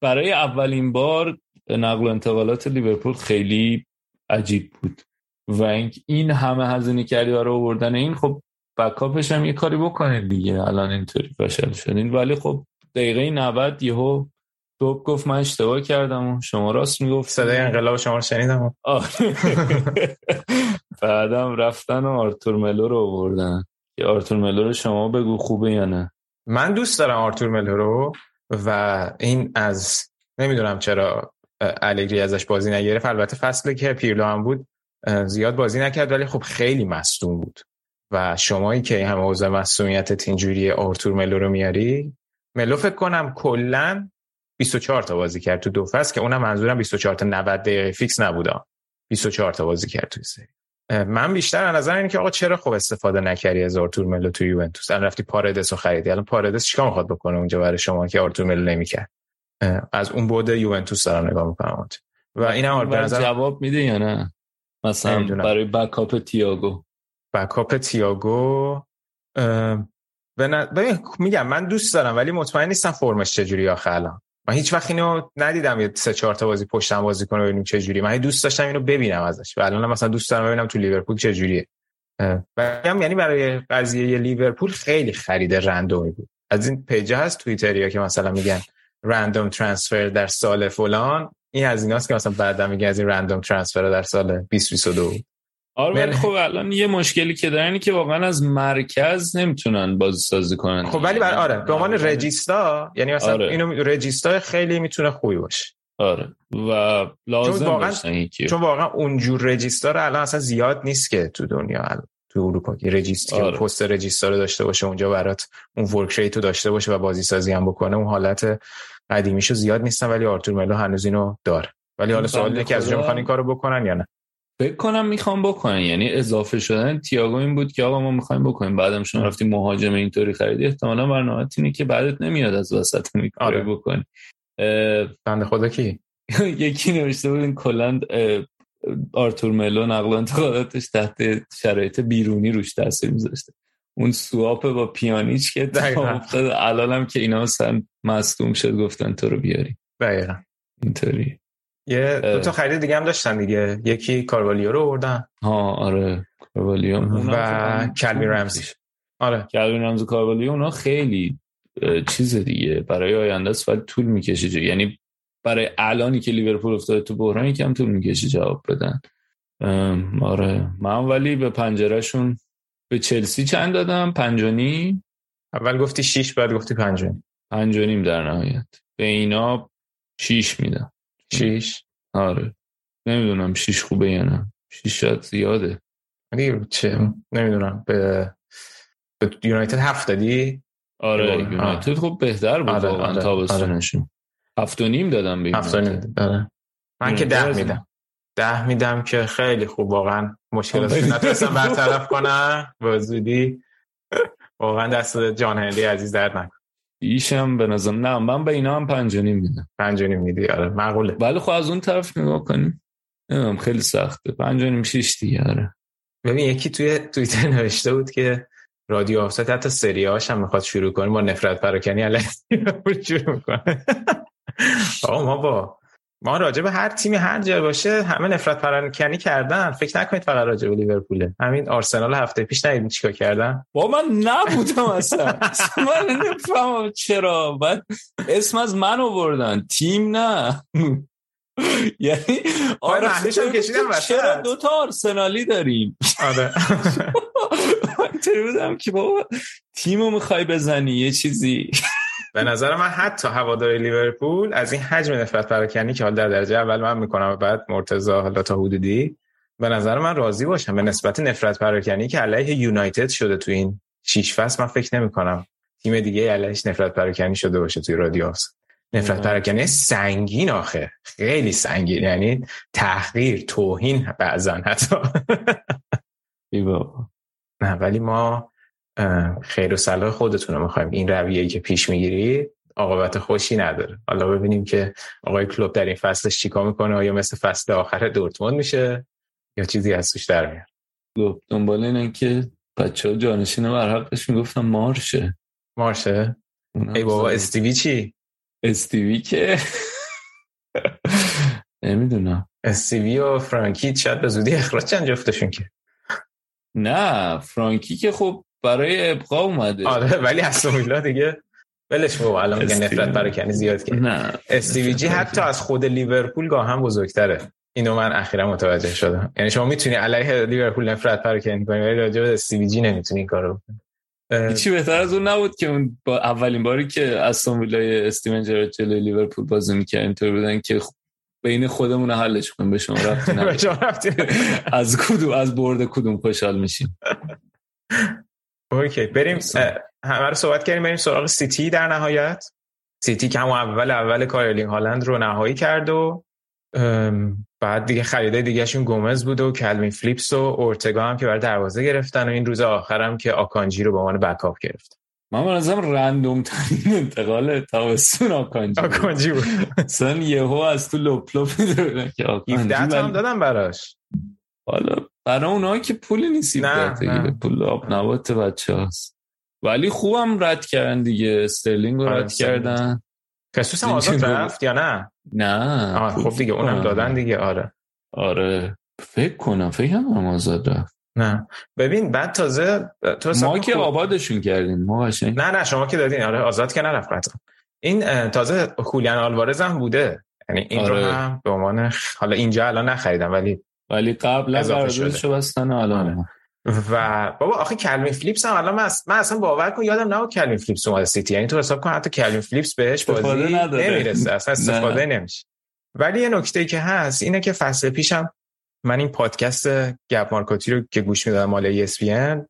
S2: برای اولین بار نقل و انتقالات لیورپول خیلی عجیب بود. و این همه هزینه کردی برای آوردن این خب بکاپش هم یه کاری بکنه دیگه. الان اینطوری فشل شدین. ولی خب دقیقه 90 یهو توپ گفت من اشتباه کردم و شما راست می‌گفت
S1: صدای انقلاب شما رو شنیدم. <laughs>
S2: بعدم رفتن و آرتور ملو رو آوردن. که آرتور ملو رو شما بگو خوبه یا نه؟
S1: من دوست دارم آرتور ملو رو. و این از نمی‌دونم چرا الگری ازش بازی نگرفت. البته فصلی که پیرلو هم بود زیاد بازی نکرد ولی خب خیلی مصدوم بود. و شمایی که هم اوضاع مصدومیت اینجوری آرتور ملو رو میاری ملو فکر کنم کلا 24 تا بازی کرد تو دو فصل که اونم منظورم 24 تا 90 دقیقه فیکس نبودا. 24 تا بازی کرد تو سری آ. من بیشتر از نظر اینه که آقا چرا خب استفاده نکردی از آرتور ملو تو یوونتوس؟ الان رفتی پاردس رو خریدی. الان پاردس چیکار می‌خواد بکنه اونجا برای شما که آرتور ملو نمی‌کرد؟ از اون بود یوونتوس دارم نگاه می‌کنم. و این هم
S2: به نظر جواب میده یا نه؟ مثلا برای بکاپ تییاگو
S1: بکاپ تییاگو ببین میگم من دوست دارم ولی مطمئن نیستم فرمش چجوری آخه الان. من هیچ وقت اینو ندیدم یه سه چهار تا بازی پشتم بازی کنه ببینیم چه جوری من دوست داشتم اینو ببینم ازش و الان مثلا دوست دارم ببینم تو لیورپول چه جوریه یعنی برای قضیه لیورپول خیلی خرید رندومی بود. از این پیجه هست توییتریا که مثلا میگن رندوم ترانسفر در سال فلان. این از ایناست که مثلا بعدا میگن از این رندوم ترانسفر در سال 2022
S2: آره ولی خب الان یه مشکلی که دارن که واقعا از مرکز نمی‌تونن بازی سازی کنن.
S1: خب ولی بر آره به عنوان رجیستا یعنی مثلا آره. اینو رجیستا خیلی می‌تونه خوبی باشه.
S2: آره. و لازم چون واقعا
S1: چون واقعا اونجور رجیستار الان اصلا زیاد نیست که تو دنیا الان. تو اروپا که رجیستر آره. پست رجیستر رو داشته باشه اونجا برات اون ورک ریتو داشته باشه و بازی سازی هم بکنه اون حالت قدیمیشو زیاد نیستن ولی آرتور ملو هنوز اینو داره. ولی حالا سوال اینه که از می‌خوان این کارو بکنن یا نه؟
S2: فکر کنم می‌خوام بکنن. یعنی اضافه شدن تییاگو این بود که آقا ما می‌خوایم بکنیم. بعدم شما رفتیم مهاجم اینطوری خریدی احتمالا برنامه اینه که بعدت نمیاد از وسط میکاره. بکنی.
S1: بنده خدا کی؟ <laughs>
S2: یکی نوشته بود این کلا آرتور ملو نقل انتقالاتش تحت شرایط بیرونی روش تاثیر میذاشته. اون سواپ با پیانیچ که الان هم که اینا مثلا مصدوم شد گفتن تو رو بیاری.
S1: دقیقا.
S2: اینطوری.
S1: یه دو تا خرید دیگه هم داشتن دیگه. یکی کاروالیو رو آوردن.
S2: ها آره. کاروالیو
S1: و کلوین رمزی.
S2: آره. کلوین رمزی کاروالیو اونا خیلی چیز دیگه. برای آینده است ولی طول می‌کشه یعنی برای الانی که لیورپول افتاده تو بحران یکم طول می‌کشه جواب بدن. آره. من ولی به پنجرهشون به چلسی چند دادم؟ پنجانی
S1: اول گفتی شیش بعد گفتی پنجانی
S2: پنجانیم در نهایت. به اینا شیش میدم.
S1: شیش؟
S2: آره. نمی‌دونم شیش خوبه یا نه. شیش شاید زیاده.
S1: چه نمی‌دونم. به به یونایتد هفت دادی؟
S2: آره یونایتد خب بهتر بود آره، واقعا آره، تابستونشون. آره. هفت و نیم دادم به
S1: هفت و نیم آره. من که ده میدم. ده میدم که خیلی خوب واقعا مشکلاتش نتونستم برطرف کنم. با زودی. واقعا دست جان هنری عزیز درد نکن
S2: شیشم به نظر نه من به اینا هم پنج میدم.
S1: پنج میدی؟ آره معقوله.
S2: ولی خب از اون طرف نگاه کنیم. نمی‌دونم خیلی سخته. پنج نیم شیش دیگه آره.
S1: ببین یکی توی توییتر نوشته بود که رادیو آفست حتی سریاش هم می‌خواد شروع کنه. با نفرت پراکنی علیه <laughs> شروع می‌کنه. <laughs> آقا ما با ما راجع به هر تیمی هر جا باشه همه نفرت پراکنی کردن. فکر نکنید فقط راجع به لیورپوله. همین آرسنال هفته پیش ندیدین چیکار کردن؟
S2: با من نبودم اصلا. من نفهمم چرا. بعد اسم از من آوردن. تیم نه. یعنی
S1: آره هم کشیدم
S2: چرا دو تا آرسنالی داریم؟
S1: آره. <laughs>
S2: بودم که بابا تیمو می‌خوای بزنی یه چیزی.
S1: به نظر من حتی هوادار لیورپول از این حجم نفرت پراکنی که حال در درجه اول من می‌کنم و بعد مرتضی حالا تا حدودی به نظر من راضی باشم. به نسبت نفرت پراکنی که علیه یونایتد شده تو این شیش فصل من فکر نمی کنم تیم دیگه علیهش نفرت پراکنی شده باشه توی رادیوس نفرت پراکنی سنگین آخه. خیلی سنگین. یعنی تحقیر توهین بعضا حتی. نه ولی ما خیر و صلاح خودتون رو می‌خوایم. این رویه‌ای که پیش می‌گیرید عاقبت خوشی نداره. حالا ببینیم که آقای کلوب در این فصلش چیکار می‌کنه آیا مثل فصل آخر دورتموند میشه یا چیزی از توش در میاد؟
S2: کلوب دنبال اینه که بچه ها جانشین بر حقش می‌گفتن مارشه.
S1: مارشه؟ ای بابا استیوی چی؟
S2: استیوی که؟ نمی‌دونم.
S1: استیوی و فرانکی شاید به زودی اخراج چند جفتشون که.
S2: نه فرانکی که خب برای ابقا اومده.
S1: آره ولی اصلا دیگه ولش بابا الان میگه نفرت برای کنی زیاد که
S2: نه.
S1: استیوی جی حتی از خود لیورپول گاه هم بزرگتره. اینو من اخیرا متوجه شدم. یعنی شما می‌تونی علیه لیورپول نفرت پراکنی کنی ولی راجع به استیوی جی نمی‌تونی این کارو
S2: چی بهتر از اون نبود که اون با اولین باری که استون ویلای استیون جرارد جلوی لیورپول بازی می‌کرد اینطور بودن که بین خودمون حلش کنیم. به شما رفتی <laughs> از کدوم از برد کدوم خوشحال میشیم؟ <laughs>
S1: اوکی بریم همه رو صحبت کردیم بریم سراغ سیتی در نهایت. سیتی که همون اول اول ارلینگ هالند رو نهایی کرد و بعد دیگه خریده دیگهشون گومز بود و کلوین فلیپس و اورتگا هم که برای دروازه گرفتن و این روز آخرم که آکانجی رو به عنوان backup گرفت.
S2: من به نظرم random ترین انتقال تابستون آکانجی
S1: آکانجی بود.
S2: اصلا یهو از تو لپ لپ که
S1: آکانجی هم دادم براش.
S2: حالا برای اونایی که پولی نیستی نه. پول آب نبات بچه هست ولی خوبم رد کردن دیگه. استرلینگ رو رد کردن.
S1: خصوص هم <laughs> آزاد رفت یا نه؟
S2: نه
S1: خب دیگه اونم دادن دیگه. آره.
S2: آره. فکر کنم فکر هم آزاد رفت.
S1: نه. ببین بعد تازه
S2: تو ما که آبادشون کردیم. ما
S1: نه نه شما که دادین. آره آزاد که نرفت قطعا. این تازه خولیان آلوارز هم بوده. یعنی این آره. رو هم به عنوان حالا اینجا الان نخریدم ولی
S2: ولی قبل از قراردادشو بستن الان.
S1: و بابا آخه کلوین فلیپس هم الان من, اصلا باور کن یادم نبود کلوین فلیپس اومده سیتی. یعنی تو حساب کن حتی کلوین فلیپس بهش بازی نمی‌رسه. اصلا استفاده نمیشه. ولی یه نکته که هست اینه که فصل پیشم من این پادکست گب مارکوتی رو که گوش می‌دادم مال ESPN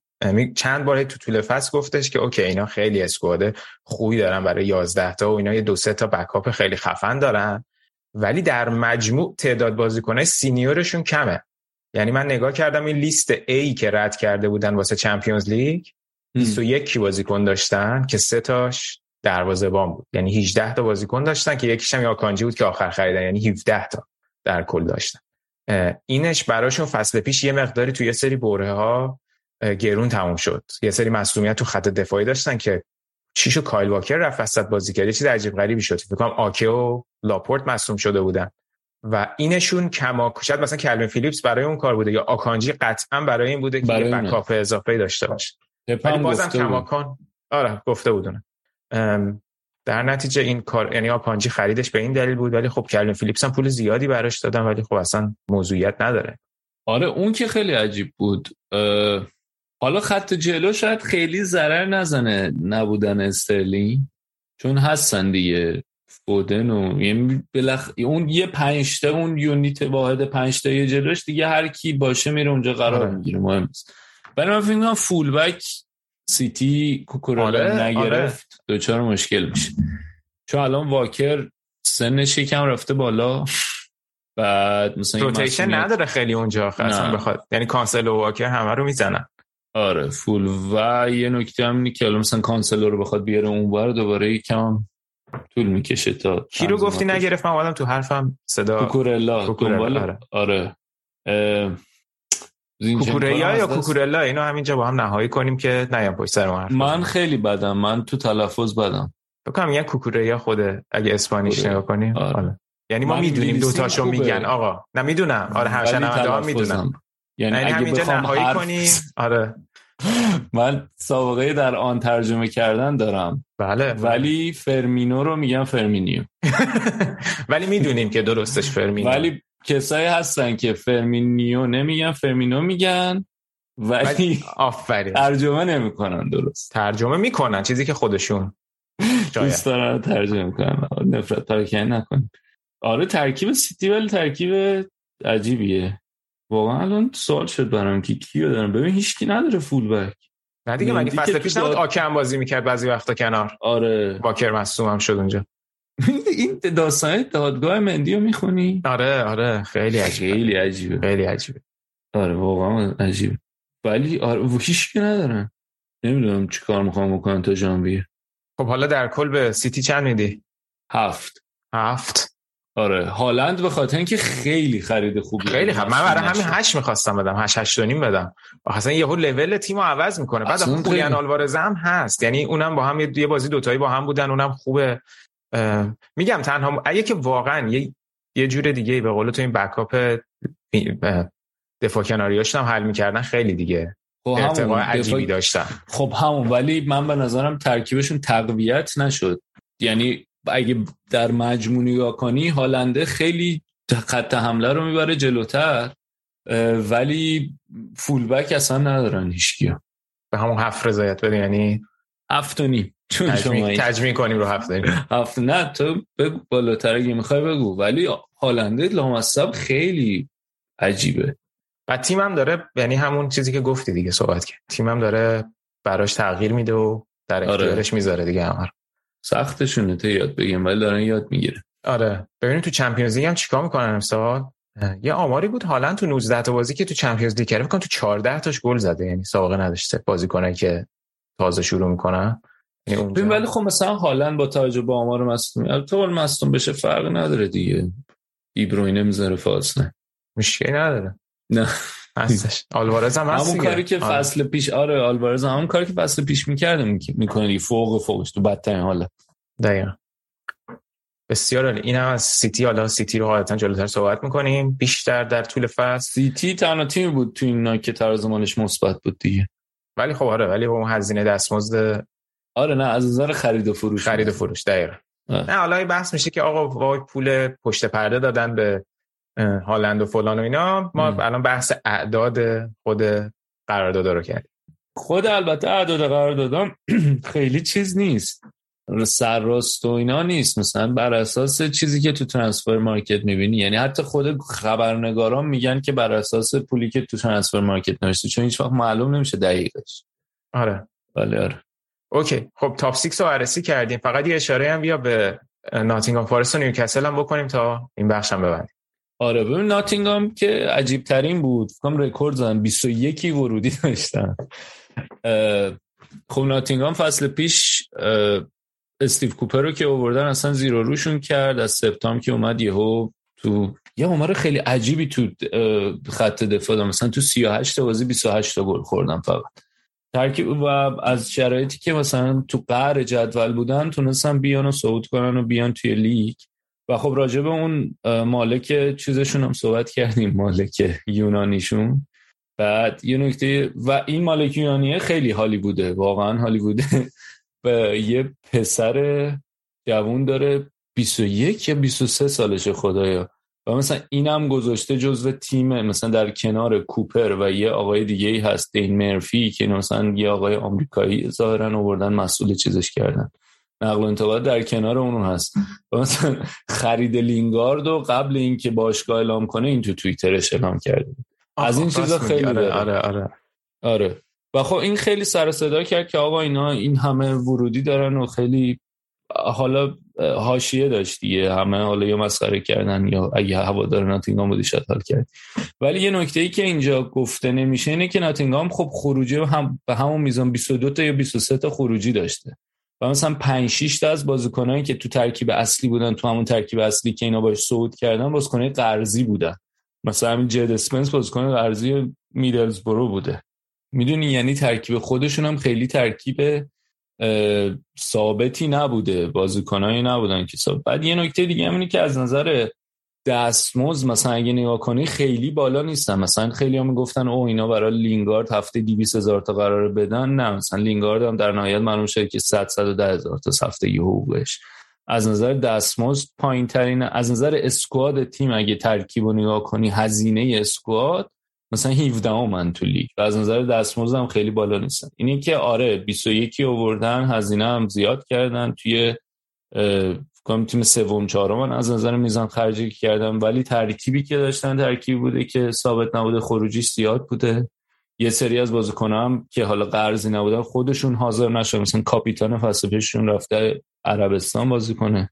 S1: چند بار تو طول فصل گفتش که اوکی اینا خیلی squad خوبی دارن برای 11 تا و اینا یه دو سه تا backup خیلی خفن دارن. ولی در مجموع تعداد بازیکنای seniorشون کمه. یعنی من نگاه کردم این لیست A که رد کرده بودن واسه چمپیونز لیگ 21 تا بازیکن داشتن که سه تاش دروازه‌بان بود. یعنی 18 تا بازیکن داشتن که یکیش هم آکانجی بود که آخر خریدن. یعنی 17 تا در کل داشتن. اینش براشون فصل پیش یه مقداری توی یه سری برهه ها گرون تموم شد. یه سری مصدومیت تو خط دفاعی داشتن که چیشو کایل واکر رفت وسط بازی کرد. یه چیز عجیب غریبی شد. فکر کنم آکه و لاپورت مصدوم شده بودن. و اینشون کما شاید مثلا کلوین فیلیپس برای اون کار بوده یا آکانجی قطعا برای این بوده که یه backup اضافه داشته باشه. ولی بازم کماکان آره گفته بودن در نتیجه این کار یعنی آکانجی خریدش به این دلیل بود ولی خب کلوین فیلیپس هم پول زیادی براش دادن ولی خب اصلا موضوعیت نداره.
S2: آره اون که خیلی عجیب بود حالا خط جلو شاید خیلی ضرر نزنه نبودن استرلینگ چون هستن دیگه. فودن و یعنی بلخ... اون یه پنجته اون یونیت واحد پنجته یه جلوش دیگه هر کی باشه میره اونجا قرار آره. می‌گیره. مهم نیست. ولی من فکر کنم فول بک سیتی کوکورالا آره. نگرفت. آره. دوچار مشکل میشه. چون الان واکر سنش یکم رفته بالا. بعد مثلا
S1: rotation نداره خیلی اونجا اصلا بخواد یعنی کانسلو و واکر همه رو می‌زنن.
S2: آره فول و یه نکته هم اینه که مثلا کانسلو رو بخواد بیاره اونور دوباره یکم طول می‌کشه تا
S1: کی رو گفتی نگرفت؟ من تو حرفم صدا.
S2: کوکورلا
S1: کوکورلا
S2: آره,
S1: آره. کوکوریا یا کوکورلا؟ اینو همینجا با هم نهایی کنیم که نیام پشت سر
S2: حرف من خیلی بدم. من تو تلفظ بدم.
S1: بکنم یه کوکوریا خوده اگه اسپانیش نگاه کنیم. آره. یعنی ما می‌دونیم دو تاشو میگن. آقا نه می‌دونم. آره هر شنونده ها می‌دونم. یعنی, یعنی همینجا نهایی کنیم آره. <laughs>
S2: من سابقه در آن ترجمه کردن دارم.
S1: بله.
S2: ولی فرمینو رو میگم فرمینیو. <laughs>
S1: ولی می‌دونیم که درستش فرمینو
S2: ولی کسایی هستن که فرمینیو نمیگن فرمینو میگن ولی
S1: آفرین.
S2: ترجمه نمی‌کنن درست.
S1: ترجمه می‌کنن چیزی که خودشون. <laughs>
S2: دوست دارن ترجمه کنن. نفرت پراکنی نکن آره ترکیب سیتی ولی ترکیب عجیبیه. واقعا الان سوال شد برام که کیو دارم؟ ببین هیچکی نداره فول بک
S1: نه دیگه مگه فصل پیش نبود آکم بازی می‌کرد بعضی وقتا کنار؟
S2: آره.
S1: باکر مصوم هم شد اونجا.
S2: این داستان دادگاه مندی رو می‌خونی؟
S1: آره آره. خیلی عجیبه.
S2: خیلی عجیبه.
S1: خیلی عجیبه.
S2: آره واقعا عجیبه. ولی آره هیچ که ندارن نمی‌دونم چی کار می‌خوام بکنن تا ژانویه.
S1: خب حالا در کل به سیتی چند میدی؟
S2: هفت.
S1: هفت.
S2: آره. هالند به خاطر اینکه خیلی خرید خوبی
S1: خیلی خوب من برای همین 8 می‌خواستم بدم. 8 8 نیم بدم. اصلا یهو لول تیمو عوض می‌کنه. بعد خولیان آلوارز هم هست. یعنی اونم با هم یه بازی دوتایی با هم بودن. اونم خوبه. میگم تنها اگه که واقعا یه یه جور دیگه به قول تو این بکاپ دفاع کناریاش هم حل می‌کردن خیلی دیگه. خب ارتقاء عجیبی داشتن.
S2: خب همون. ولی من به نظرم ترکیبشون تقویت نشد. یعنی اگه در مجموع نگاه کنی هالنده خیلی خط حمله رو می‌بره جلوتر ولی فولبک اصلا ندارن هیچکی
S1: به همون هفت رضایت بده یعنی
S2: هفت و نیم.
S1: چون تجمیع کنیم رو هفت
S2: هفت نه تو بگو بالاتر اگه می‌خوای بگو. ولی هالنده لامصب خیلی عجیبه.
S1: و تیمم داره یعنی همون چیزی که گفتی دیگه صحبت کرد. تیمم داره براش تغییر میده و در آره. اختیارش آره. می‌ذاره دیگه همار
S2: سختشونه تا یاد بگیم ولی دارن یاد می‌گیره
S1: آره. ببینیم تو چمپیونز لیگ هم چیکار می‌کنن امسال؟ یه آماری بود حالا تو 19 تا بازی که تو چمپیونز لیگ کرده تو 14 تاش گل زده یعنی سابقه نداشته بازیکنایی که تازه شروع می‌کنن.
S2: یعنی اونجا... ولی خب مثلا حالا با توجه به آمار مصدومی تو مصدوم بشه فرق نداره دیگه. دی بروینه می‌ذاره فاصله.
S1: مشکلی نداره.
S2: نه.
S1: هستش. آلوارز هم
S2: همون کاری که آره. فصل پیش آره آلوارز همون کاری که فصل پیش می‌کرده می‌کنه فوق فوقش تو بدترین حالا
S1: دقیقا. بسیار عالی. این هم از سیتی. حالا سیتی رو حالتا جلوتر صحبت می‌کنیم. بیشتر در طول فصل.
S2: سیتی تنها تیم بود تو این که تراز مالیش مثبت بود دیگه.
S1: ولی خب آره ولی با اون هزینه دستمزد
S2: آره نه از نظر خرید و فروش.
S1: خرید و فروش دقیقا. نه حالا بحث میشه که آقا وای پول پشت پرده دادن به هالند و فلان و اینا ما الان بحث اعداد خود قرارداد رو کردیم.
S2: خود البته اعداد قراردادم <clears throat> خیلی چیز نیست. سرراست و اینا نیست. مثلا بر اساس چیزی که تو ترانسفر مارکت می‌بینی. یعنی حتی خود خبرنگاران میگن که بر اساس پولی که تو ترانسفر مارکت نوشته. چون هیچ وقت معلوم نمیشه دقیقش.
S1: آره.
S2: بله آره.
S1: OK. خب top 6 رو بررسی کردیم. فقط یه اشاره هم بیا به ناتینگهام فارست و نیوکاسل هم بکنیم تا این بخش هم ببندیم.
S2: آره ببین ناتینگهام که عجیب ترین بود فکرم رکورد زدن. 21 ورودی داشتن خب ناتینگهام فصل پیش استیو کوپر رو که آوردن اصلا زیرو روشون کرد. از سپتامبر که اومد یهو تو یه عمر خیلی عجیبی تو خط دفاع دارم مثلا تو 38 تا بازی 28 تا گل خوردن فقط. ترکیب و از شرایطی که مثلا تو قهر جدول بودن تونستن بیان و صعود کنن و بیان توی لیگ. و خب راجع به اون مالک چیزشون هم صحبت کردیم مالک یونانیشون. بعد یه نکته و این مالک یونانیه خیلی حالی بوده واقعا حالی بوده. <laughs> و یه پسر جوون داره 21 یا 23 سالشه خدایا. و مثلا اینم گذاشته جزو تیم مثلا در کنار کوپر و یه آقای دیگه ای هست دین مرفی که مثلا یه آقای آمریکایی ظاهرا آوردن مسئول چیزش کردن. نقل و انتقال در کنار اون هست. مثلا خرید لینگارد و قبل اینکه باشگاه اعلام کنه این تو توییترش اعلام کرده. از این چیزا خیلی
S1: آره آره آره.
S2: آره. و خب این خیلی سر صدا کرد که آقا اینا این همه ورودی دارن و خیلی حالا حاشیه داشت دیگه. همه حالا یا مسخره کردن یا اگه هوادار ناتینگام بودی شاید حال کرد. ولی یه نکته ای که اینجا گفته نمیشه اینه که ناتینگام خب خروجی هم به همون میزان 22 تا یا 23 تا خروجی داشته. و مثلا 5 6 تا از بازیکنایی که تو ترکیب اصلی بودن تو همون ترکیب اصلی که اینا باش صعود کردن بازیکنای قرضی بودن. مثلا همین جد اسپنس بازیکن قرضی میدلزبرو بوده. می‌دونی؟ یعنی ترکیب خودشون هم خیلی ترکیب ثابتی نبوده. بازیکنایی نبودن که ثابت. بعد یه نکته دیگه هم که از نظر دستمزد مثلا اگه نگاه کنی خیلی بالا نیستن. مثلا خیلی هم می‌گفتن او اینا برای لینگارد هفته 200 هزار تا قرار بدن. نه مثلا لینگارد هم در نهایت معلوم شده که 100 110 هزار تا هفته یه حقوقش. از نظر دستمزد پایین ترین از نظر اسکواد تیم اگه ترکیب رو نگاه کنی هزینه اسکواد مثلا 17 من تو لیگ و از نظر دستمزد هم خیلی بالا نیستن. اینی که آره 21 آوردن هزینه هم زیاد کردن توی کنم تیم سوم چهارم. از نظر میزان خرجی کردن ولی ترکیبی که داشتن ترکیبی بوده که ثابت نبوده خروجی زیاد بوده. یه سری از بازیکنام که حالا قرضی نبودن خودشون حاضر نشدن. مثلا کاپیتان فصل رفته عربستان بازی کنه.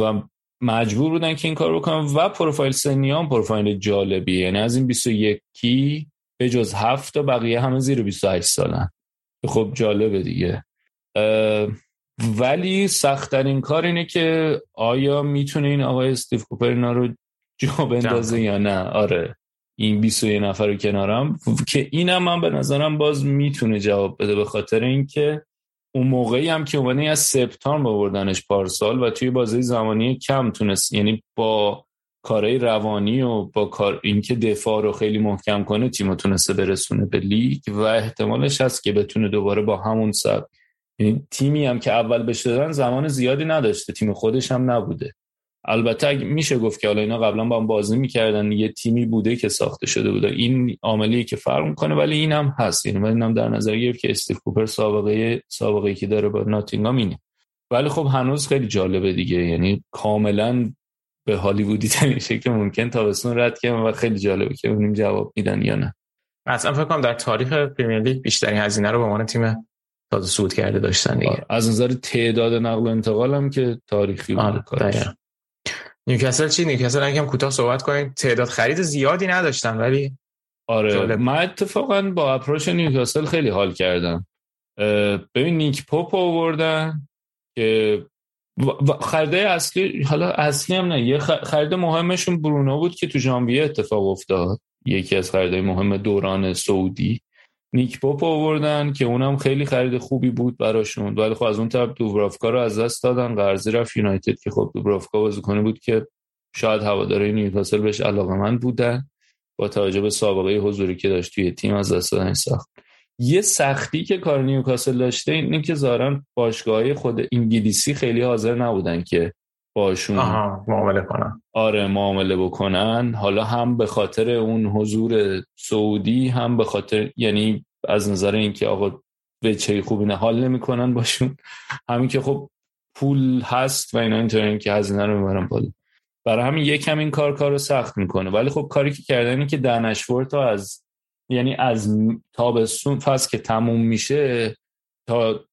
S2: و مجبور بودن که این کار بکنن. و پروفایل سنی هم پروفایل جالبیه. یعنی از این 21 کی به جز هفت تا بقیه همه زیر 28 سالن. خب جالبه دیگه. ولی سختترین کار اینه که آیا می‌تونه این آقای استیف کوپر اینا رو جا بندازه یا نه؟ آره. این 21 نفر رو کنارم. که اینم من به نظرم باز می‌تونه جواب بده به خاطر اینکه اون موقعی هم که اومدن از سپتامبر بردنش پارسال و توی بازی زمانی کم تونست. یعنی با کارهای روانی و با کار اینکه دفاع رو خیلی محکم کنه تیم تونسته برسونه به لیگ و احتمالش هست که بتونه دوباره با همون سب یعنی تیمی هم که اول بشه دادن زمان زیادی نداشته تیم خودش هم نبوده. البته میشه گفت که حالا اینا قبلا با هم بازی می‌کردن یه تیمی بوده که ساخته شده بوده. این عاملی که فرق می‌کنه ولی این هم هست. یعنی من هم در نظر گرفت که استیو کوپر سابقه سابقه که داره با ناتینگام اینه. ولی خب هنوز خیلی جالبه دیگه. یعنی کاملا به هالیوودی ترین شکل ممکن تابستون رد کنم و خیلی جالبه که ببینیم جواب میدن یا نه.
S1: اصلا فکر کنم در تاریخ پرمیر لیگ بیشترین هزینه رو به عنوان تیم تازه صعود کرده داشتن دیگه.
S2: از نظر تعداد نقل و انتقال هم که تاریخی
S1: بوده نیوکاسل چی؟ نیوکاسل یکم کوتاه صحبت کنیم. تعداد خرید زیادی نداشتن ولی
S2: آره. جالب. من اتفاقا با approach نیوکاسل خیلی حال کردم. ببین نیک پوپ آوردن که خرید اصلی حالا اصلی هم نه یه خرید مهمشون برونو بود که تو ژانویه اتفاق افتاد. یکی از خریدهای مهم دوران سعودی. نیک پاپ آوردن که اونم خیلی خرید خوبی بود براشون. ولی خب از اون طرف دوبرافکا رو از دست دادن قرضی رفت یونایتد که خب دوبرافکا بازیکنی بود که شاید هواداری نیوکاسل بهش علاقمند بودن با توجه به سابقه حضوری که داشت توی تیم از دست دادن سخت یه سختی که کار نیوکاسل داشته اینه که ظاهرا باشگاه خود انگلیسی خیلی حاضر نبودن که باشون
S1: معامله کنن.
S2: آره معامله بکنن. حالا هم به خاطر اون حضور سعودی هم به خاطر یعنی از نظر اینکه آقا به چه خوبی نه حال نمی‌کنن باشون. همین که خب پول هست و اینا اینطوری که هزینه رو می‌برن بالا. برای همین یکم این کار کار رو سخت می‌کنه. ولی خب کاری که کردن که دنشورت از یعنی از تابستون فصل که تموم میشه تا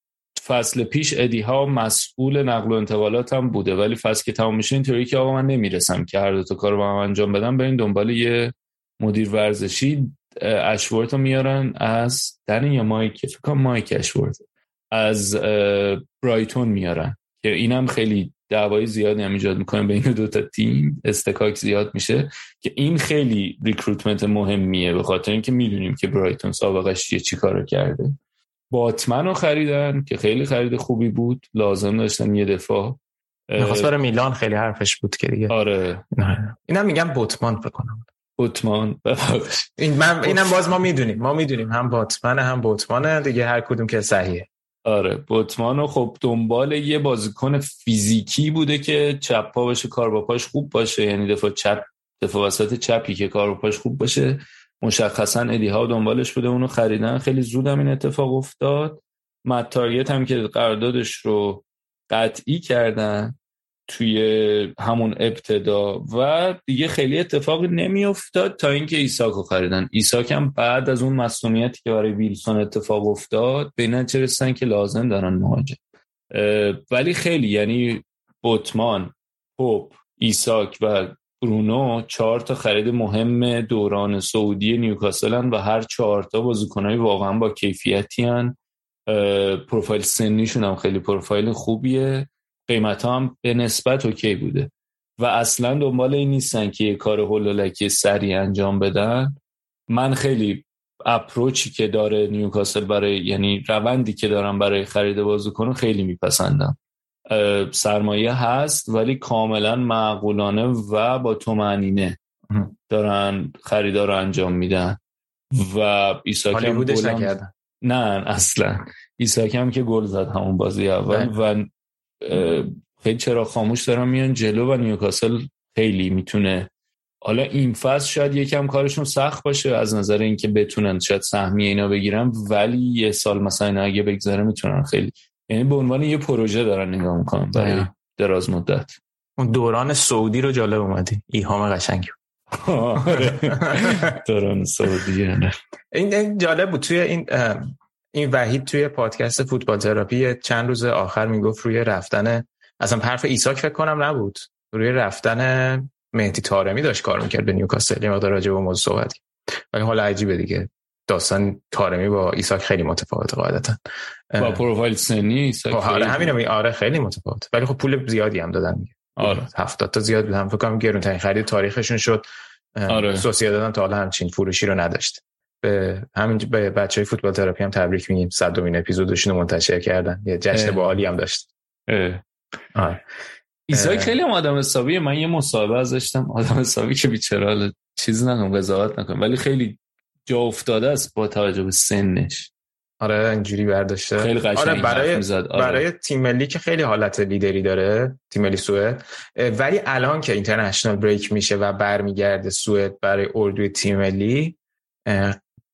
S2: فصل پیش ادی هاو مسئول نقل و انتقالات هم بوده. ولی فصل که تمام میشه اینطوری که آقا من نمی‌رسم که هر دو تا کار با هم انجام بدم برین دنبال یه مدیر ورزشی اشورت رو میارن از دن یا مایک فکر کنم مایک اشورت از برایتون میارن که اینم خیلی دعوای زیادی هم ایجاد می‌کنه بین دو تا تیم. اصطکاک زیاد میشه که این خیلی recruitment مهمیه به خاطر اینکه می‌دونیم که برایتون سابقش چیه چی کارو کرده. باتمن رو خریدن که خیلی خرید خوبی بود. لازم داشتن یه دفاع
S1: می‌خواست برای میلان خیلی حرفش بود که دیگه.
S2: آره.
S1: اینم میگم بوتمان بکنم
S2: بوتمان
S1: این من اینم باز ما می‌دونیم. ما می‌دونیم. هم باتمن هم بوتمانه دیگه هر کدوم که صحیحه.
S2: آره. بوتمان خب دنبال یه بازیکن فیزیکی بوده که چپ پا باشه کار با پاش خوب باشه. یعنی دفاع چپ دفاع وسط چپی که کار با پاش خوب باشه. مشخصا ادی هاو دنبالش بوده اونو خریدن. خیلی زود هم این اتفاق افتاد. مت تارگت هم که قراردادش رو قطعی کردن توی همون ابتدا. و دیگه خیلی اتفاقی نمیافتاد تا اینکه ایساک رو خریدن. ایساک هم بعد از اون مصدومیتی که برای ویلسون اتفاق افتاد به نتیجه رسیدن که لازم دارن مهاجم. ولی خیلی یعنی بوتمان پوپ ایساک و برونو چهار تا خرید مهم دوران سعودی نیوکاسل و هر چهار تا بازیکنای واقعا با کیفیتی هن. پروفایل سنیشون هم خیلی پروفایل خوبیه. قیمت هم به نسبت OK بوده. و اصلا دنبال این نیستن که یه کار هول هولکی سریع انجام بدن. من خیلی approach ی که داره نیوکاسل برای یعنی روندی که دارم برای خرید بازیکن خیلی میپسندم. سرمایه هست ولی کاملا معقولانه و با تومنینه دارن خریدار رو انجام میدن. و ایساک هم نه اصلا. ایساک هم که گل زد همون بازی اول و خیلی چرا خاموش دارن میان جلو و نیوکاسل خیلی می‌تونه. حالا این فصل شاید یکم کارشون سخت باشه از نظر اینکه بتونن شاید سهمیه اینا بگیرن ولی یه سال مثلا اینا اگه بگذره می‌تونن خیلی یعنی به عنوان یه پروژه دارن نگاه می‌کنن برای دراز مدت.
S1: اون دوران سعودی رو جالب اومدی. ایهام قشنگ
S2: آره. دوران سعودی
S1: آره. این جالب بود. توی این این وحید توی پادکست فوتبال تراپی چند روز آخر می‌گفت روی رفتن اصلا حرف ایساک فکر کنم نبود. روی رفتن مهدی تارمی داشت کار می‌کرد به نیوکاسل. یه مقدار راجع به موضوع صحبت ولی حالا عجیبه دیگه. داستان طارمی با ایساک خیلی متفاوته قاعدتا.
S2: با پروفایل سنی ایساک
S1: خب، آره همین می آره خیلی متفاوت. ولی خب پول زیادی هم دادن دیگه.
S2: آره.
S1: 70 تا زیاد بود. هم فکر کنم گرون ترین خرید تاریخشون شد. آره. دادن تا حالا همچین فروشی رو نداشت. به همین به بچه های فوتبال تراپی هم تبریک میگیم. صدومین اپیزودشون رو منتشر کردن. یه جشن باحالی هم داشت.
S2: آره. ایساک خیلی هم آدم حسابیه. من یه مصاحبه ازش داشتم. آدم حسابی که بیچاره چیز نکنم قضاوت نکنم. ولی خیلی جا افتاده است با توجه به سنش.
S1: آره اینجوری برداشته.
S2: خیلی قشنگ
S1: آره برای آره. برای تیم ملی که خیلی حالت لیدری داره تیم ملی سوئد. ولی الان که اینترنشنال بریک میشه و برمیگرده سوئد برای اردوی تیم ملی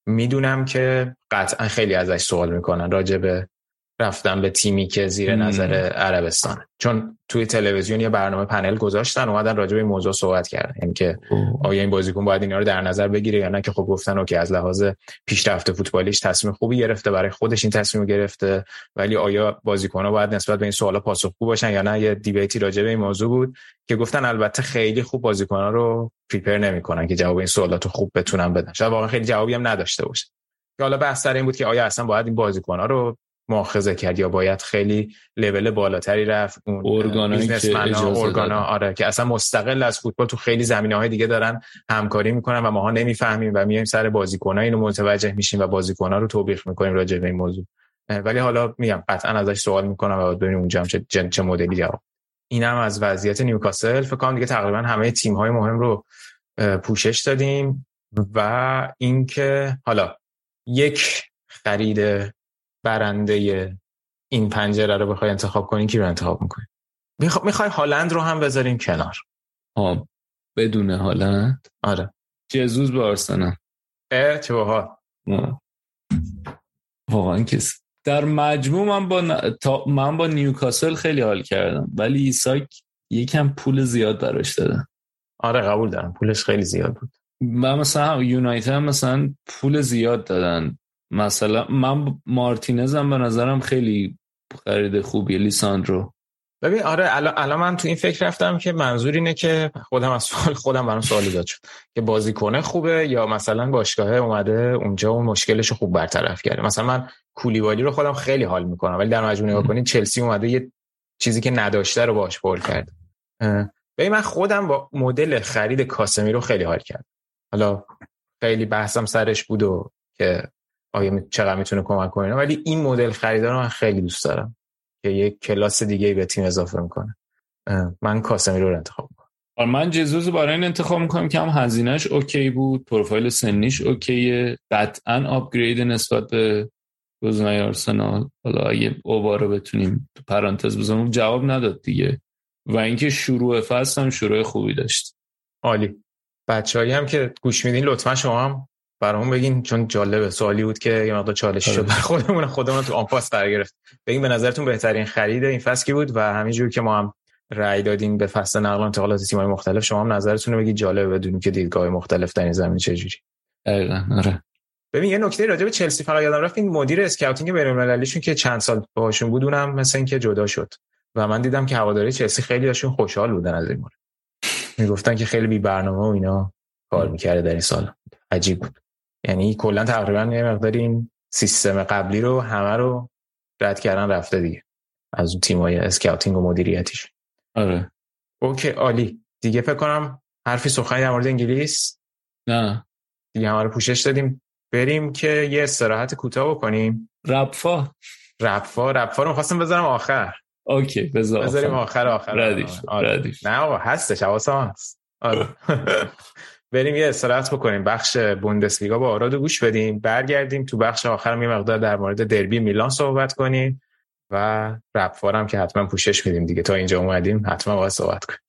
S1: می‌دونم که قطعا خیلی ازش سوال می‌کنن راجع به رفتن به تیمی که زیر نظر عربستان چون توی تلویزیون یه برنامه پنل گذاشتن اومدن راجع به این موضوع صحبت کردن. یعنی که آیا این بازیکن باید اینا رو در نظر بگیره یا نه؟ که خب گفتن که از لحاظ پیشرفت فوتبالیش تصمیم خوبی گرفته برای خودش این تصمیم گرفته. ولی آیا ها باید نسبت به این سوالا پاسخگو باشن یا نه؟ یه دیبیتی راجع به این موضوع بود که گفتن البته خیلی خوب ها رو پریپر نمی‌کنن که جواب این سوالات خوب بتونن بدن. شاید واقعا خیلی جوابی هم نداشته باشه. حالا بحث سر این بود که آیا اصلا باید این ها رو مؤاخذه کرد یا باید خیلی لول بالاتری رفت
S2: اون ارگانایی که
S1: ارگانا آره که اصلا مستقل از فوتبال تو خیلی زمینه های دیگه دارن همکاری می‌کنن و ماها نمی‌فهمیم و میایم سر بازیکن‌ها اینو متوجه میشیم و بازیکن‌ها رو توبیخ می‌کنیم راجع به این موضوع. ولی حالا میگم قطعا ازش سوال می‌کنم و ببینیم اونجا هم چه چه مدلی جواب. اینم از وضعیت نیوکاسل. فکر کنم دیگه تقریبا همه تیم های مهم رو پوشش دادیم و اینکه حالا یک خرید برنده این پنجره رو بخوای انتخاب کنی کی رو انتخاب می‌کنی؟ می‌خوای هالند رو هم بذاریم کنار.
S2: ها بدون هالند؟
S1: آره.
S2: جزوز به آرسنال.
S1: اه چه باحال
S2: واقعا کس در مجموع من با تا... من با نیوکاسل خیلی حال کردم ولی ایساک یکم پول زیاد براش دادن.
S1: آره قبول دارم. پولش خیلی زیاد بود.
S2: من مثلا یونایتد مثلا پول زیاد دادن. مثلا من مارتینزم به نظرم خیلی خرید خوبی لیساندرو.
S1: ببین آره الان من تو این فکر رفتم که منظور اینه که خودم از سوال خودم برام سوال ایجاد شد. که بازیکنه خوبه یا مثلا باشگاه اومده اونجا اون مشکلش خوب برطرف کرده. مثلا من کولیبالی رو خودم خیلی حال می‌کنم ولی در مجموع نگاه کنید چلسی اومده یه چیزی که نداشته رو باش پر کرد ببین من خودم با مدل خرید کاسمی رو خیلی حال کردم. حالا خیلی بحثم سرش بود و که آیا چقدر می‌تونه کمک کنه؟ ولی این مدل خریدار رو من خیلی دوست دارم که یک کلاس دیگه به تیم اضافه می‌کنه. من کاسمی رو انتخاب می‌کنم.
S2: آره، من جزوز برای این انتخاب می‌کنم که هم هزینهش اوکی بود پروفایل سنیش اوکیه. قطعا آپگرید نسبت به گزینه آرسنال. حالا اگه اوبا رو بتونیم تو پرانتز بزنیم جواب نداد دیگه. و اینکه شروع فصل هم شروع خوبی داشت.
S1: عالی. بچه‌ای هم که گوش میدین لطفا شما هم برامون بگین چون جالبه سوالی بود که یه مقدار چالشی شد آره. برای خودمون خودمون تو impasse قرار گرفت. بگین به نظرتون بهترین خرید این فصل کی بود؟ و همینجور که ما هم رأی دادیم به فصل نقل و انتقالات تیم‌های مختلف شما هم نظرتون رو بگید جالبه بدونیم که دیدگاه مختلف در این زمین چه جوری
S2: آره.
S1: ببین یه نکته راجع به چلسی فقط یادم رفت این مدیر scouting بین‌المللیشون که چند سال باهاشون بود اونم مثلا اینکه جدا شد. و من دیدم که هواداری چلسی خیلی هاشون خوشحال بودن از این مورد. می‌گفتن که خیلی بی برنامه و اینا کار می‌کرده در این سال. عجیب بود. یعنی کلا تقریبا یه مقدار این سیستم قبلی رو همه رو رد کردن رفته دیگه. از اون تیمای scouting و مدیریتیش.
S2: آره.
S1: OK عالی. دیگه فکر کنم حرفی سخنی در مورد انگلیس؟
S2: نه.
S1: دیگه همه رو پوشش دادیم. بریم که یه استراحت کوتاه بکنیم.
S2: رپفا.
S1: رپفا؟ رپفا رو می‌خواستم بذارم آخر.
S2: اوکی بذار
S1: بذاریم آخر. آخر
S2: ردیش
S1: آره.
S2: ردیش
S1: نه آقا هستش حواسم هست. آره. <laughs> بریم یه استراحت بکنیم بخش بوندسلیگا با آراد گوش بدیم برگردیم تو بخش آخر یه مقدار در مورد دربی میلان صحبت کنیم و رپفار هم که حتما پوشش میدیم دیگه تا اینجا اومدیم حتما باید صحبت کنیم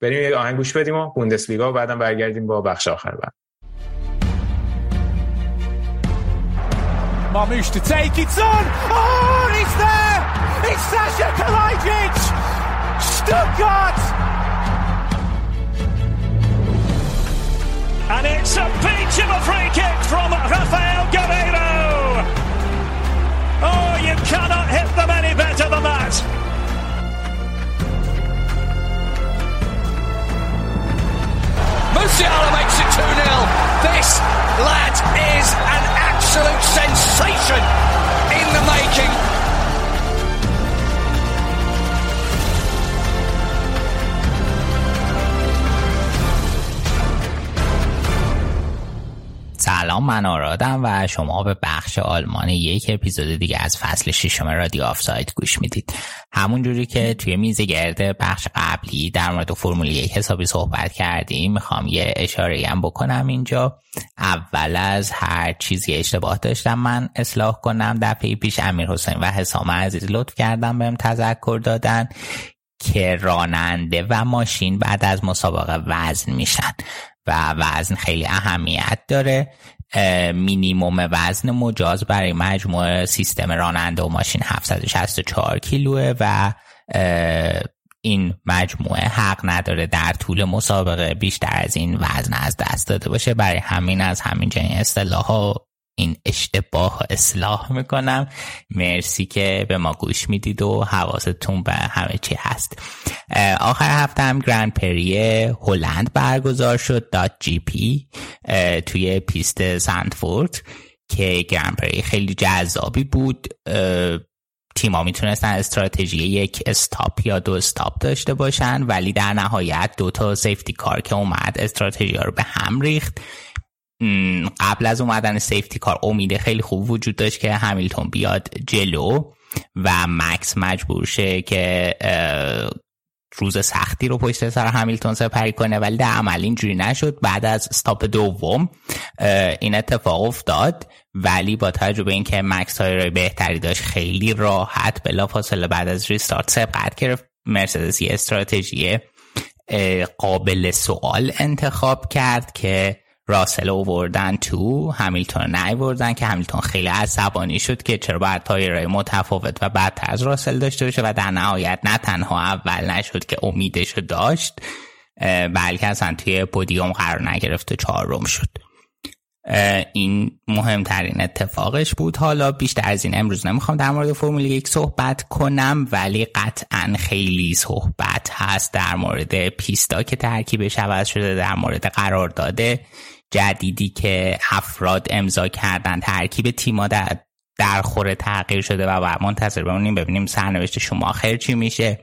S1: بریم یه آهنگ گوش بدیم و بوندسلیگا و بعدم برگردیم با بخش آخر بعد
S3: to take on. Oh, there. It's Sasha Kalajic. Stuttgart.
S4: And it's a peach of a free kick from Rafael Guerreiro. Oh, you cannot hit them any better than that.
S5: Musiala makes it 2-0. This lad is an absolute sensation in the making.
S6: سلام من آرادم و شما به بخش آلمان یک اپیزود دیگه از فصل ششم رادیو آف سایت گوش می‌دید. همون جوری که توی میز گرد بخش قبلی در مورد فرمول یک حسابی صحبت کردیم می‌خوام یه اشاره هم بکنم اینجا. اول از هر چیزی اشتباه داشتم من اصلاح کنم دفعه پیش امیر حسین و حسام عزیز لطف کردم بهم تذکر دادن که راننده و ماشین بعد از مسابقه وزن میشن. و وزن خیلی اهمیت داره. مینیموم وزن مجاز برای مجموعه سیستم راننده و ماشین 764 کیلوه و این مجموعه حق نداره در طول مسابقه بیشتر از این وزن از دست داده باشه. برای همین از همین این اصطلاح ها این اشتباه اصلاح می‌کنم. مرسی که به ما گوش می‌دید و حواستون به همه چی هست. آخر هفته هم گرند پری هلند برگزار شد Dutch GP توی پیست زندفورت که گرند پری خیلی جذابی بود. تیما می‌تونستن استراتژی یک stop یا دو stop داشته باشن ولی در نهایت دو تا safety car که اومد استراتژی رو به هم ریخت. قبل از اومدن سیفتی کار امید خیلی خوب وجود داشت که همیلتون بیاد جلو و مکس مجبور شه که روز سختی رو پشت سر همیلتون سپری کنه ولی در عمل اینجوری نشد. بعد از استاپ دوم این اتفاق افتاد ولی با توجه به اینکه مکس تایر بهتری داشت خیلی راحت بلا فاصله بعد از ریستارت سبقت گرفت. مرسدس یه استراتژی قابل سوال انتخاب کرد که راسل اووردن تو همیلتون نیوردن که همیلتون خیلی عصبانی شد که چرا باید تایرهای متفاوت و بدتر از راسل داشته باشه و در نهایت نه تنها اول نشد که امیدش داشت بلکه اصلا توی پودیوم قرار نگرفت و چهارم شد. این مهمترین اتفاقش بود. حالا بیشتر از این امروز نمی‌خوام در مورد فرمول یک صحبت کنم ولی قطعا خیلی صحبت هست در مورد پیستا که ترکیبش عوض شده در مورد قرارداد جدیدی که افراد امضا کردن ترکیب تیما در در خوره تغییر شده و منتظر بمونیم ببینیم سرنوشت شما خیر چی میشه.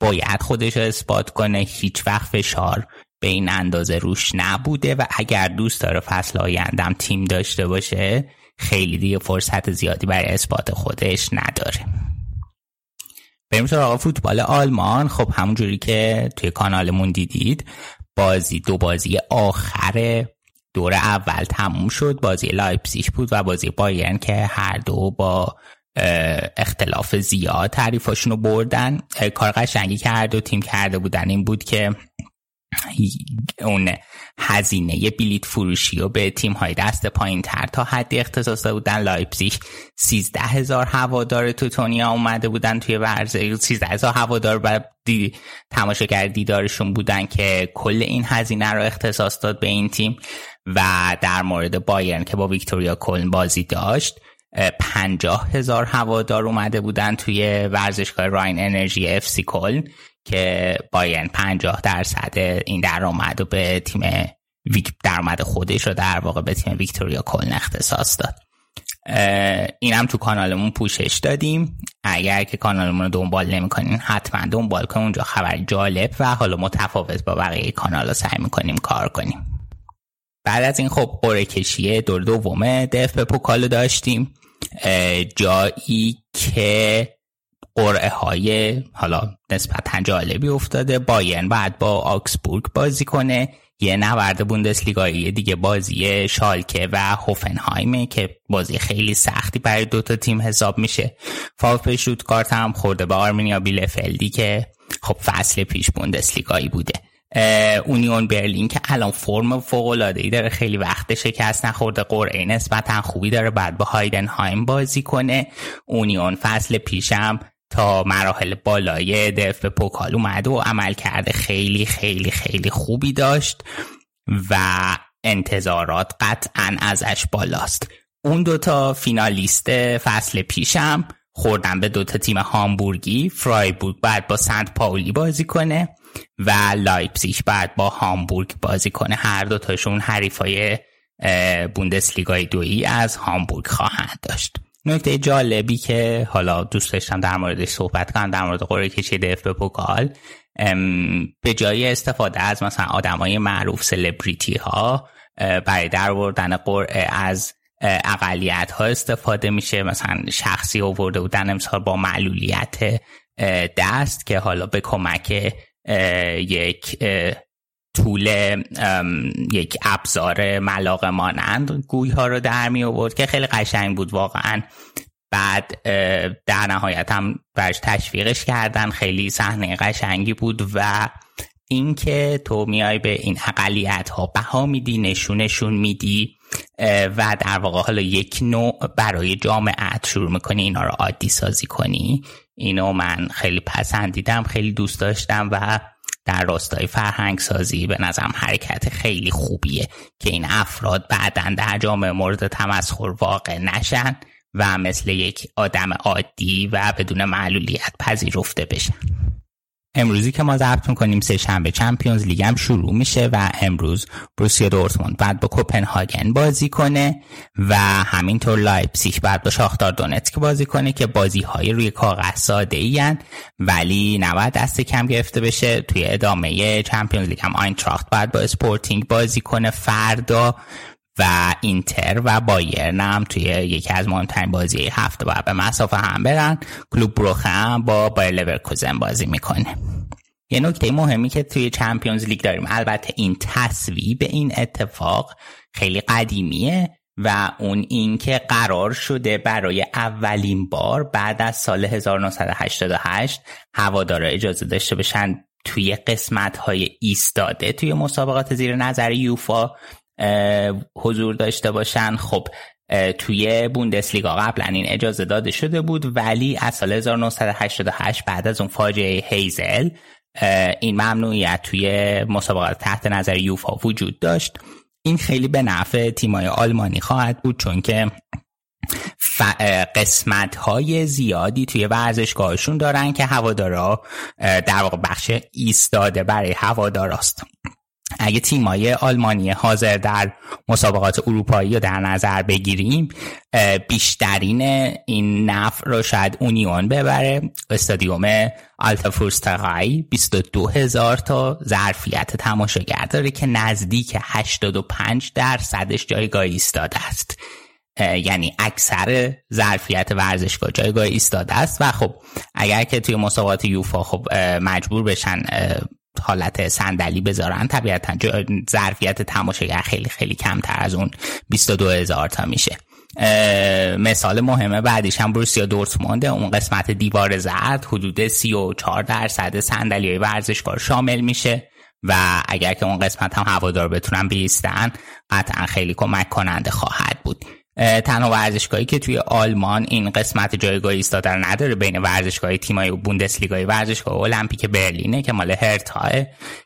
S6: باید خودش رو اثبات کنه. هیچ وقت فشار به این اندازه روش نبوده و اگر دوست داره فصل آیندم تیم داشته باشه خیلی دیگه فرصت زیادی برای اثبات خودش نداره. بریم سراغ فوتبال آلمان. خب همونجوری که توی کانالمون دیدید بازی دو بازی آخر دور اول تموم شد. بازی لایپسیش بود و بازی بایرن که هر دو با اختلاف زیاد حریفاشون رو بردن کار قشنگی که هر دو تیم کرده بودن. این بود که اون هزینه بلیت فروشی و به تیم های دست پایین تر تا حدی اختصاص دادن. لایپزیگ 13 هزار هوادار توتونیا اومده بودن توی ورزه 13 هزار هوادار بر دی... تماشاگر دیدارشون بودن که کل این هزینه رو اختصاص داد به این تیم. و در مورد بایرن که با ویکتوریا کلن بازی داشت پنجاه هزار هوادار اومده بودن توی ورزشگاه راین انرژی اف سی کلن که بایرن پنجاه درصد این درآمد رو به تیم درآمد خودش رو در واقع به تیم ویکتوریا کلن اختصاص داد. اینم تو کانالمون پوشش دادیم. اگر که کانالمون رو دنبال نمی‌کنین حتما دنبال کنیم اونجا خبر جالب و حالا متفاوت با بقیه کانال رو سعی می‌کنیم کار کنیم. بعد از این خب قره کشی دور دوم دف به پوکالو داشتیم جایی که قرعه های حالا نسبتا جالبی افتاده باین بعد با آکسبورگ بازی کنه یه نورد بوندسلیگایی دیگه بازی شالکه و هوفنهایمه که بازی خیلی سختی برای دوتا تیم حساب میشه. فاوپ کارت هم خورده به آرمینیا بیلفلدی که خب فصل پیش بوندسلیگایی بوده. اونیون برلین که الان فرم فوق العاده ای داره خیلی وقت شکست نخورده قرعه نسبتا خوبی داره بعد با هایدنهایم بازی کنه. اونیون فصل پیشم تا مراحل بالای دف به پوکال اومد و عمل کرده. خیلی خیلی خیلی خوبی داشت و انتظارات قطعا ازش بالاست. اون دوتا فینالیست فصل پیشم خوردن به دوتا تیم هامبورگی فرایبورگ باید با سنت پاولی بازی کنه. و لایپزیش باید با هامبورگ بازی کنه. هر دوتاشون حریفای بوندسلیگای دویی از هامبورگ خواهند داشت. نکته جالبی که حالا دوست داشتم در موردش صحبت کنم در مورد قرعه کشی DFB-Pokal به جای استفاده از مثلا آدمای معروف سلبریتی ها برای در بردن قرعه از اقلیت ها استفاده میشه. مثلا شخصی آورده بودن امسال با معلولیت دست که حالا به کمک یک طول یک ابزار ملاق مانند گوی ها رو در می آورد که خیلی قشنگ بود واقعا. بعد در نهایت هم برش تشویقش کردن. خیلی صحنه قشنگی بود و اینکه تو میای به این اقلیت ها بها میدی نشونشون میدی و در واقع حالا یک نوع برای جامعت شروع می‌کنی اینا رو عادی سازی کنی. اینو من خیلی پسندیدم خیلی دوست داشتم و در راستای فرهنگ سازی به نظرم حرکت خیلی خوبیه که این افراد بعدا در جامعه مورد تمسخر واقع نشن و مثل یک آدم عادی و بدون معلولیت پذیرفته بشن. امروزی که ما ضبط می‌کنیم سه شنبه Champions League هم شروع میشه و امروز بروسیا دورتموند باید با کوپنهاگن بازی کنه و همینطور لایپزیگ باید با شاختار دونتسک بازی کنه که بازی های روی کاغذ ساده ای ولی نباید دست کم گرفته بشه. توی ادامه Champions League هم آینتراخت باید با اسپورتینگ بازی کنه. فردا و اینتر و بایرن هم توی یکی از مهمترین بازی هفته باید به مصاف هم برن. کلوب بروخه هم با بایر لورکوزن بازی می‌کنه. یه نکته مهمی که توی چمپیونز لیگ داریم. البته این تصویب این اتفاق خیلی قدیمیه و اون اینکه قرار شده برای اولین بار بعد از سال 1988 هوادارا اجازه داشته بشن توی قسمت های ایستاده توی مسابقات زیر نظر یوفا حضور داشته باشن. خب توی بوندسلیگا قبلا این اجازه داده شده بود ولی از سال 1988 بعد از اون فاجعه هیزل این ممنوعیت توی مسابقات تحت نظر یوفا وجود داشت. این خیلی به نفع تیمای آلمانی خواهد بود چون که قسمت های زیادی توی ورزشگاهشون دارن که هوادارا در واقع بخش ایستاده برای هواداراست. اگه تیمای آلمانی حاضر در مسابقات اروپایی رو در نظر بگیریم بیشترین این نفر رو شاید اونیون ببره. استادیوم آلتافورستقای 22 هزار تا ظرفیت تماشاگر داره که نزدیک 85 درصدش جایگاه ایستاده است. یعنی اکثر ظرفیت ورزشگاه جایگاه ایستاده است. و خب اگر که توی مسابقات یوفا خب مجبور بشن حالت صندلی بذارن. طبیعتا ظرفیت تماشاگر خیلی خیلی کمتر از اون 22 هزار تا میشه. مثال مهمه بعدیش هم بروسیا دورتمونده. اون قسمت دیوار زرد حدود 34 درصد صندلی ورزشگاه شامل میشه و اگر که اون قسمت هم هوادار بتونن بیستن قطعا خیلی کمک کننده خواهد بود. تنها ورزشگاهی که توی آلمان این قسمت جایگاه ایستادن نداره بین ورزشگاه تیمای بوندسلیگای ورزشگاه المپیک برلینه که مال هرتاه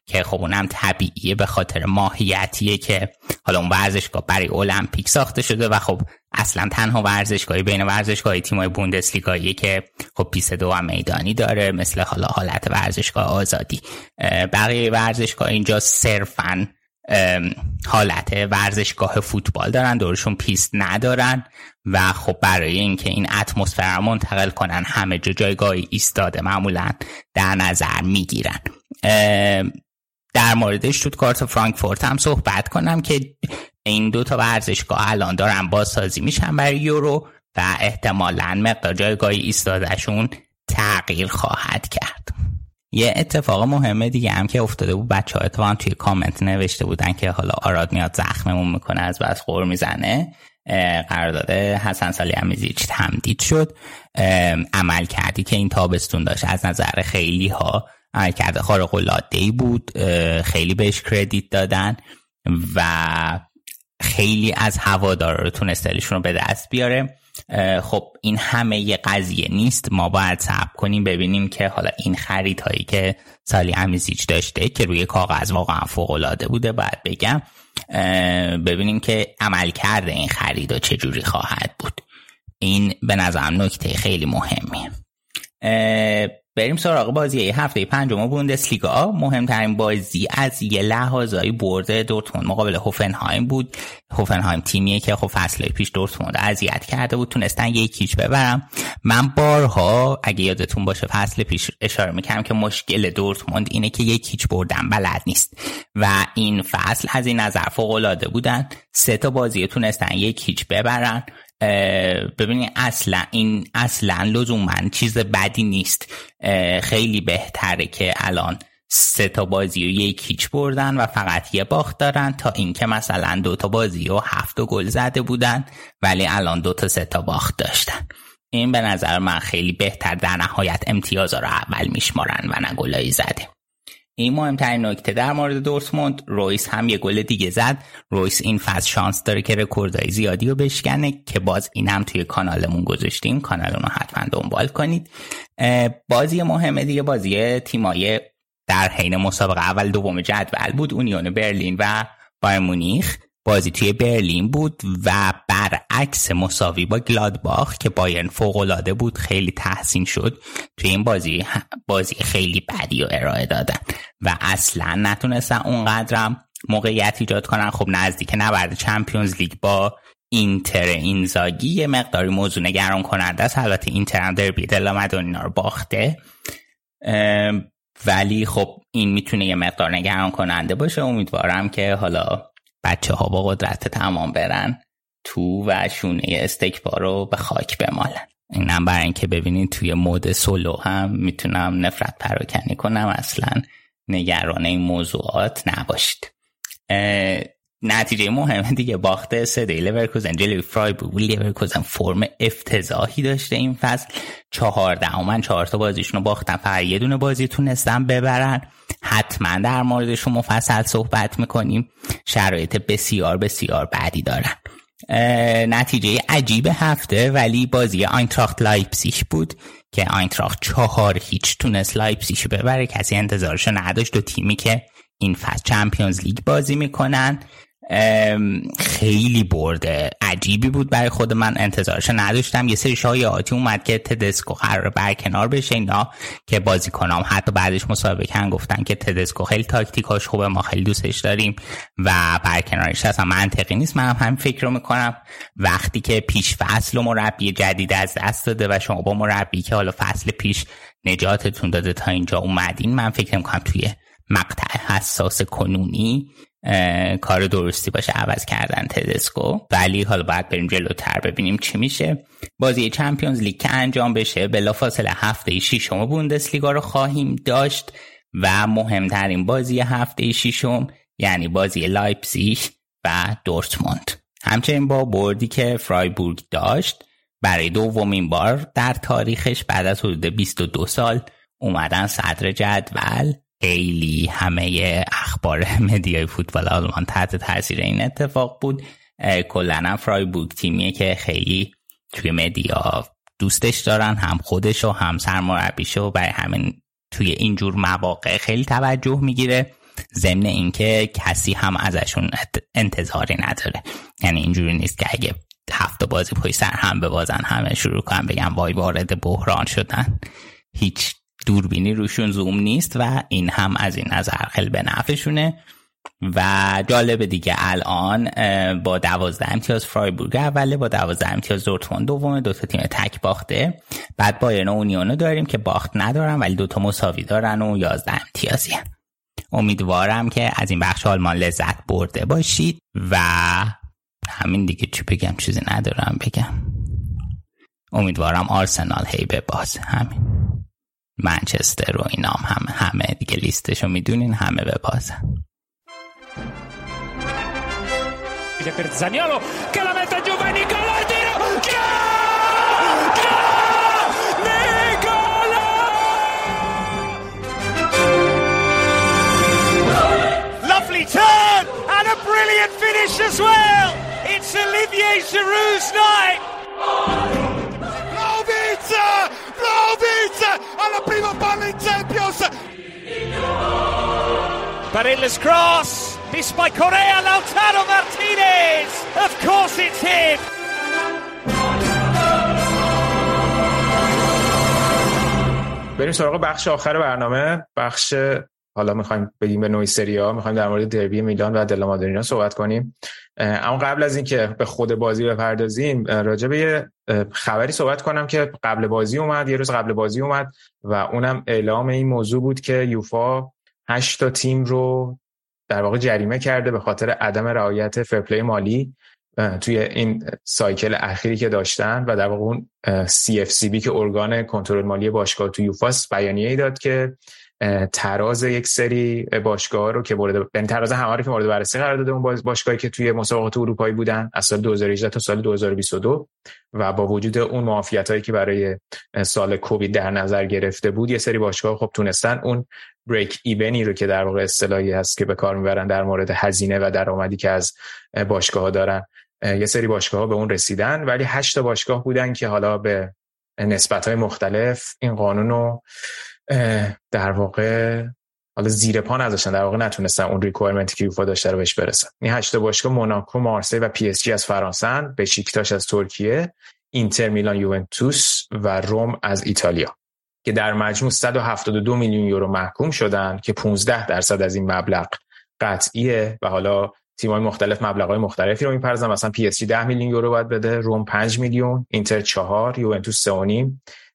S6: که خب اونم طبیعیه به خاطر ماهیتیه که حالا اون ورزشگاه برای المپیک ساخته شده و خب اصلا تنها ورزشگاهی بین ورزشگاه تیمای بوندسلیگایی که خب پیست دو هم میدانی داره مثل حالا حالت ورزشگاه آزادی. بقیه ورزشگاه اینجا صرفا حالت ورزشگاه فوتبال دارن دورشون پیست ندارن و خب برای اینکه این اتمسفر منتقل کنن همه جا جایگاهی ایستاده معمولا در نظر می‌گیرن. در مورد شتوتگارت فرانکفورت هم صحبت کنم که این دو تا ورزشگاه الان دارن بازسازی میشن برای یورو و احتمالا مقدار جایگاهی ایستادهشون تغییر خواهد کرد. یه اتفاق مهمه دیگه هم که افتاده بود. بچه ها اتفاقا توی کامنت نوشته بودن که حالا آراد میاد زخممون می‌کنه از بس خور می‌زنه. قرارداد حسن سالی امیزیچ تمدید شد. عمل کردی که این تابستون داشت. از نظر خیلی ها عمل کرده خارق العاده بود خیلی بهش کردیت دادن و خیلی از هوادارا رو تونست رو به دست بیاره. خب این همه یه قضیه نیست. ما باید صبر کنیم ببینیم که حالا این خریدهایی که سالی امیزیچ داشته که روی کاغذ واقعا فوق العاده بوده باید بگم ببینیم که عمل کرده این خرید و چجوری خواهد بود. این به نظرم نکته خیلی مهمیه. بریم سراغ بازی هفته پنجم بوندسلیگا. مهمترین بازی از یه لحاظایی برده دورتموند مقابل هوفنهایم بود. هوفنهایم تیمیه که خب فصل پیش دورتموند اذیت کرده بود. تونستن یک کیچ ببرم من بارها اگه یادتون باشه فصل پیش اشاره می‌کنم که مشکل دورتموند اینه که یک کیچ بردن بلد نیست. و این فصل از این نظر فوق العاده بودن. سه تا بازی تونستن یک کیچ ببرن. ببینید اصلا این اصلا لزوما چیز بدی نیست. خیلی بهتره که الان سه تا بازی و یک هیچ بردن و فقط یه باخت دارن تا اینکه مثلا دو تا بازی و هفت گل زده بودن ولی الان دو تا سه تا باخت داشتن. این به نظر من خیلی بهتر در نهایت امتیاز رو اول میشمارن و نه گلایی زده. این مهمترین نکته در مورد دورتموند رویس هم یه گل دیگه زد. رویس این فصل شانس داره که رکوردهای زیادی رو بشکنه که باز این هم توی کانالمون گذاشتیم. کانالمون رو حتما دنبال کنید. بازی مهمه دیگه بازی تیمای در حین مسابقه اول دوم جدول بود. اونیون برلین و بایرن مونیخ. بازی توی برلین بود و برعکس مساوی با گلادباخ که بایرن فوق بود خیلی تحسین شد. توی این بازی بازی خیلی بدی رو ارائه دادن و اصلا نتونستن اونقدرم موقعیت ایجاد کنن. خب نزدیک نبرد چمپیونز لیگ با اینتر اینزاگی یه مقداری موضوع نگران کننده است. البته اینتر هم دربی دلا مدونینا رو باخته. ولی خب این می‌تونه یه مقدار نگران کننده باشه. امیدوارم که حالا بچه ها با قدرت تمام برن تو و شونه استکبار رو به خاک بمالن. اینم برای اینکه ببینین توی مود سولو هم می‌تونم نفرت پراکنی کنم. اصلا نگران این موضوعات نباشید. نتیجه مهمه دیگه. باخته سه دو. لورکوزن جلوی فرایبورگ لیورکوزن فرم افتضاحی داشته این فصل. چهارده من چهار تا بازیشون رو باختن. فقط یه دونه بازی تونستن ببرن. حتما در موردشون مفصل صحبت می‌کنیم. شرایط بسیار بسیار بدی دارن. نتیجه عجیب هفته. ولی بازی آینتراخت لایپسیش بود که آینتراخت چهار هیچ تونست لایپسیش ببره. کسی انتظارشو نداشت. دو تیمی که این فصل Champions League بازی می‌کنن. خیلی برد عجیبی بود برای خود من انتظارش نداشتم. یه سری شایعاتی اومد که تدسکو قرار برکنار بشه اینا که بازی کنم حتی بعدش مسابقه کن گفتن که تدسکو خیلی تاکتیکاش خوبه ما خیلی دوستش داریم و برکنارش اصلا منطقی نیست. من هم همین فکر رو می‌کنم. وقتی که پیش فصل و مربی جدید از دست داده و شما با مربی که حالا فصل پیش نجاتتون داده تا اینجا اومدین من فکر می‌کنم توی مقطع حساس کنونی کار درستی باشه عوض کردن تدسکو. ولی حالا باید بریم جلوتر ببینیم چی میشه. بازی چمپیونز لیگ که انجام بشه بلافاصله هفته ششم بوندسلیگا رو خواهیم داشت و مهمترین بازی هفته ششم یعنی بازی لایپزیگ و دورتموند. همچنین با بردی که فرایبورگ داشت برای دومین بار در تاریخش بعد از حدود 22 سال اومدن صدر جدول خیلی همه اخبار <laughs> media ی فوتبال آلمان تحت تاثیر این اتفاق بود. کلا فرایبورگ تیمیه که خیلی توی media دوستش دارن هم خودش و هم سرمربیشو و برای همین توی اینجور مواقع خیلی توجه می‌گیره. ضمن اینکه کسی هم ازشون انتظاری نداره. یعنی اینجوری نیست که اگه هفته بازی پای سر هم ببازن همه شروع کنن بگن وای وارد بحران شدن. هیچ دوربینی روشون زوم نیست و این هم از این نظر خیلی به نفعشونه. و جالب دیگه الان با دوازده امتیاز فرایبورگ اوله با دوازده امتیاز دورتموند دومه دو تا تیم تک باخته. بعد بایرن و اونیونو داریم که باخت ندارن ولی دو تا مساوی دارن و یازده امتیازی. امیدوارم که از این بخش آلمان لذت برده باشید و همین دیگه چی بگم چیزی ندارم بگم. امیدوارم آرسنال هی به باز. همین. منچستر و اینام همه همه دیگه لیستشو می‌دونین همه به بازن
S4: per Zaniolo che la mette giù va Nicola il tiro Lovely turn and a brilliant finish as well. It's Olivier Giroud's night.
S3: Vlaovic! Alla prima palla in Champions!
S4: Barilla's cross. This by Correa Lautaro Martinez. Of course it's him.
S1: بریم سراغ بخش آخر برنامه بخش حالا می‌خوایم بگیم به نوعی سریا می‌خوایم در مورد دربی میلان و دلا مادرینا صحبت کنیم اما قبل از اینکه به خود بازی بپردازیم راجع به یه خبری صحبت کنم که قبل بازی اومد یه روز قبل بازی اومد و اونم اعلام این موضوع بود که یوفا هشت تا تیم رو در واقع جریمه کرده به خاطر عدم رعایت فرپلی مالی توی این سایکل اخیری که داشتن و در واقع اون CFCB که ارگان کنترل مالی باشگاه تو یوفاس بیانیه ای داد که تراز یک سری باشگاه رو که مورد یعنی تراز همه رو که مورد بررسی قرار داده اون باشگاهی که توی مسابقات اروپایی بودن از سال 2018 تا سال 2022 و با وجود اون معافیت هایی که برای سال کووید در نظر گرفته بود یه سری باشگاه خب تونستن اون break-even ی رو که در واقع اصطلاحی هست که به کار می‌برن در مورد هزینه و درآمدی که از باشگاه دارن یه سری باشگاه به اون رسیدن. ولی هشت باشگاه بودن که حالا به نسبت های مختلف این قانون رو در واقع حالا زیر پا نذاشتن در واقع نتونستن اون requirement ی که یوفا داشته رو بهش برسن. این هشت باشگاه موناکو مارسی و پی اس جی از فرانسه بشیکتاش از ترکیه اینتر میلان یوونتوس و روم از ایتالیا که در مجموع 172 میلیون یورو محکوم شدن که 15 درصد از این مبلغ قطعیه و حالا تیم‌های مختلف مبلغ‌های مختلفی رو می‌پردازن. مثلا پی اس جی 10 میلیون یورو باید بده روم 5 میلیون اینتر 4 یوونتوس 3.5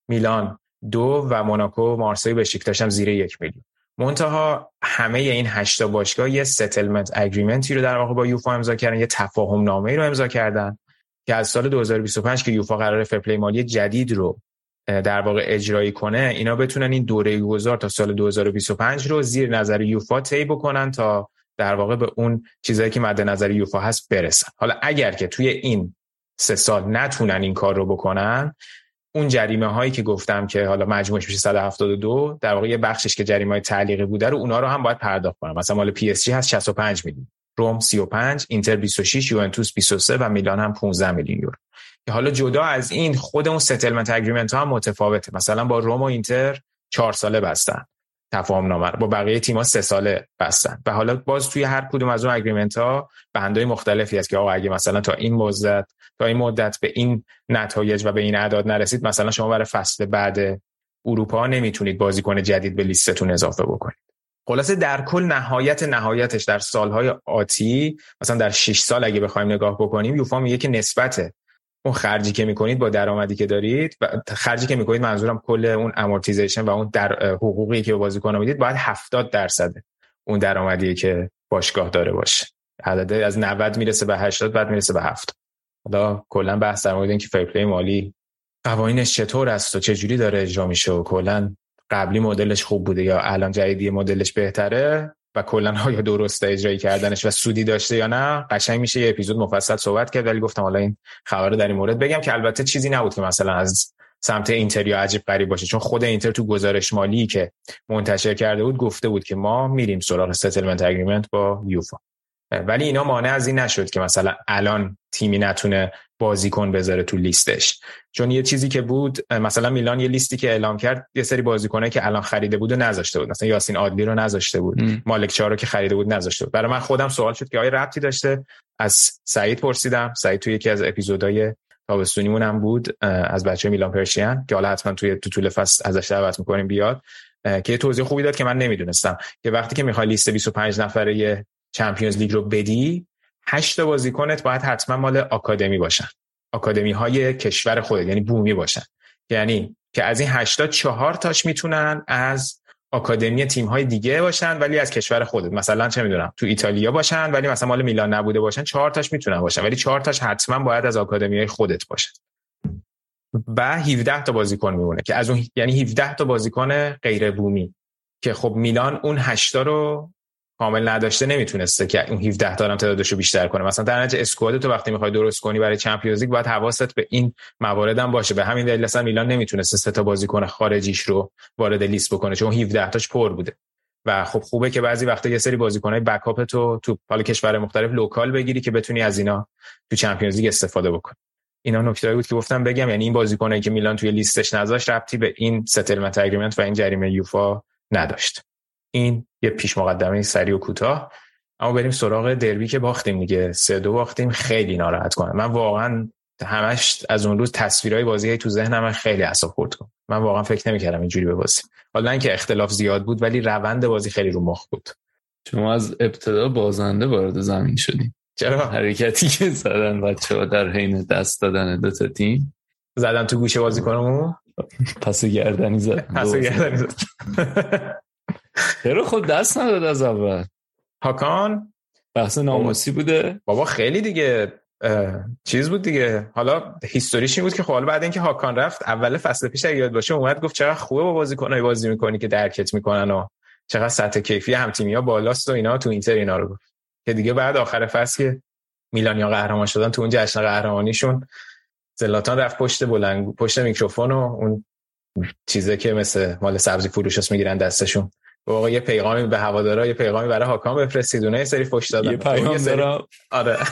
S1: میلان دو و موناکو مارسی بشیکتاش هم زیر یک میلیون منتها همه این هشتا باشگاه یه settlement agreement ی رو در واقع با یوفا امضا کردن یه تفاهم نامه رو امضا کردن که از سال 2025 که یوفا قرار fair play مالی جدید رو در واقع اجرایی کنه اینا بتونن این دوره گذار تا سال 2025 رو زیر نظر یوفا طی بکنن تا در واقع به اون چیزایی که مد نظر یوفا هست برسن. حالا اگر که توی این سه سال نتونن این کار رو بکنن اون جریمه هایی که گفتم که حالا مجموعش میشه 172 در واقع یه بخشش که جریمه های تعلیقی بوده رو اونا رو هم باید پرداخت کنن مثلا مال پی اس جی هست 65 میلیون روم 35 اینتر 26 یوونتوس 23 و میلان هم 15 میلیون یورو. که حالا جدا از این خود اون settlement agreement ها هم متفاوته. مثلا با روم و اینتر 4 ساله بستن. تفاهم نامه با بقیه تیم‌ها سه ساله بستن. و حالا باز توی هر کدوم از اون agreement ها بندای مختلفی هست که آقا اگه مثلا تا این مدت تا این مدت به این نتایج و به این اعداد نرسید مثلا شما برای فصل بعد اروپا نمی‌تونید بازیکن جدید به لیستتون اضافه بکنید. خلاصه در کل نهایت نهایتش در سالهای آتی مثلا در 6 سال اگه بخوایم نگاه بکنیم یوفا میگه که نسبت اون خرجی که می‌کنید با درآمدی که دارید و خرجی که می‌کنید منظورم کل اون amortization و اون در حقوقی که به بازیکن می‌دید باید 70 درصد اون درآمدی که باشگاه داره باشه. عدد از 90 می‌رسه به 80 بعد می‌رسه به 70 حالا کلا بحث در مورد اینکه fair مالی قوانینش چطور است و چه جوری داره اجرا میشه و کلا قبلی مدلش خوب بوده یا الان جدیدی مدلش بهتره و کلا آیا درسته اجرایی کردنش و سودی داشته یا نه؟ قشنگ میشه یه اپیزود مفصل صحبت کرد ولی گفتم حالا این خبر در این مورد بگم که البته چیزی نبود که مثلا از سمت اینتر یا عجیب غریب باشه. چون خود اینتر تو گزارش مالی که منتشر کرده بود گفته بود که ما میریم سراغ settlement agreement با یوفا. ولی اینا مانع از این نشد که مثلا الان تیمی نتونه بازیکن بذاره تو لیستش. چون یه چیزی که بود مثلا میلان یه لیستی که اعلام کرد یه سری بازیکنه که الان خریده بود و نذاشته بود. مثلا یاسین عادلی رو نذاشته بود. م. مالک چارو که خریده بود نذاشته بود. برای من خودم سوال شد که آیا ربطی داشته؟ از سعید پرسیدم. سعید توی یکی از اپیزودهای تابستونیمون هم بود از بچه میلان پرشین که حالا حتما توی تو طول فصل ازش دعوت می‌کنیم بیاد که توضیح خوبی داد که من نمی‌دونستم. که وقتی که می‌خوای لیست 25 نفره چمپیونز لیگ رو بدی هشت بازیکنت باید حتما مال آکادمی باشن. آکادمی های کشور خودت یعنی بومی باشن. یعنی که از این هشتا چهار تاش می‌تونن از آکادمی تیم های دیگه باشن ولی از کشور خودت. مثلا چه می‌دونم تو ایتالیا باشن ولی مثلا مال میلان نبوده باشن چهار تاش می‌تونن باشن. ولی چهار تاش حتما باید از آکادمی های خودت باشن. و 17 تا بازیکن میمونه که از اون یعنی 17 تا بازیکن غیر بومی که خب میلان اون 8 رو کامل نداشته نمی‌تونسته که اون 17 تا تعدادش رو بیشتر کنه. مثلا در نتیجه squad تو وقتی می‌خوای درست کنی برای چمپیونز لیگ باید حواست به این موارد هم باشه. به همین دلیل اصلا میلان نمی‌تونسته سه تا بازیکن خارجیش رو وارد لیست بکنه چون 17 تاش پر بوده. و خب خوبه که بعضی وقتا یه سری بازیکنای backup تو تو حالا کشور مختلف local بگیری که بتونی از اینا تو چمپیونز لیگ استفاده بکنی. اینا نکته بود که گفتم بگم یعنی این بازیکنایی که میلان توی لیستش نذاشت ربطی به این settlement agreement و این جریمه یوفا نداشت. این یه پیش مقدمه سریع و کوتاه. اما بریم سراغ دربی که باختیم دیگه. سه دو باختیم خیلی ناراحت کنه من واقعا همش از اون روز تصویرهای بازی تو ذهنم خیلی اعصاب خورد کن. من واقعا فکر نمی‌کردم اینجوری ببازیم. حالا اینکه اختلاف زیاد بود ولی روند بازی خیلی رو مخ بود.
S2: شما از ابتدا بازنده وارد زمین شدیم
S1: چرا؟
S2: حرکتی که زدن بچه ها در حین دست دادن دو تا تیم.
S1: زدن تو گوشه بازی کنم
S2: پس گردنی زد.
S1: پس گردنی زد.
S2: چرا خود دست نداد از اول؟
S1: هاکان؟
S2: بحث ناموسی بوده؟
S1: بابا خیلی دیگه چیز بود دیگه. حالا هیستوریش این بود که خب بعد اینکه هاکان رفت اول فصل پیش اگه یاد باشه اومد گفت چقدر خوبه با بازیکنای بازی می‌کنی که درکت می‌کنن و چقدر سطح کیفی هم ها بالاست و اینا تو اینتر اینا رو گفت. که دیگه بعد آخر فصل که میلانیا قهرمان شدن تو اون جشن قهرمانیشون زلاتان رفت پشت بلنگ پشت میکروفون و اون چیزه که مثل مال سبزی فروش می‌گیرن دستشون. واقعا یه پیغامی به هوادارا یه پیغامی برای حاکام بفرستید. اون سری فوش دادن.
S2: یه پیام دارم.
S1: آره. <laughs>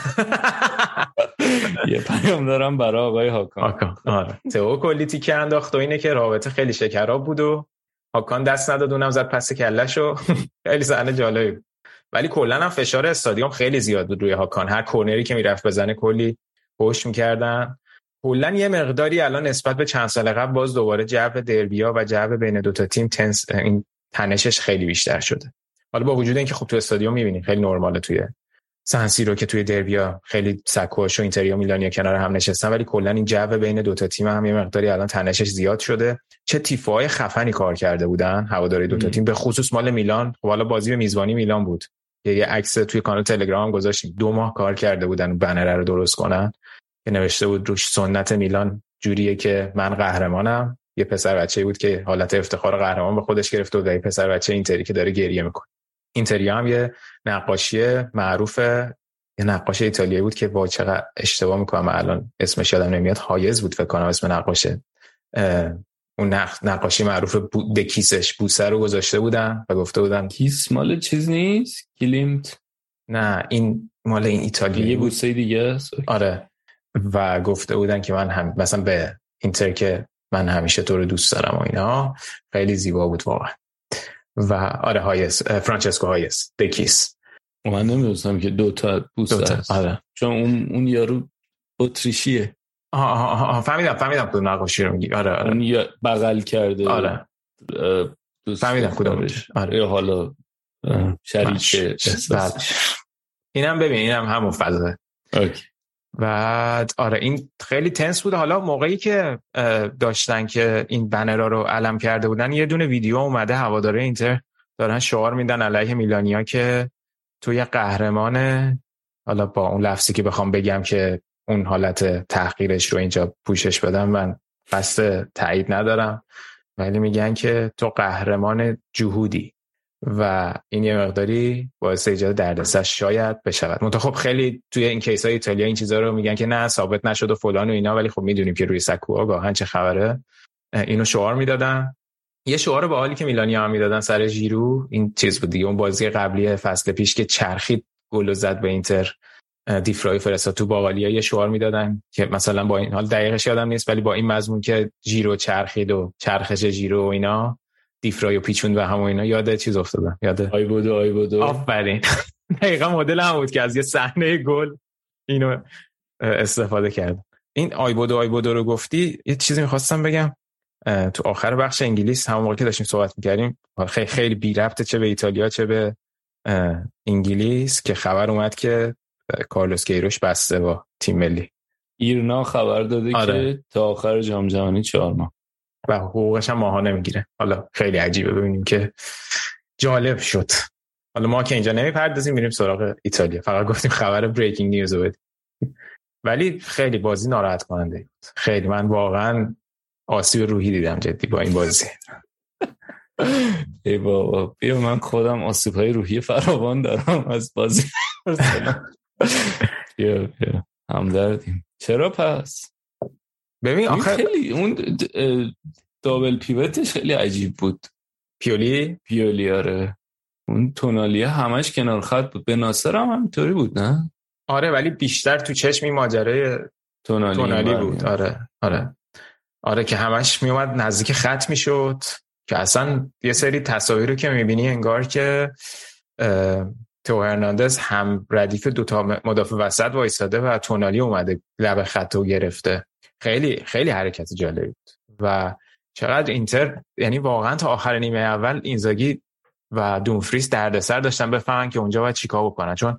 S2: یه پیام دارم برای آقای حاکام
S1: آره. تو کلی تیکه انداخت و اینه که رابطه خیلی شکراب بود و حاکان دست نداد اونم زد پس کلهشو <laughs> خیلی صحنه جالبی ولی کلا هم فشار استادیوم خیلی زیاد بود روی هاکان هر کورنری که می‌رفت بزنه کلی پشت می‌کردن. کلا یه مقداری الان نسبت به چند سال قبل باز دوباره جو دربیا و جو بین دو تا تیم تنس این تنشش خیلی بیشتر شده. حالا با وجود اینکه خب تو استادیوم می‌بینیم خیلی نرماله توی سنسی رو که توی دربیا خیلی سکوش و اینتریا میلانیا کنار هم نشستن ولی کلا این جو بین دو تا تیم هم یه مقداری الان تنشش زیاد شده. چه تیفای خفنی کار کرده بودن هواداری دو تا تیم به خصوص مال میلان. خب حالا بازی به میزبانی میلان بود. یه عکس توی کانال تلگرام گذاشتیم. دو ماه کار کرده بودن بنر رو درست کنن. که نوشته بود روش سنت میلان جوریه که من قهرمانم. یه پسر بچه بود که حالت افتخار قهرمان به خودش گرفت و یه پسر بچه اینتری که داره گریه می‌کنه. اینتری هم یه نقاشی معروف یه نقاش ایتالیایی بود که با چقدر اشتباه می‌کنم الان اسمش یادم نمیاد. هایز بود فکر کنم اسم نقاشه اون نقاشی معروف دکیسش بوسه رو گذاشته بودن و گفته بودن
S2: کیس مال چیز نیست؟ کلیمت
S1: نه این مال این ایتالیایی
S2: یه بوسه دیگه است.
S1: آره. و گفته بودن که من هم مثلا به اینتر که من همیشه تو رو دوست دارم و اینا. خیلی زیبا بود واقعا. و آره هایس فرانچسکو هایس دکیس
S2: من نمی‌دونستم که دو تا بوسه دو تا.
S1: آره.
S2: چون اون اون یارو اتریشیه
S1: آها فهمیدم فهمیدم کدوم نقاشی رو میگی. آره آره.
S2: اون بغل کرده.
S1: آره. فهمیدم کدومش.
S2: آره. حالا شریک
S1: بله. اینم ببین اینم همون فضا
S2: اوکی.
S1: و آره این خیلی تنس بوده. حالا موقعی که داشتن که این بنرها رو علم کرده بودن یه دونه ویدیو اومده هواداره اینتر دارن شعار میدن علیه میلانیا که تو یه قهرمان حالا با اون لفظی که بخوام بگم که اون حالت تحقیرش رو اینجا پوشش بدم من قصد تایید ندارم. ولی میگن که تو قهرمان جهودی. و این یه مقداری باعث ایجاد دردسر شاید بشود. منتها خب خیلی توی این کیس های ایتالیا این چیزا رو میگن که نه ثابت نشد و فلان و اینا ولی خب می‌دونیم که روی سکوها گاهن چه خبره. اینو شعار می‌دادن. یه شعار با حالی که میلانی هم می‌دادن سر ژیرو این چیز بود دیگه. اون بازی قبلی فصل پیش که چرخید گل زد به اینتر دیفرای فرستاد. تو باقالیا یه شعار می‌دادن که مثلا با این حال دقیقش یادم نیست ولی با این مضمون که جیرو چرخید و چرخش جیرو و اینا دیفرای و پیچون و همون اینا. یاد چیز افتادم یاد
S2: آی بودو آی بودو.
S1: آفرین. <laughs> دقیقا مدل هم بود که از یه صحنه گل اینو استفاده کرد این آی بودو آی بودو رو گفتی یه چیزی می‌خواستم بگم. تو آخر بخش انگلیس همون موقع که داشتیم صحبت می‌کردیم خیلی خیلی بی ربطه چه به ایتالیا چه به انگلیس که خبر اومد که کارلوس کیروش بسته با تیم ملی.
S2: ایرنا خبر داده آره. که تا آخر جام جهانی چهار ماه.
S1: و حقوقش هم ماها نمی‌گیره. حالا خیلی عجیبه ببینیم که جالب شد. حالا ما که اینجا نمی‌پردازیم میریم سراغ ایتالیا. فقط گفتیم خبر بریکینگ نیوز بود ولی خیلی بازی ناراحت کننده بود. خیلی. من واقعا آسیب روحی دیدم جدی با این بازی.
S2: ای بابا بیا من خودم آسیب های روحی فراوان دارم از بازی. <laughs> بیا بیا. همدردیم. چرا پس؟
S1: ببین آخر
S2: خیلی اون دابل پیوتش خیلی عجیب بود.
S1: پیولی؟
S2: پیولی آره. اون تونالیه همش کنار خط بود. به ناصر هم همینطوری بود نه؟
S1: آره ولی بیشتر تو چشم این ماجرای تونالی, تونالی بود. آره آره. آره که همش میومد نزدیک خط می‌شد که اصلا یه سری تصاویر رو که می‌بینی انگار که تو هرناندز هم ردیف دوتا مدافع وسط وایساده و تونالی اومده لب خط رو گرفته. خیلی خیلی حرکت جالبی بود. و چقدر اینتر یعنی واقعا تا آخر نیمه اول اینزاگی و دونفریس دردسر داشتن بفهمن که اونجا باید چیکار بکنن. چون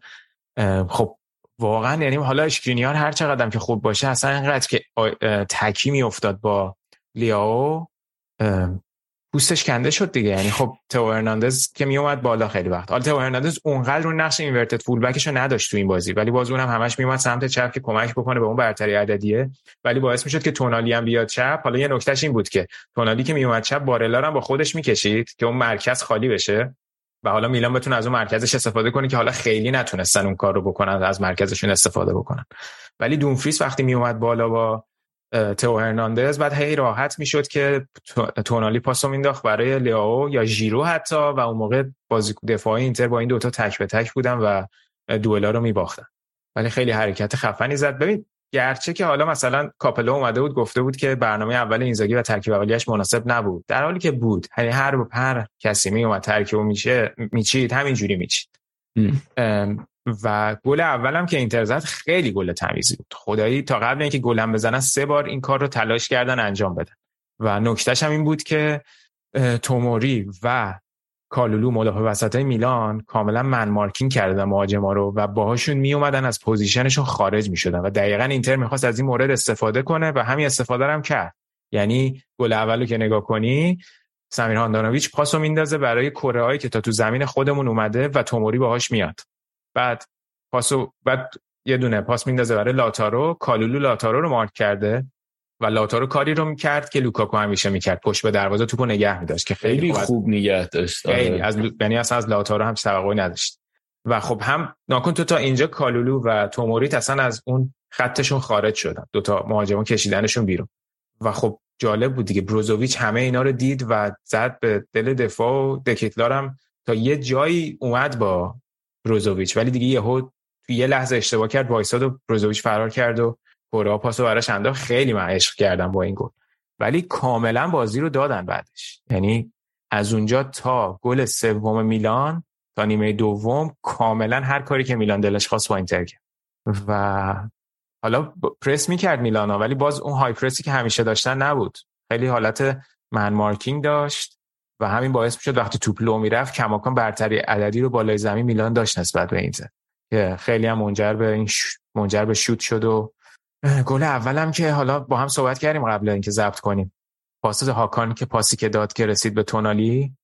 S1: خب واقعا یعنی حالا اشکرینیار هر چقدر که خوب باشه اصلا اینقدر که تکی می افتاد با لیاو پوستش کنده شد دیگه. یعنی خب تو هرناندز که می اومد بالا خیلی وقت. حالا تو هرناندز اونقدر اون نقش اینورتد فول بکش رو نداشت تو این بازی ولی باز اونم همش می اومد سمت چپ که کمک بکنه به اون برتری عددیه. ولی باعث می‌شد که تونالی هم بیاد چپ. حالا یه نکتهش این بود که تونالی که می اومد چپ بارلا هم با خودش می‌کشید که اون مرکز خالی بشه و حالا میلان بتونه از اون مرکزش استفاده کنه که حالا خیلی نتونستن اون کار رو بکنن از مرکزشون استفاده بکنن. ولی دونفریس وقتی می اومد بالا با تو هرناندز. بعد هی راحت می‌شد که تونالی پاسو مینداخت برای لیاو یا ژیرو حتی و اون موقع بازی دفاعی اینتر با این دوتا تک به تک بودن و دوئلا رو میباختن. ولی خیلی حرکت خفنی زد. ببین گرچه که حالا مثلا کاپلو اومده بود گفته بود که برنامه اول اینزاگی و ترکیب اولیش مناسب نبود. در حالی که بود. یعنی هر هر کسی می اومد ترکیب میشه میچید همینجوری میچید. و گل اولم که اینتر زد خیلی گل تمیزی بود. خدایی تا قبل اینکه گلم بزنن سه بار این کار رو تلاش کردن انجام بدن. و نکتهش هم این بود که توموری و کالولو مدافع وسط میلان کاملا man marking کردن مهاجما رو و باهاشون می اومدن از position شون خارج می شدن و دقیقا اینتر می‌خواست از این مورد استفاده کنه و همین استفاده هم کرد. یعنی گل اولو که نگاه کنی سمیر هاندانویچ پاسو میندازه برای کوره آ که تا تو زمین خودمون اومده و توموری باهاش میاد. بعد پاسو بعد یه دونه پاس میندازه برای لائوتارو. کالولو لائوتارو رو مارک کرده و لائوتارو کاری رو می‌کرد که لوکاکو همیشه می‌کرد. پشت به دروازه توپو نگه میداشت که خیلی,
S2: خیلی خوب نگه داشت.
S1: خیلی آره. از یعنی اصلا از لائوتارو هم توقعی نداشت. و خب همونا کن تو تا اینجا کالولو و توموریت اصلا از اون خطشون خارج شدن. دوتا مهاجمان کشیدنشون بیرون. و خب جالب بود دیگه. بروزوویچ همه اینا رو دید و زد به دل دفاع و دکتلارم تا یه جایی اومد با بروزوویچ. ولی دیگه یهو تو یه لحظه اشتباه کرد وایساد و بروزوویچ فرار کرد و کره پاسو براش انداخت. خیلی من عشق کردم با این گل. ولی کاملا بازی رو دادن بعدش. یعنی از اونجا تا گل سوم میلان تا نیمه دوم کاملا هر کاری که میلان دلش خواست با اینتر کرد. و حالا پرس می‌کرد میلانا ولی باز اون های پرسی که همیشه داشتن نبود. خیلی حالت من مارکینگ داشت. و همین باعث می‌شد وقتی توپ لو می‌رفت کماکان برتری عددی رو بالای زمین میلان داشت نسبت به اینتر که خیلی هم منجر به این منجر به شوت شد و گل اولم که حالا با هم صحبت کردیم قبل اینکه ضبط کنیم. پاس هاکان که پاسی که داد که رسید به تونالی.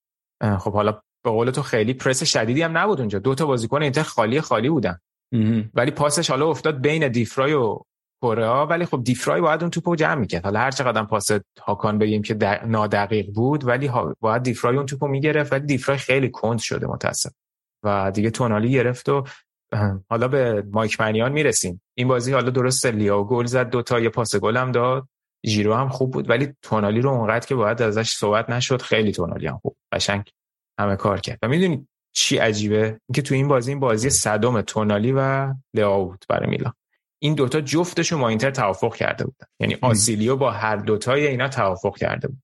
S1: خب حالا به قول تو خیلی پرس شدیدی هم نبود اونجا. دو تا بازیکن اینتر خالی خالی بودن. ولی پاسش حالا افتاد بین دیفرای و کره ولی خب دیفرای باید اون توپو جمع می‌کرد. حالا هر چقدر پاس هاکان بگیم که نادقیق بود ولی باید دیفرای اون توپو می‌گرفت ولی دیفرای خیلی کند شده متاسف. و دیگه تونالی گرفت و حالا به مایک منیان می‌رسیم. این بازی حالا درست لیا گل زد دو تا یه پاس گل هم داد. ژیرو هم خوب بود ولی تونالی رو اونقدر که باید ازش صحبت نشد خیلی تونالی هم خوب قشنگ همه کار کرد. و می‌دونید چی عجیبه؟ اینکه تو این بازی این بازی صدم تونالی و لیا بود برای میلان. این دوتا جفتشون با اینتر توافق کرده بودن. یعنی آسیلیو با هر دوتای اینا توافق کرده بود.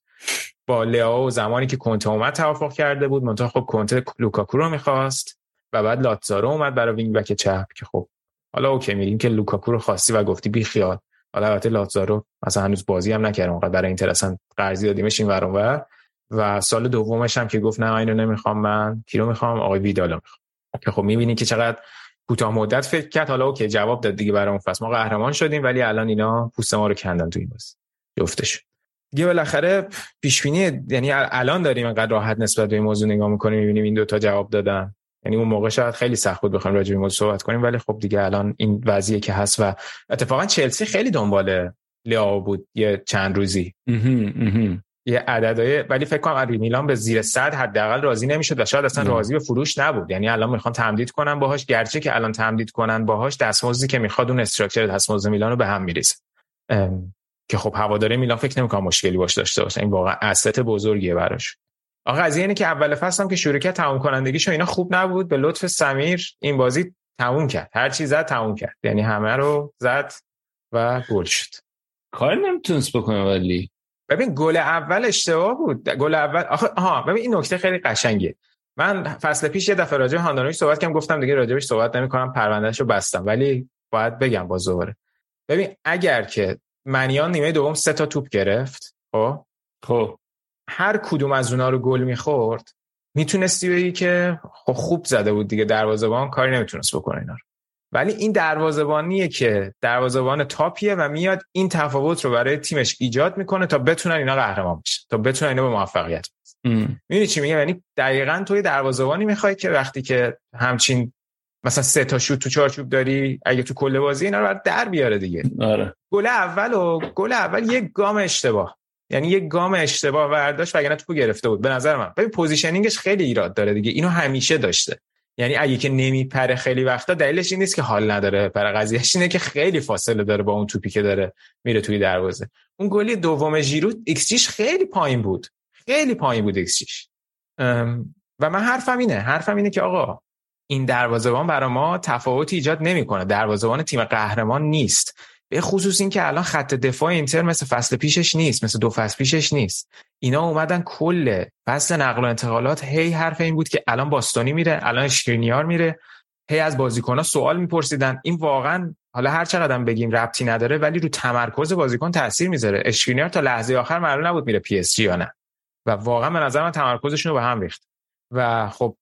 S1: با و زمانی که کنته اومد توافق کرده بود. منتها خب کنته لوکاکو رو می‌خواست و بعد لازارو اومد برای wing back چپ که خب حالا okay میگیم که لوکاکو رو خواستی و گفتی بی خیال. حالا البته لازارو مثلا هنوز بازی هم نکرد اونقدر برای اینتر اصلا قرضی دادیمش این ور و سال دومش هم که گفت نه اینو نمی‌خوام من کی رو می‌خوام؟ آقای ویدالو می‌خوام. که خب می‌بینی که چقدر کوتاه مدت فکر کرد. حالا اوکی جواب داد دیگه برای اون فصل. ما قهرمان شدیم ولی الان اینا پوست ما رو کندن تو این بازی. جفتش. دیگه بالاخره پیش بینی یعنی الان داریم انقدر راحت نسبت به این موضوع نگاه می‌کنیم می‌بینیم این دوتا جواب دادن. یعنی اون موقع شاید خیلی سخت بود بخوایم راجع به موضوع صحبت کنیم ولی خب دیگه الان این وضعیه که هست و اتفاقا چلسی خیلی دنبال لیاو بود یه چند روزی. یه عددهای ولی فکر کنم اری میلان به زیر 100 حداقل راضی نمی‌شد و شاید اصلا راضی به فروش نبود. یعنی الان می‌خوان تمدید کنن باهاش. گرچه که الان تمدید کنن باهاش دستمزدی که می‌خواد اون استراکچر دستمزد میلان رو به هم میریزه. که خب هواداره میلان فکر نمی‌کنم مشکلی باش داشته باشه. این واقعا اسست بزرگیه براش. آقا قضیه اینه که اول فصل هم که شرکت تموم کنندگیش اینا خوب نبود. به لطف سمیر این بازی تموم کرد. هر چیز زد تموم کرد. یعنی همه رو زد و گل شد.
S2: کار نمی‌تونست بکنه ولی.
S1: ببین گل اول اشتباه بود. گل اول آخه آها ببین این نکته خیلی قشنگه. من فصل پیش یه دفعه راجع به صحبت کردم گفتم دیگه راجبش صحبت نمی‌کنم پروندهشو بستم ولی باید بگم باز دوباره ببین اگر که منیان نیمه دوم سه تا توپ گرفت خب؟
S2: خب.
S1: هر کدوم از اونها رو گل می‌خورد می‌تونستی بگی که خب خوب زده بود دیگه دروازه‌بان کاری نمی‌تونست بکنه اینا رو. ولی این دروازه‌بانیه که دروازه‌بان تاپیه و میاد این تفاوت رو برای تیمش ایجاد می‌کنه تا بتونن اینا قهرمان بشن تا بتونن اینا به موفقیت می‌بینی چی میگه یعنی دقیقا توی دروازه‌بانی می‌خوای که وقتی که همچین مثلا سه تا شوت تو چارچوب داری اگه تو کل بازی اینا رو در بیاره دیگه.
S2: آره.
S1: گل اول و گل اول یک گام اشتباه. یعنی یک گام اشتباه برداشت وگرنه توپو گرفته بود. به نظر من. ببین positioning ش خیلی ایراد داره دیگه. اینو همیشه داشته. یعنی اگه که نمیپره خیلی وقتا دلیلش این نیست که حال نداره پر قضیهش اینه که خیلی فاصله داره با اون توپی که داره میره توی دروازه. اون گل دوم ژیرو x خیلی پایین بود. خیلی پایین بود x و من حرفم اینه حرفم اینه که آقا این دروازه‌بان برای ما تفاوتی ایجاد نمی‌کنه. دروازه‌بان تیم قهرمان نیست. به خصوص این که الان خط دفاع اینتر مثل فصل پیشش نیست مثل دو فصل پیشش نیست. اینا اومدن کل فصل نقل و انتقالات هی حرف این بود که الان باستانی میره الان اشکرینیار میره هی از بازیکن‌ها سوال میپرسیدن. این واقعا حالا هر چقدر بگیم ربطی نداره ولی رو تمرکز بازیکن تاثیر می‌ذاره. اشکرینیار تا لحظه آخر معلوم نبود میره پی اس جی یا نه. و واقعا به نظر من تمرکزشون رو به هم ریخت. و خب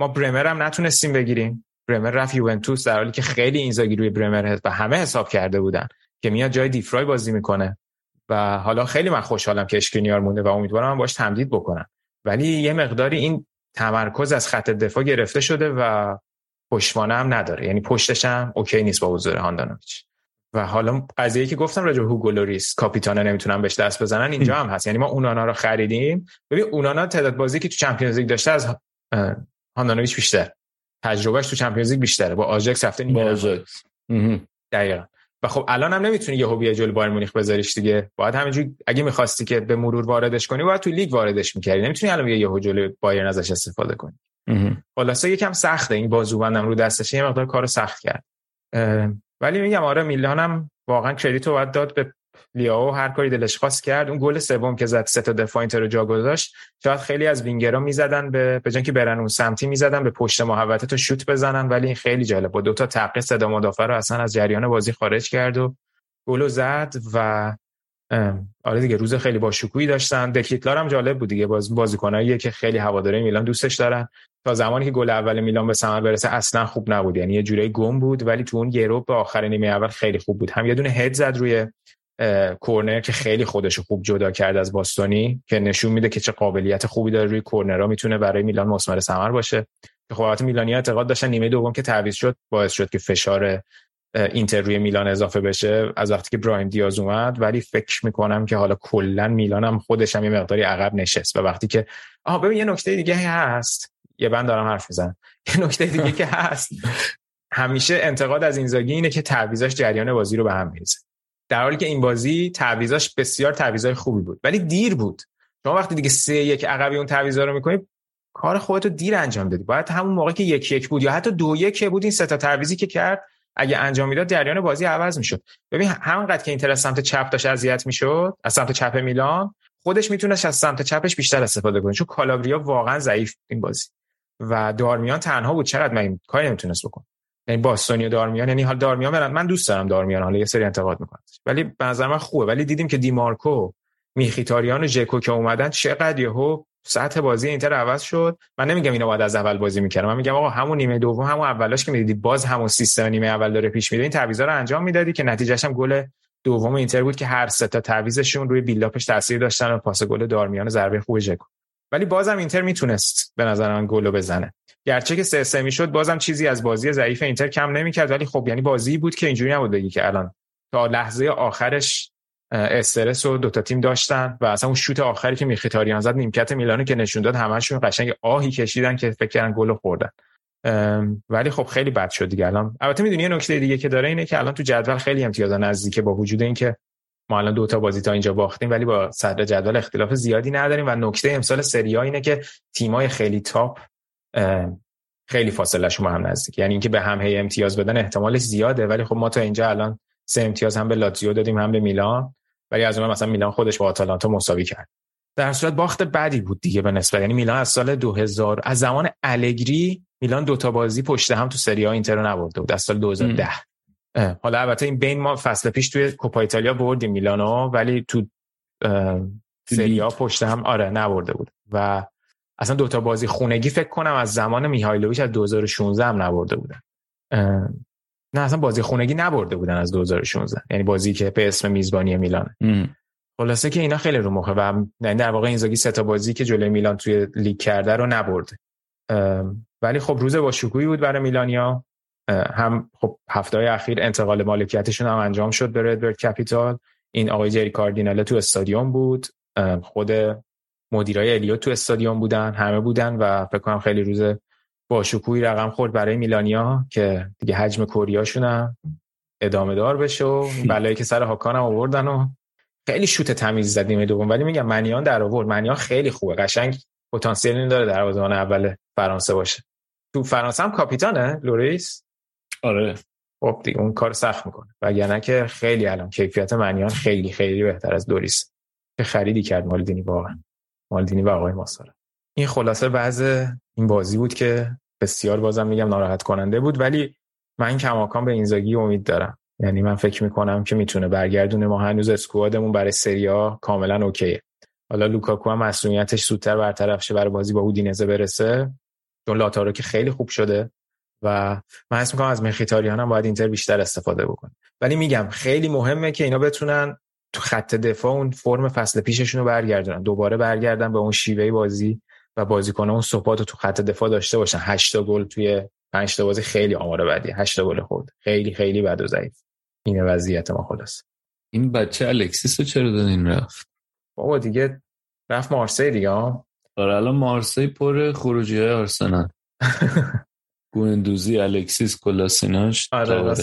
S1: ما برمر هم نتونستیم بگیریم. برمر رفت یوونتوس در حالی که خیلی اینزاگی روی برمر هست و همه حساب کرده بودن که میاد جای دیفرای بازی می‌کنه. و حالا خیلی من خوشحالم که اشکرینیار مونده و امیدوارم من باش تمدید بکنم ولی یه مقداری این تمرکز از خط دفاع گرفته شده و پشتوانه هم نداره. یعنی پشتش هم okay نیست با حضور هاندانویچ. و حالا قضیه که گفتم راجع هوگو لوریس کاپیتانه نمی‌تونن بهش دست بزنن اینجا هم هست. یعنی ما اونانا رو خریدیم. ببین اونانا تعداد بازی که تو چمپیونز لیگ داشته از هاندانویچ بیشتر. تجربهش تو Champions League بیشتره. با آژاکس رفته
S2: با آژاکس.
S1: دقیقاً. و خب الان هم نمی‌تونی یهویی جلو بایرن مونیخ بذاریش دیگه. باید همینجوری اگه می‌خواستی که به مرور واردش کنی باید تو لیگ واردش می‌کردی. نمی‌تونی الان یه یهو جلو بایرن ازش استفاده کنی. خلاصه یکم سخته این بازوبندم رو دستش. یه مقدار کارو سخت کرد. ولی میگم آره میلانم واقعا credit و باید داد به لیائو هر کاری دلش خواست کرد. اون گل سوم که زد سه تا دفاع اینتر رو جا گذاشت. شاید خیلی از وینگرها می‌زدن به به که برن اون سمتی می‌زدن به پشت محوطه تو شوت بزنن. ولی این خیلی جالب بود. دو تا تقی صدا مدافع رو اصلا از جریان بازی خارج کرد و گل زد و آره دیگه روز خیلی با شکوهی داشتن. دکیتلار هم جالب بود دیگه. باز بازیکناییه که خیلی هواداره میلان دوستش دارن. تا زمانی که گل اول میلان به ثمر برسه اصلا خوب نبود. یعنی یه جوری گم بود ولی تو اون یورو به آخر نیمه اول خیلی خوب بود. هم یه دونه هد زد روی کورنر که خیلی خودش خوب جدا کرد از باستونی که نشون میده که چه قابلیت خوبی داره روی کورنرها می‌تونه برای میلان مثمر ثمر باشه. که خب البته میلانی اعتقاد داشتن نیمه دوم که تعویض شد باعث شد که فشار اینتر روی میلان اضافه بشه از وقتی که برایم دیاز اومد. ولی فکر می‌کنم که حالا کلا میلان هم خودش هم یه مقداری عقب نشست و وقتی که آها ببین یه نکته دیگه هست. یه بند دارم حرف می‌زنم. <laughs> یه نکته دیگه که هست. همیشه انتقاد از اینزاگی اینه که تعویضاش جریان بازی رو به هم میریزه. در حالی که این بازی تعویضاش بسیار تعویضای خوبی بود. ولی دیر بود. شما وقتی دیگه سه یک عقبی اون تعویضا رو می‌کنی کار خودتو دیر انجام دادی. باید همون موقع که یک یک بود یا حتی دو یک بود این سه تا تعویضی که کرد اگه انجام می‌داد جریان بازی عوض می‌شد. ببین همونقدر که اینتر از سمت چپ داشت اذیت می‌شد از سمت چپ میلان خودش می‌تونست از سمت چپش بیشتر استفاده کنه. چون کالابریا واقعا ضعیف این بازی. و دارمیان تنها بود. چقدر من کاری نمی‌تونست بکنه یعنی باستونی و دارمیان یعنی حال دارمیان برن. من دوست دارم دارمیان حالا یه سری انتقاد می‌کنم. ولی به نظر من خوبه. ولی دیدیم که دیمارکو میخیتاریان و ژکو که اومدن چقدر یهو سطح بازی اینتر عوض شد. من نمیگم اینا باید از اول بازی می‌کردم من میگم آقا همون نیمه دوم همون اولاش که می‌دیدی باز همون سیستم نیمه اول داره پیش میره. این تعویضا رو انجام می‌دادی که نتیجهش هم گل دوم اینتر بود که هر سه تا تعویضشون روی بیلاپش تاثیر داشتن و پاس گل دارمیان ضربه خوب ژکو. ولی بازم اینتر می‌تونست به نظر من گل بزنه. گرچه که سه سه می‌شد بازم چیزی از بازی ضعیف اینتر کم نمی‌کرد. ولی خب یعنی بازی بود که اینجوری نبود بگی که الان تا لحظه آخرش استرس و دوتا تیم داشتن و اصلا اون شوت آخری که میخیتاریان زد نیمکت میلانو که نشون داد همشون قشنگ آهی کشیدن که فکر کردن گل خوردن. ولی خب خیلی بد شد دیگه. الان البته می‌دونی یه نکته دیگه که داره اینه که الان تو جدول خیلی امتیازا نزدیکه با وجود اینکه ما الان دو تا بازی تا اینجا باختیم ولی با صدر جدول اختلاف زیادی نداریم. و نکته امسال سری اینه که تیمای خیلی تاپ خیلی فاصله شما هم نزدیک. یعنی اینکه به هم هی امتیاز بدن احتمالش زیاده ولی خب ما تا اینجا الان سه امتیاز هم به لاتزیو دادیم هم به میلان. ولی از اون مثلا میلان خودش با آتالانتا مساوی کرد. در صورت باخت بدی بود دیگه به نسبت. یعنی میلان از سال 2000 از زمان الگری میلان دوتا بازی پشت هم تو سری ها اینتر رو نبرده بود. از سال 2010 حالا البته این بین ما فصل پیش توی کوپا ایتالیا بردیم میلانو ولی تو سری ها پشت هم آره نبرده بود. و اصلا دوتا بازی خونگی فکر کنم از زمان میهایلوویچ از 2016 هم نبرده بودن. نه اصلا بازی خونگی نبرده بودن از 2016 یعنی بازی که به اسم میزبانی میلانه خلاصه که اینا خیلی رو مخه و یعنی در واقع اینزاگی سه تا بازی که جلوی میلان توی لیگ کرده رو نبرده. ولی خب روز با شکوهی بود برای میلانیا. هم خب هفته های اخیر انتقال مالکیتشون هم انجام شد به ردبرد کپیتال این آقای جری کاردیناله تو استادیوم بود. خود مدیرای الیوت تو استادیوم بودن همه بودن و فکر کنم خیلی روز با شکوهی رقم خورد برای میلانیا که دیگه حجم کوریاشون هم ادامه دار بشه و بلایی که سر هاکان هم آوردن و خیلی شوت تمیز زد نیمه دوم. ولی میگم منیان در آورد. منیان خیلی خوبه. قشنگ پتانسیل داره در دروازه‌بان اول فرانسه باشه. تو فرانسه هم کاپیتانه لوریس؟
S2: آره.
S1: خب دیگه اون کار سخت می‌کنه. وگرنه که خیلی الان کیفیت منیان خیلی خیلی بهتر از دوریس که خریدی کرد مالدینی واقعا. مالدینی و آقای ماسارا. این خلاصه بعض این بازی بود که بسیار بازم میگم ناراحت کننده بود ولی من کماکان به اینزاگی امید دارم. یعنی من فکر می‌کنم که می‌تونه برگردونه. ما هنوز اسکوادمون برای سریا کاملا اوکیه. حالا لوکاکو هم مسئولیتش زودتر برطرف شه برای بازی با اودینزه برسه. چون لاتارو که خیلی خوب شده. و من حس می‌کنم از مخیتاریان هم باید اینتر بیشتر استفاده بکنه ولی میگم خیلی مهمه که اینا بتونن تو خط دفاع اون فرم فصل پیششون رو برگردونن. دوباره برگردن به اون شیوه بازی و بازیکن اون ثبات تو خط دفاع داشته باشن. 8 گل توی 5 تا بازی خیلی آمار بدی 8 گل خورد. خیلی خیلی بد و ضعیف. این وضعیت ما خلاص
S2: این بچه الکسیس رو چرا دادین رفت؟
S1: بابا دیگه رفت مارسی دیگه ها
S2: آره الان مارسی پر خروجی های آرسنال. <laughs> گوندوزی الکسیس کولاشیناچ
S1: آره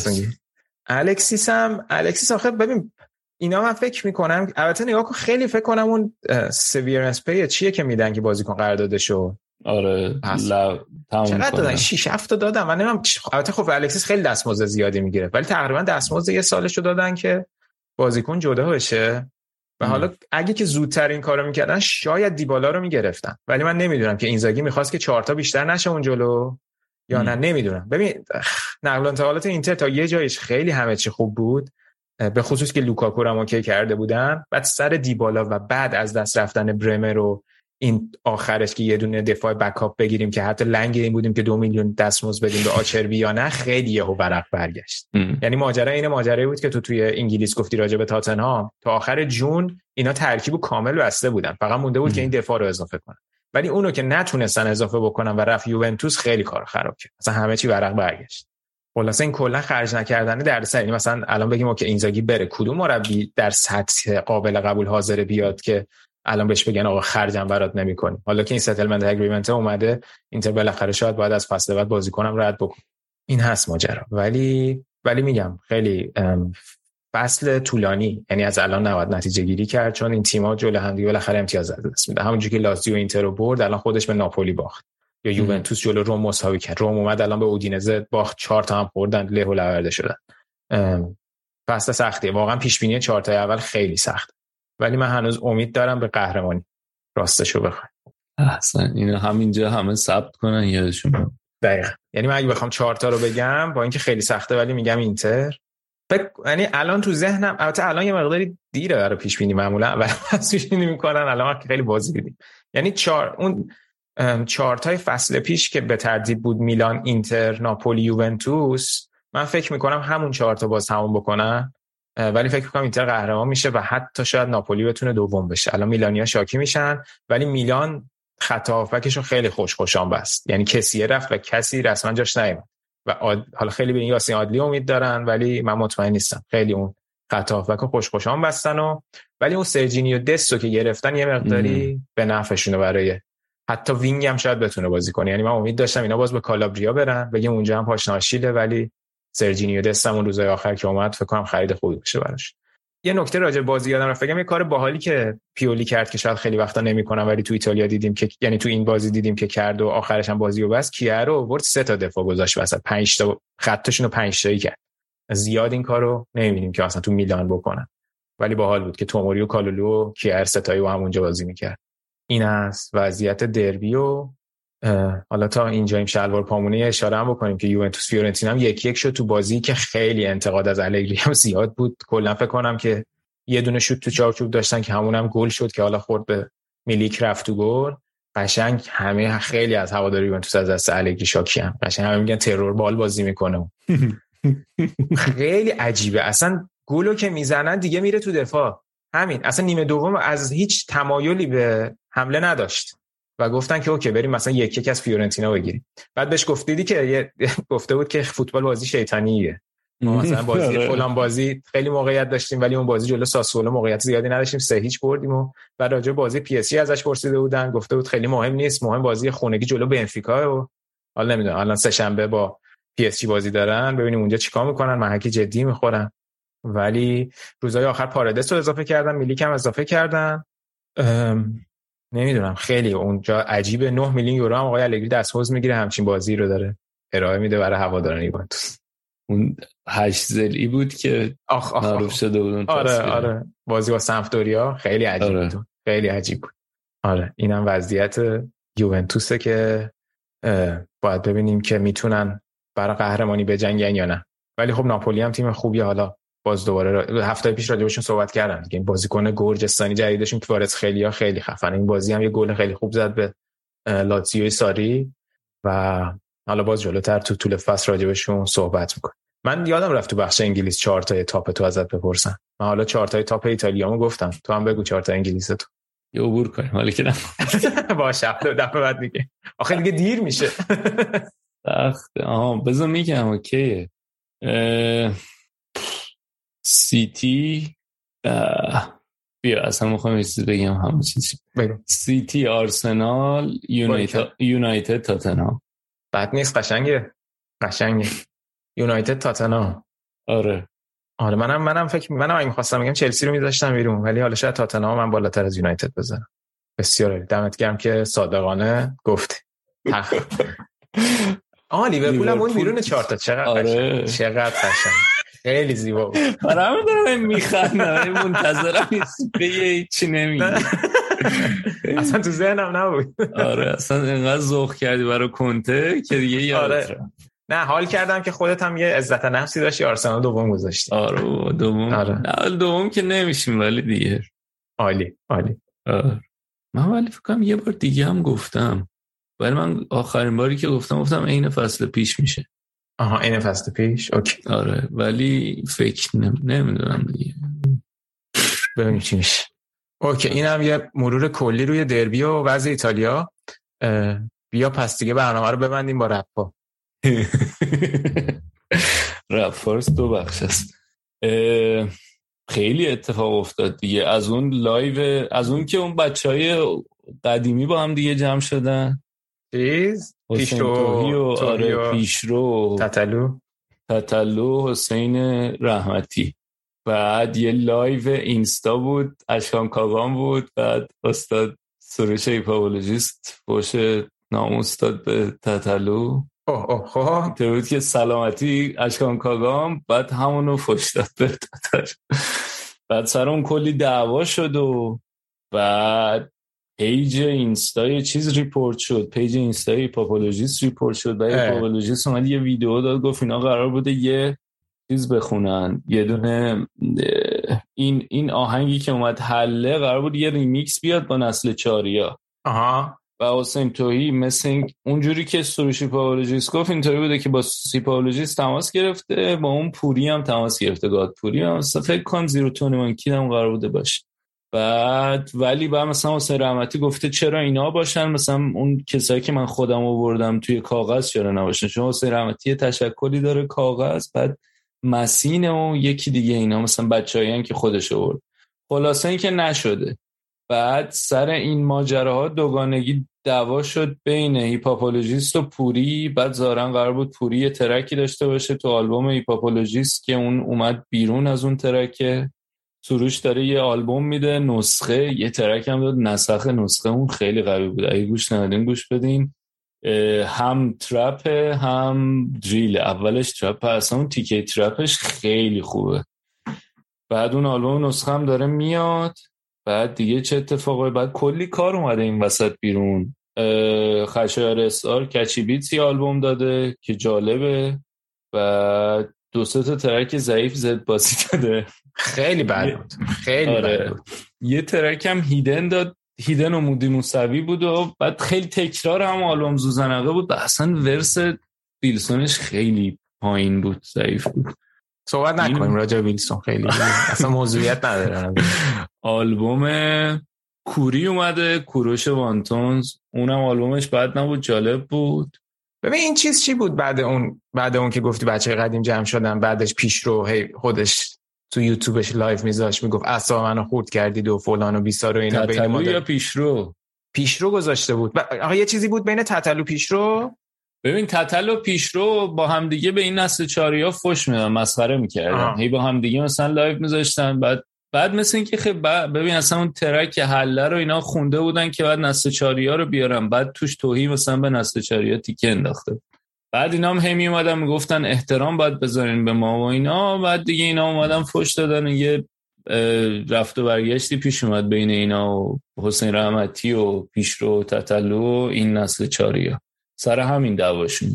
S1: الکسیس هم الکسیس آخه ببین اینا من فکر می‌کنم البته نگاه کن خیلی فکر کنم اون severance pay چیه که میدن که بازیکن قرارداد شو
S2: آره
S1: ل... چقدر دادن؟ 6 7 دادن. من نمی‌دونم البته خب الکسیس خیلی دستمزد زیادی می‌گیره ولی تقریبا دستمزد یه سالشو دادن که بازیکن جدا بشه. و حالا اگه که زودتر این کارو می‌کردن شاید دیبالا رو می‌گرفتن. ولی من نمی‌دونم که اینزاگی می‌خواست که چهار تا بیشتر نشه اون جلو. یا نه؟ نمی‌دونم. ببین نقل و انتقالات اینتر تا یه جایش خیلی همه چی خوب بود. به خصوص که لوکاکو رو OK کرده بودن. بعد سر دیبالا و بعد از دست رفتن برمر رو این آخرش که یه دونه دفاع backup بگیریم که حتی لنگ این بودیم که دو میلیون دستمزد بدیم به آچربی یا نه خیلی یهو ورق برگشت. یعنی ماجرا این ماجرایی بود که تو توی انگلیس گفتی راجع به تاتنهام. تا آخر جون اینا ترکیب کامل بسته بودن. فقط مونده بود ام. که این دفاع رو اضافه کنن. ولی اونو که نتونستن اضافه بکنن و رفت یوونتوس خیلی کار خراب کرد. اصلا همه چی ورق برگشت. خلاصه این کلا خرج نکردن در یعنی مثلا الان بگیم که اینزاگی بره. کدوم مربی در سطح قابل قبول حاضر بیاد که الان بهش بگن آقا خرجم برات نمی‌کنی؟ حالا که این settlement agreement اومده اینتر بالاخره شاید باید از فصل بعد بازیکنم رد بکن. این هست ماجرا. ولی ولی میگم خیلی فصل طولانی. یعنی از الان نباید نتیجه گیری کرد چون این تیم‌ها جلو هم دیگه بالاخره امتیاز دست میده. همونجوری که لاتزیو اینتر رو برد الان خودش به ناپولی باخت. یا یوونتوس جلو روم مساوی کرد. روم اومد الان به اودینزه باخت چهار تا هم خوردن له و لورده شدن. فصل سختیه واقعا پیش بینی چهار تا اول خیلی سخت. ولی من هنوز امید دارم به قهرمانی راستشو بخوام
S2: احسن. اینو همینجا همه ثبت کنن یادشون.
S1: دقیقا. یعنی من اگه بخوام چهار تا رو بگم با اینکه خیلی سخته ولی میگم اینتر. یعنی الان تو ذهنم البته الان یه مقداری دیره برای پیش بینی معمولا اول پیش <laughs> بینی می‌کنن الان خیلی بازی دیدیم. یعنی چهار اون چارتای فصل پیش که به ترتیب بود میلان اینتر ناپولی یوونتوس من فکر می‌کنم همون چهارتا باز تموم بکنن. ولی فکر می‌کنم اینتر قهرمان میشه و حتی شاید ناپولی بتونه دوم بشه. الان میلانیا شاکی میشن ولی میلان خطا رو خیلی خوش خوشان بست یعنی کسی رفت و کسی رسما جاش نیومد. و حالا خیلی به این یاسین عادلی امید دارن ولی من مطمئن نیستم. خیلی اون خطا هافبک خوش خوشان بستن و ولی اون سرجینیو دستو که گرفتن یه مقداری به نفعشونه برای حتی وینگ هم شاید بتونه بازی کنه. یعنی من امید داشتم اینا باز به کالابریا برن. بگیم اونجا هم پاشناشیله ولی سرجینیو دستم اون روزای آخر که اومد فکر کنم خرید خوبی بشه براش. یه نکته راجع بازی یادم رفت. بگم یه کار باحالی که پیولی کرد که شاید خیلی وقتا نمی‌کنم ولی تو ایتالیا دیدیم که یعنی تو این بازی دیدیم که کرد و آخرش هم بازی و بس کیه رو ورد سه تا دفاع گذاشت وسط. 5 تا خطشون رو 5 تایی کرد. زیاد این کارو نمی‌بینیم که اصلا تو میلان بکنن. ولی باحال بود که توموری و کالولو و کیار ستایی و همونجا بازی می‌کرد. این است وضعیت دربی و حالا تا اینجا این شلوار پامونه اشاره هم بکنیم که یوونتوس فیورنتینا هم یک یک شد تو بازی که خیلی انتقاد از الگری هم زیاد بود. کلا فکر کنم که یه دونه شوت تو چارچوب داشتن که همون هم گل شد که حالا خورد به میلیک رفت تو گل. قشنگ همه خیلی از هواداری یوونتوس از دست الگری شاکی هم. قشنگ همه میگن terror ball بازی می‌کنه. <laughs> خیلی عجیبه. اصلا گلو که می‌زنن دیگه میره تو دفاع. همین. اصلا نیمه دوم از هیچ تمایلی به حمله نداشت. و گفتن که OK بریم مثلا یک یک از فیورنتینا بگیریم. بعد بهش گفتیدی که <laughs> گفته بود که فوتبال بازی شیطانیه. ما مثلا بازی آره. فلان بازی خیلی موقعیت داشتیم ولی اون بازی جلو ساسولو موقعیت زیادی نداشتیم سه هیچ بردیم و بعد راجع بازی پی اس ازش پرسیده بودن گفته بود خیلی مهم نیست مهم بازی خونگی جلو بنفیکا و حالا نمی‌دونم الان سه شنبه با پی اس بازی دارن ببینیم اونجا چیکار می‌کنن محکی جدی می‌خورن. ولی روزهای آخر پارادس رو اضافه کردن میلیک هم اضافه کردن. نمی‌دونم. خیلی اونجا عجیبه. 9 میلیون یورو هم آقای الگری دستمزد می‌گیره همچین بازی رو داره. ارائه میده برای هواداران یوونتوس
S2: اون هشت زلی بود که
S1: آخ آخ معروف
S2: شده بود
S1: آره آره. بازی با سمفدوریا خیلی عجیب آره. بود. خیلی عجیب بود. آره. اینم وضعیت یوونتوسه که باید ببینیم که می‌تونن برای قهرمانی بجنگن یا نه. ولی خب ناپولی هم تیم خوبی حالا باز دوباره هفته پیش راجبشون صحبت کردم این بازیکن گرجستانی جدیدشون که وارد خیلی ها خیلی خفن. این بازی هم یه گل خیلی خوب زد به لاتزیو ساری. و حالا باز جلوتر تو طول فصل راجبشون صحبت می‌کنم من یادم رفت تو بخش انگلیس چهار تا top تو ازت بپرسم. من حالا چهار تا top ایتالیامو گفتم. تو هم بگو چهار تا انگلیس تو.
S2: یه عبور کنیم. حالا که <laughs>
S1: باشه دفعه بعد دیگه. آخه دیگه دیر میشه.
S2: سخت آها بذار میگم OK ه. سیتی بیا اصلا می‌خوام یه چیز بگم همون چیزی سیتی آرسنال یونایتد تاتنهام.
S1: بد نیست قشنگه. قشنگه. یونایتد تاتنهام.
S2: آره.
S1: آره منم منم فکر منم اگه می‌خواستم بگم چلسی رو می‌ذاشتم بیرون ولی حالا شاید تاتنهام من بالاتر از یونایتد بزنم. بسیار عالی. دمت گرم که صادقانه گفتی. <laughs> آه لیورپول هم اون بیرون چهار تا. چقدر آره. چقدر قشنگ. خیلی زیبا بود.
S2: برای همه دارم میخندم. منتظرم به چی نمیگی
S1: اصلا تو ذهنم نبود.
S2: آره اصلا اینقدر ذوق کردی برای کنته که دیگه یادت آره.
S1: نه حال کردم که خودت هم یه عزت نفسی داشتی آرسنال دوم گذاشتی.
S2: آره دوم. آره. نه دوم که نمیشیم ولی دیگه.
S1: عالی عالی.
S2: آره. من ولی فکر کنم یه بار دیگه هم گفتم. ولی من آخرین باری که گفتم گفتم عین فصل پیش میشه.
S1: آها این فصل پیش. OK.
S2: آره ولی فکر نم... نمی‌دونم دیگه.
S1: ببینیم چی میشه. OK این هم یه مرور کلی روی دربی و وضع ایتالیا. بیا پس دیگه برنامه رو ببندیم با رپا. <laughs>
S2: رپ فارس دو بخش است. خیلی اتفاق افتاد دیگه. از اون live از اون که اون بچه های قدیمی با هم دیگه جمع شدن.
S1: چیز؟
S2: پیشرو و آره پیشرو.
S1: تتلو.
S2: تتلو حسین رحمتی. بعد یه live اینستا بود اشکان کاگان بود بعد استاد سروش ایپاولوژیست باش ناموس داد به تتلو.
S1: اوه اوه
S2: بود که سلامتی اشکان کاگان بعد همونو فش داد به تتلو. بعد سر اون کلی دعوا شد و بعد پیج اینستا چیز ریپورت شد. پیج اینستا پاپولوژیست ریپورت شد و پاپولوژیست اومد یه ویدیو داد گفت اینا قرار بوده یه چیز بخونن. یه دونه این این آهنگی که اومد حله قرار بود یه ریمیکس بیاد با نسل چاریا.
S1: آها.
S2: و حسین توهی مثل اونجوری که سروشی پاولوژیست گفت اینطوری بوده که با سیپاولوژیست تماس گرفته با اون پوری هم تماس گرفته گاد پوری هم فکر کنم زیرو تونی مانکی هم قرار بوده باشه. بعد ولی بعد مثلا حسین رحمتی گفته چرا اینا باشن؟ مثلا اون کسایی که من خودم آوردم توی کاغذ چرا نباشن؟ چون حسین رحمتی تشکلی داره کاغذ بعد مسین و یکی دیگه اینا مثلا بچه‌ای که خودش آورد. خلاصه اینکه نشده. بعد سر این ماجراها دوگانگی دعوا شد بین هیپهاپولوژیست و پوری. بعد ظاهرا قرار بود پوری یه track ی داشته باشه تو آلبوم هیپهاپولوژیست که اون اومد بیرون از اون track ه. سروش داره یه آلبوم میده نسخه یه ترک هم داد. نسخ نسخه اون خیلی قوی بود. اگه گوش ندادین گوش بدین. هم ترپ هم دریل. اولش ترپ اصلا اون تیکه ترپش خیلی خوبه. بعد اون آلبوم نسخه هم داره میاد. بعد دیگه چه اتفاقی؟ بعد کلی کار اومده این وسط بیرون. خشایار اسار کچی بیتسی آلبوم داده که جالبه. و دو سه تا ترک ضعیف زد بازی داده.
S1: خیلی بد بود. خیلی آره. بد بود.
S2: یه ترک هم هیدن داد. هیدن و مودی موسوی بود و بعد خیلی تکرار هم آلبوم زوزنقه بود. و اصلا ورس بیلسونش خیلی پایین بود ضعیف بود.
S1: صحبت نکنیم راجع ویلسون خیلی. اصلا موضوعیت نداره. <laughs>
S2: آلبوم کوری اومده کوروش وانتونز. اونم آلبومش بعد نبود جالب بود.
S1: ببین این چیز چی بود بعد اون بعد اون که گفتی بچه قدیم جمع شدن بعدش پیش رو هی خودش تو یوتیوبش لایو میذاشت می‌گفت اصلا منو خورد کردید و فلان و بیسار و اینا
S2: بین ما یا پیشرو؟
S1: پیشرو گذاشته بود. آقا یه چیزی بود بین تتلو پیشرو؟
S2: ببین تتل و پیشرو با همدیگه به این نسل چاریا فش میدن مسخره می‌کردن. هی با همدیگه مثلا لایو میذاشتن بعد بعد مثل اینکه خیلی ببین اصلا اون track حله رو اینا خونده بودن که بعد نسل چاریا رو بیارن. بعد توش توهی مثلا به نسل چاریا تیکه انداخته بعد اینا هم همی اومدن می‌گفتن احترام باید بذارین به ما و اینا. بعد دیگه اینا اومدن فش دادن یه رفت و برگشتی پیش اومد بین اینا و حسین رحمتی و پیشرو و تتلو و این نسل چاریا. سر همین دعواشون.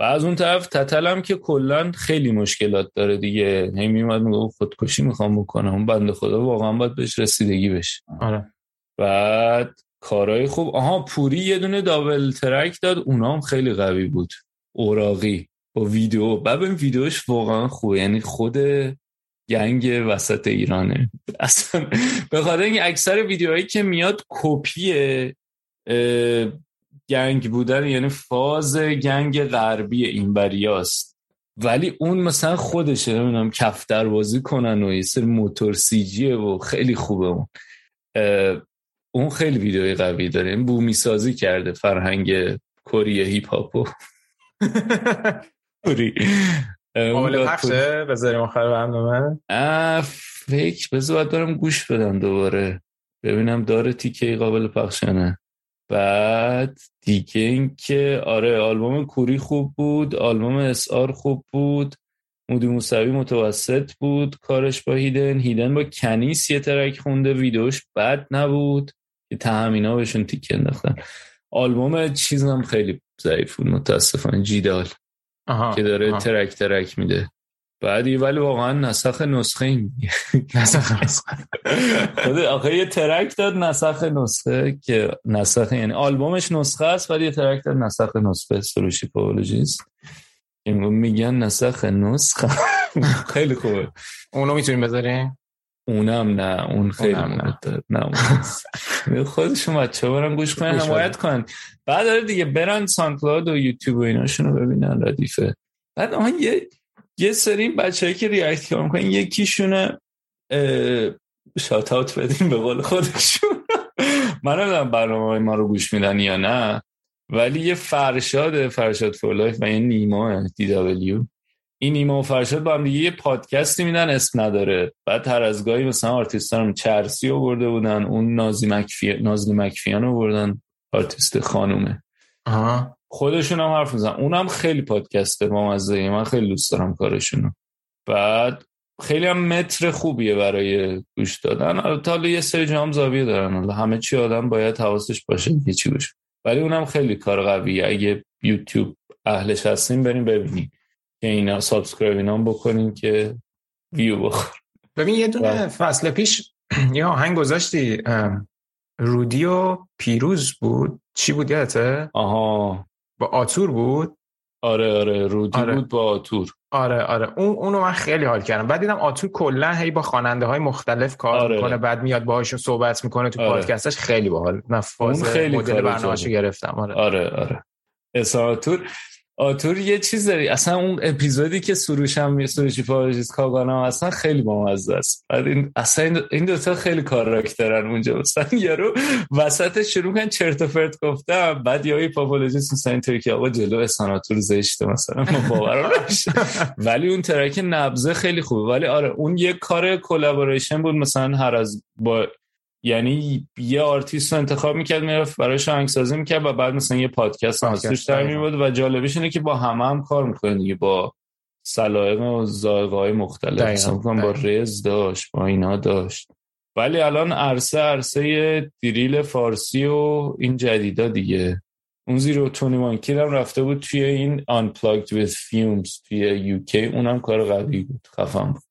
S2: و از اون طرف تتلم که کلا خیلی مشکلات داره دیگه. هی میومد میگه خودکشی می‌خوام بکنم. اون بنده خدا واقعا باید بهش رسیدگی بشه.
S1: آره.
S2: بعد کارهای خوب. آها پوری یه دونه دابل ترک داد. اونا هم خیلی قوی بود. اوراقی با ویدیو. ببین ویدیوش واقعا خوبه. یعنی خود گنگ وسط ایرانه. <laughs> اصلا به خاطر این اکثر ویدیوهایی که میاد کپی گنگ بودن یعنی فاز گنگ غربی این بریاست. ولی اون مثلا خودشه نمی‌دونم کفتر بازی کنن و یه سری موتور سیجیه و خیلی خوبه اون. اون خیلی ویدیوی قوی داره. این بومی سازی کرده فرهنگ کره هیپ هاپو
S1: کوری قابل پخشه؟ بذاریم آخر برنامه
S2: فکر بذار دارم گوش بدم دوباره. ببینم داره تیکه قابل پخش نه. بعد دیگه اینکه آره آلبوم کوری خوب بود آلبوم اسار خوب بود مودی موسوی متوسط بود کارش با هیدن. هیدن با کنیس یه ترک خونده ویدیوش بد نبود. که تهمینا بهشون تیک انداختن. آلبوم چیزم خیلی ضعیف بود متاسفانه جیدال که داره آها. ترک ترک میده. بعدی ولی واقعا نسخ نسخه این.
S1: نسخ <laughs> نسخه.
S2: آخه یه ترک داد نسخ نسخه که نسخ یعنی آلبومش نسخه است ولی یه ترک داد نسخ نسخه سروشی پاولوژیست. میگن نسخ نسخه. <laughs> خیلی خوبه.
S1: اونو می‌تونیم بذاریم؟
S2: اونم نه اون خیلی نه. نه اون <laughs> خودشون بچه برن گوش کنن حمایت کنن. بعد داره دیگه برن SoundCloud و یوتیوب و ایناشون رو ببینن ردیفه. بعد آن یه یه سری بچه که react کار می‌کنن یکیشونه shout out بدیم به قول خودشون. <laughs> من نمی‌دونم برنامه ما رو گوش میدن یا نه ولی یه فرشاد فرشاد for life و یه نیما DW این نیما و فرشاد با هم یه پادکستی میدن اسم نداره. بعد هر از گاهی مثلا آرتیستان چرسی آورده بودن اون نازی مکفی... نازلی مکفیان آوردن آرتیست خانومه.
S1: آها.
S2: خودشون هم حرف میزن اونم خیلی پادکسته با مزه من خیلی دوست دارم کارشونو. بعد خیلی هم متر خوبیه برای گوش دادن. البته حالا یه سری جام زاویه دارن. همه چی آدم باید حواسش باشه که چی گوش ولی اونم خیلی کار قویه. اگه یوتیوب اهلش هستین بریم ببینیم. اینا subscribe اینا بکنین که ویو بخور.
S1: ببین یه دونه. فصل پیش یه آهنگ گذاشتی رودی و پیروز بود. چی بود یادته؟
S2: آها.
S1: با آتور بود؟
S2: آره آره. رودی
S1: آره.
S2: بود با آتور.
S1: آره آره. اون اونو من خیلی حال کردم. بعد دیدم آتور کلا هی با خواننده های مختلف کار
S2: آره.
S1: می‌کنه بعد میاد باهاشون صحبت می‌کنه تو
S2: آره.
S1: پادکستش. خیلی باحال. من فاز مدل
S2: جالب.
S1: گرفتم. آره.
S2: آره آره. اسم آتور یه چیز داری. اصلا اون اپیزودی که سروش هم سروشی پاراجیز کاگان هم اصلا خیلی بامزه است. این اصلا این- این دوتا خیلی کاراکترن اونجا. مثلا یارو وسط شروع کن چرت و پرت گفتم بعد یا پاپولوژیست مثلا اینطوری که آقا جلو اساناتور زشته مثلا ما باور ولی اون ترک نبزه خیلی خوبه. ولی آره اون یه کار کلابوریشن بود مثلا هر از با یعنی یه آرتیست رو انتخاب می‌کرد می‌رفت براش آهنگسازی می‌کرد و بعد مثلا یه پادکست هم از
S1: پادکست،
S2: توش در. میبود و جالبش اینه که با همه هم کار می‌کنه دیگه با سلائق و ذائقه های مختلف مثلا با. رز داشت با اینا داشت. ولی الان عرصه عرصه دیریل فارسی و این جدیدا دیگه. اون زیرو تونی مانکی هم رفته بود توی این Unplugged with Fumes توی UK اونم کار قوی بود خفن بود.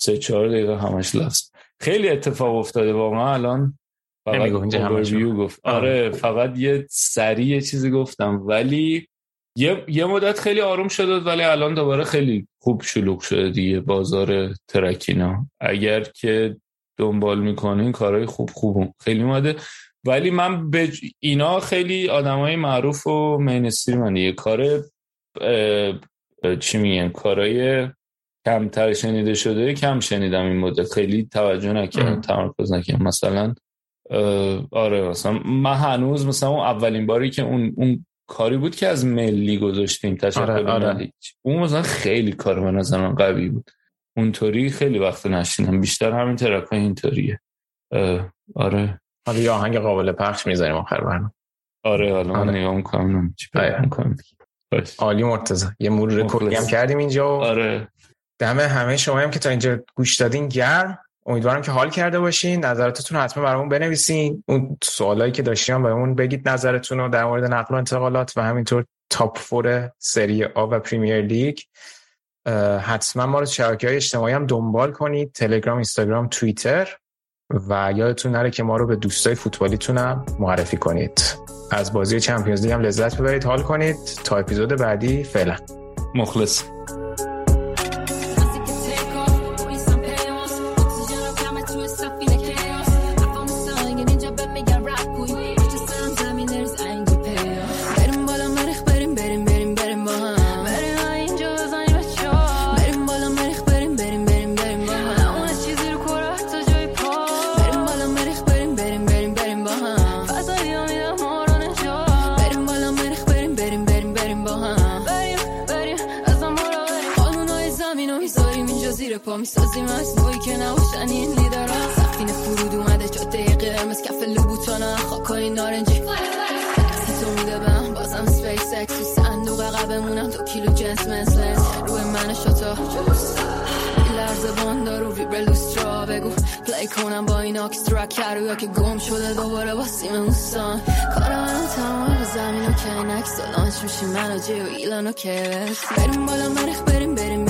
S2: سه چهار دقیقه همش لفظ. خیلی اتفاق افتاده واقعا الان. فقط
S1: اینجا
S2: گفت.
S1: آره.
S2: آره فقط یه سریع یه چیزی گفتم. ولی یه, یه مدت خیلی آروم شده ولی الان دوباره خیلی خوب شلوغ شده دیگه بازار ترکینا اگر که دنبال می‌کنین کارهای خوب خوب خیلی اومده. ولی من به ج- اینا خیلی آدمای معروف و مینستریم دیگه. کار اه، چی میگن؟ کارهای کمتر شنیده شده کم شنیدم این مدت خیلی توجه نکردم. تمرکز نکردم مثلا آره مثلا من هنوز مثلا اون اولین باری که اون اون کاری بود که از ملی گذاشتیم تشکر
S1: آره، آره.
S2: اون مثلا خیلی کار به نظر من قوی بود اونطوری خیلی وقت نشیدم بیشتر همین ترک های اینطوریه آره
S1: حالا یه آهنگ قابل پخش می‌ذاریم آخر برنامه
S2: آره حالا من
S1: آره.
S2: نگاه می‌کنم چی پیدا
S1: آره.
S2: می‌کنم.
S1: عالی مرتضی یه مرور. کلی هم کردیم اینجا و
S2: آره
S1: دم همه شما هم که تا اینجا گوش دادین گرم. امیدوارم که حال کرده باشین. نظراتتون حتما برامون بنویسین. اون سوالایی که داشتیم بهمون بگید نظرتون رو در مورد نقل و انتقالات و همینطور تاپ فور سری آ و پریمیر لیگ. حتما ما رو شبکه های اجتماعی هم دنبال کنید. تلگرام اینستاگرام توییتر. و یادتون نره که ما رو به دوستای فوتبالیتون هم معرفی کنید. از بازی چمپیونز لیگ هم لذت ببرید. حال کنید. تا اپیزود بعدی فعلا.
S2: مخلص.
S7: لرزه باندار رو ویبر لوسترا بگو. پلی کنم با این اکسترا کرو که گم شده دوباره با سیم موسان. کار منو تمام به زمین و که نکس لانچ میشی من و جی و ایلان و کیوس. بریم بالا مریخ بریم بریم.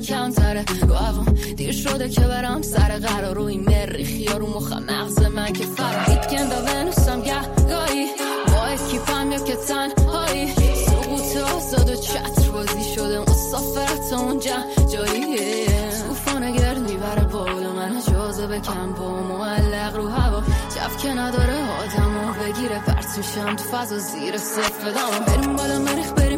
S7: کم تره رو دیر شده که برم سر قرار. روی این مریخی رو مخ مغز من که فرار. ویکند و ونوسم گه گاهی. با اکیپم یا که تنهایی. سقوط آزاد و چتر بازی شده. مسافرت اونجا جایی توفان گرد می‌بره بال من اجازه به با معلق رو هوا. جف که نداره آدم بگیره. پرت میشم تو فضا زیر صفر. دام بریم بالا مریخ بریم.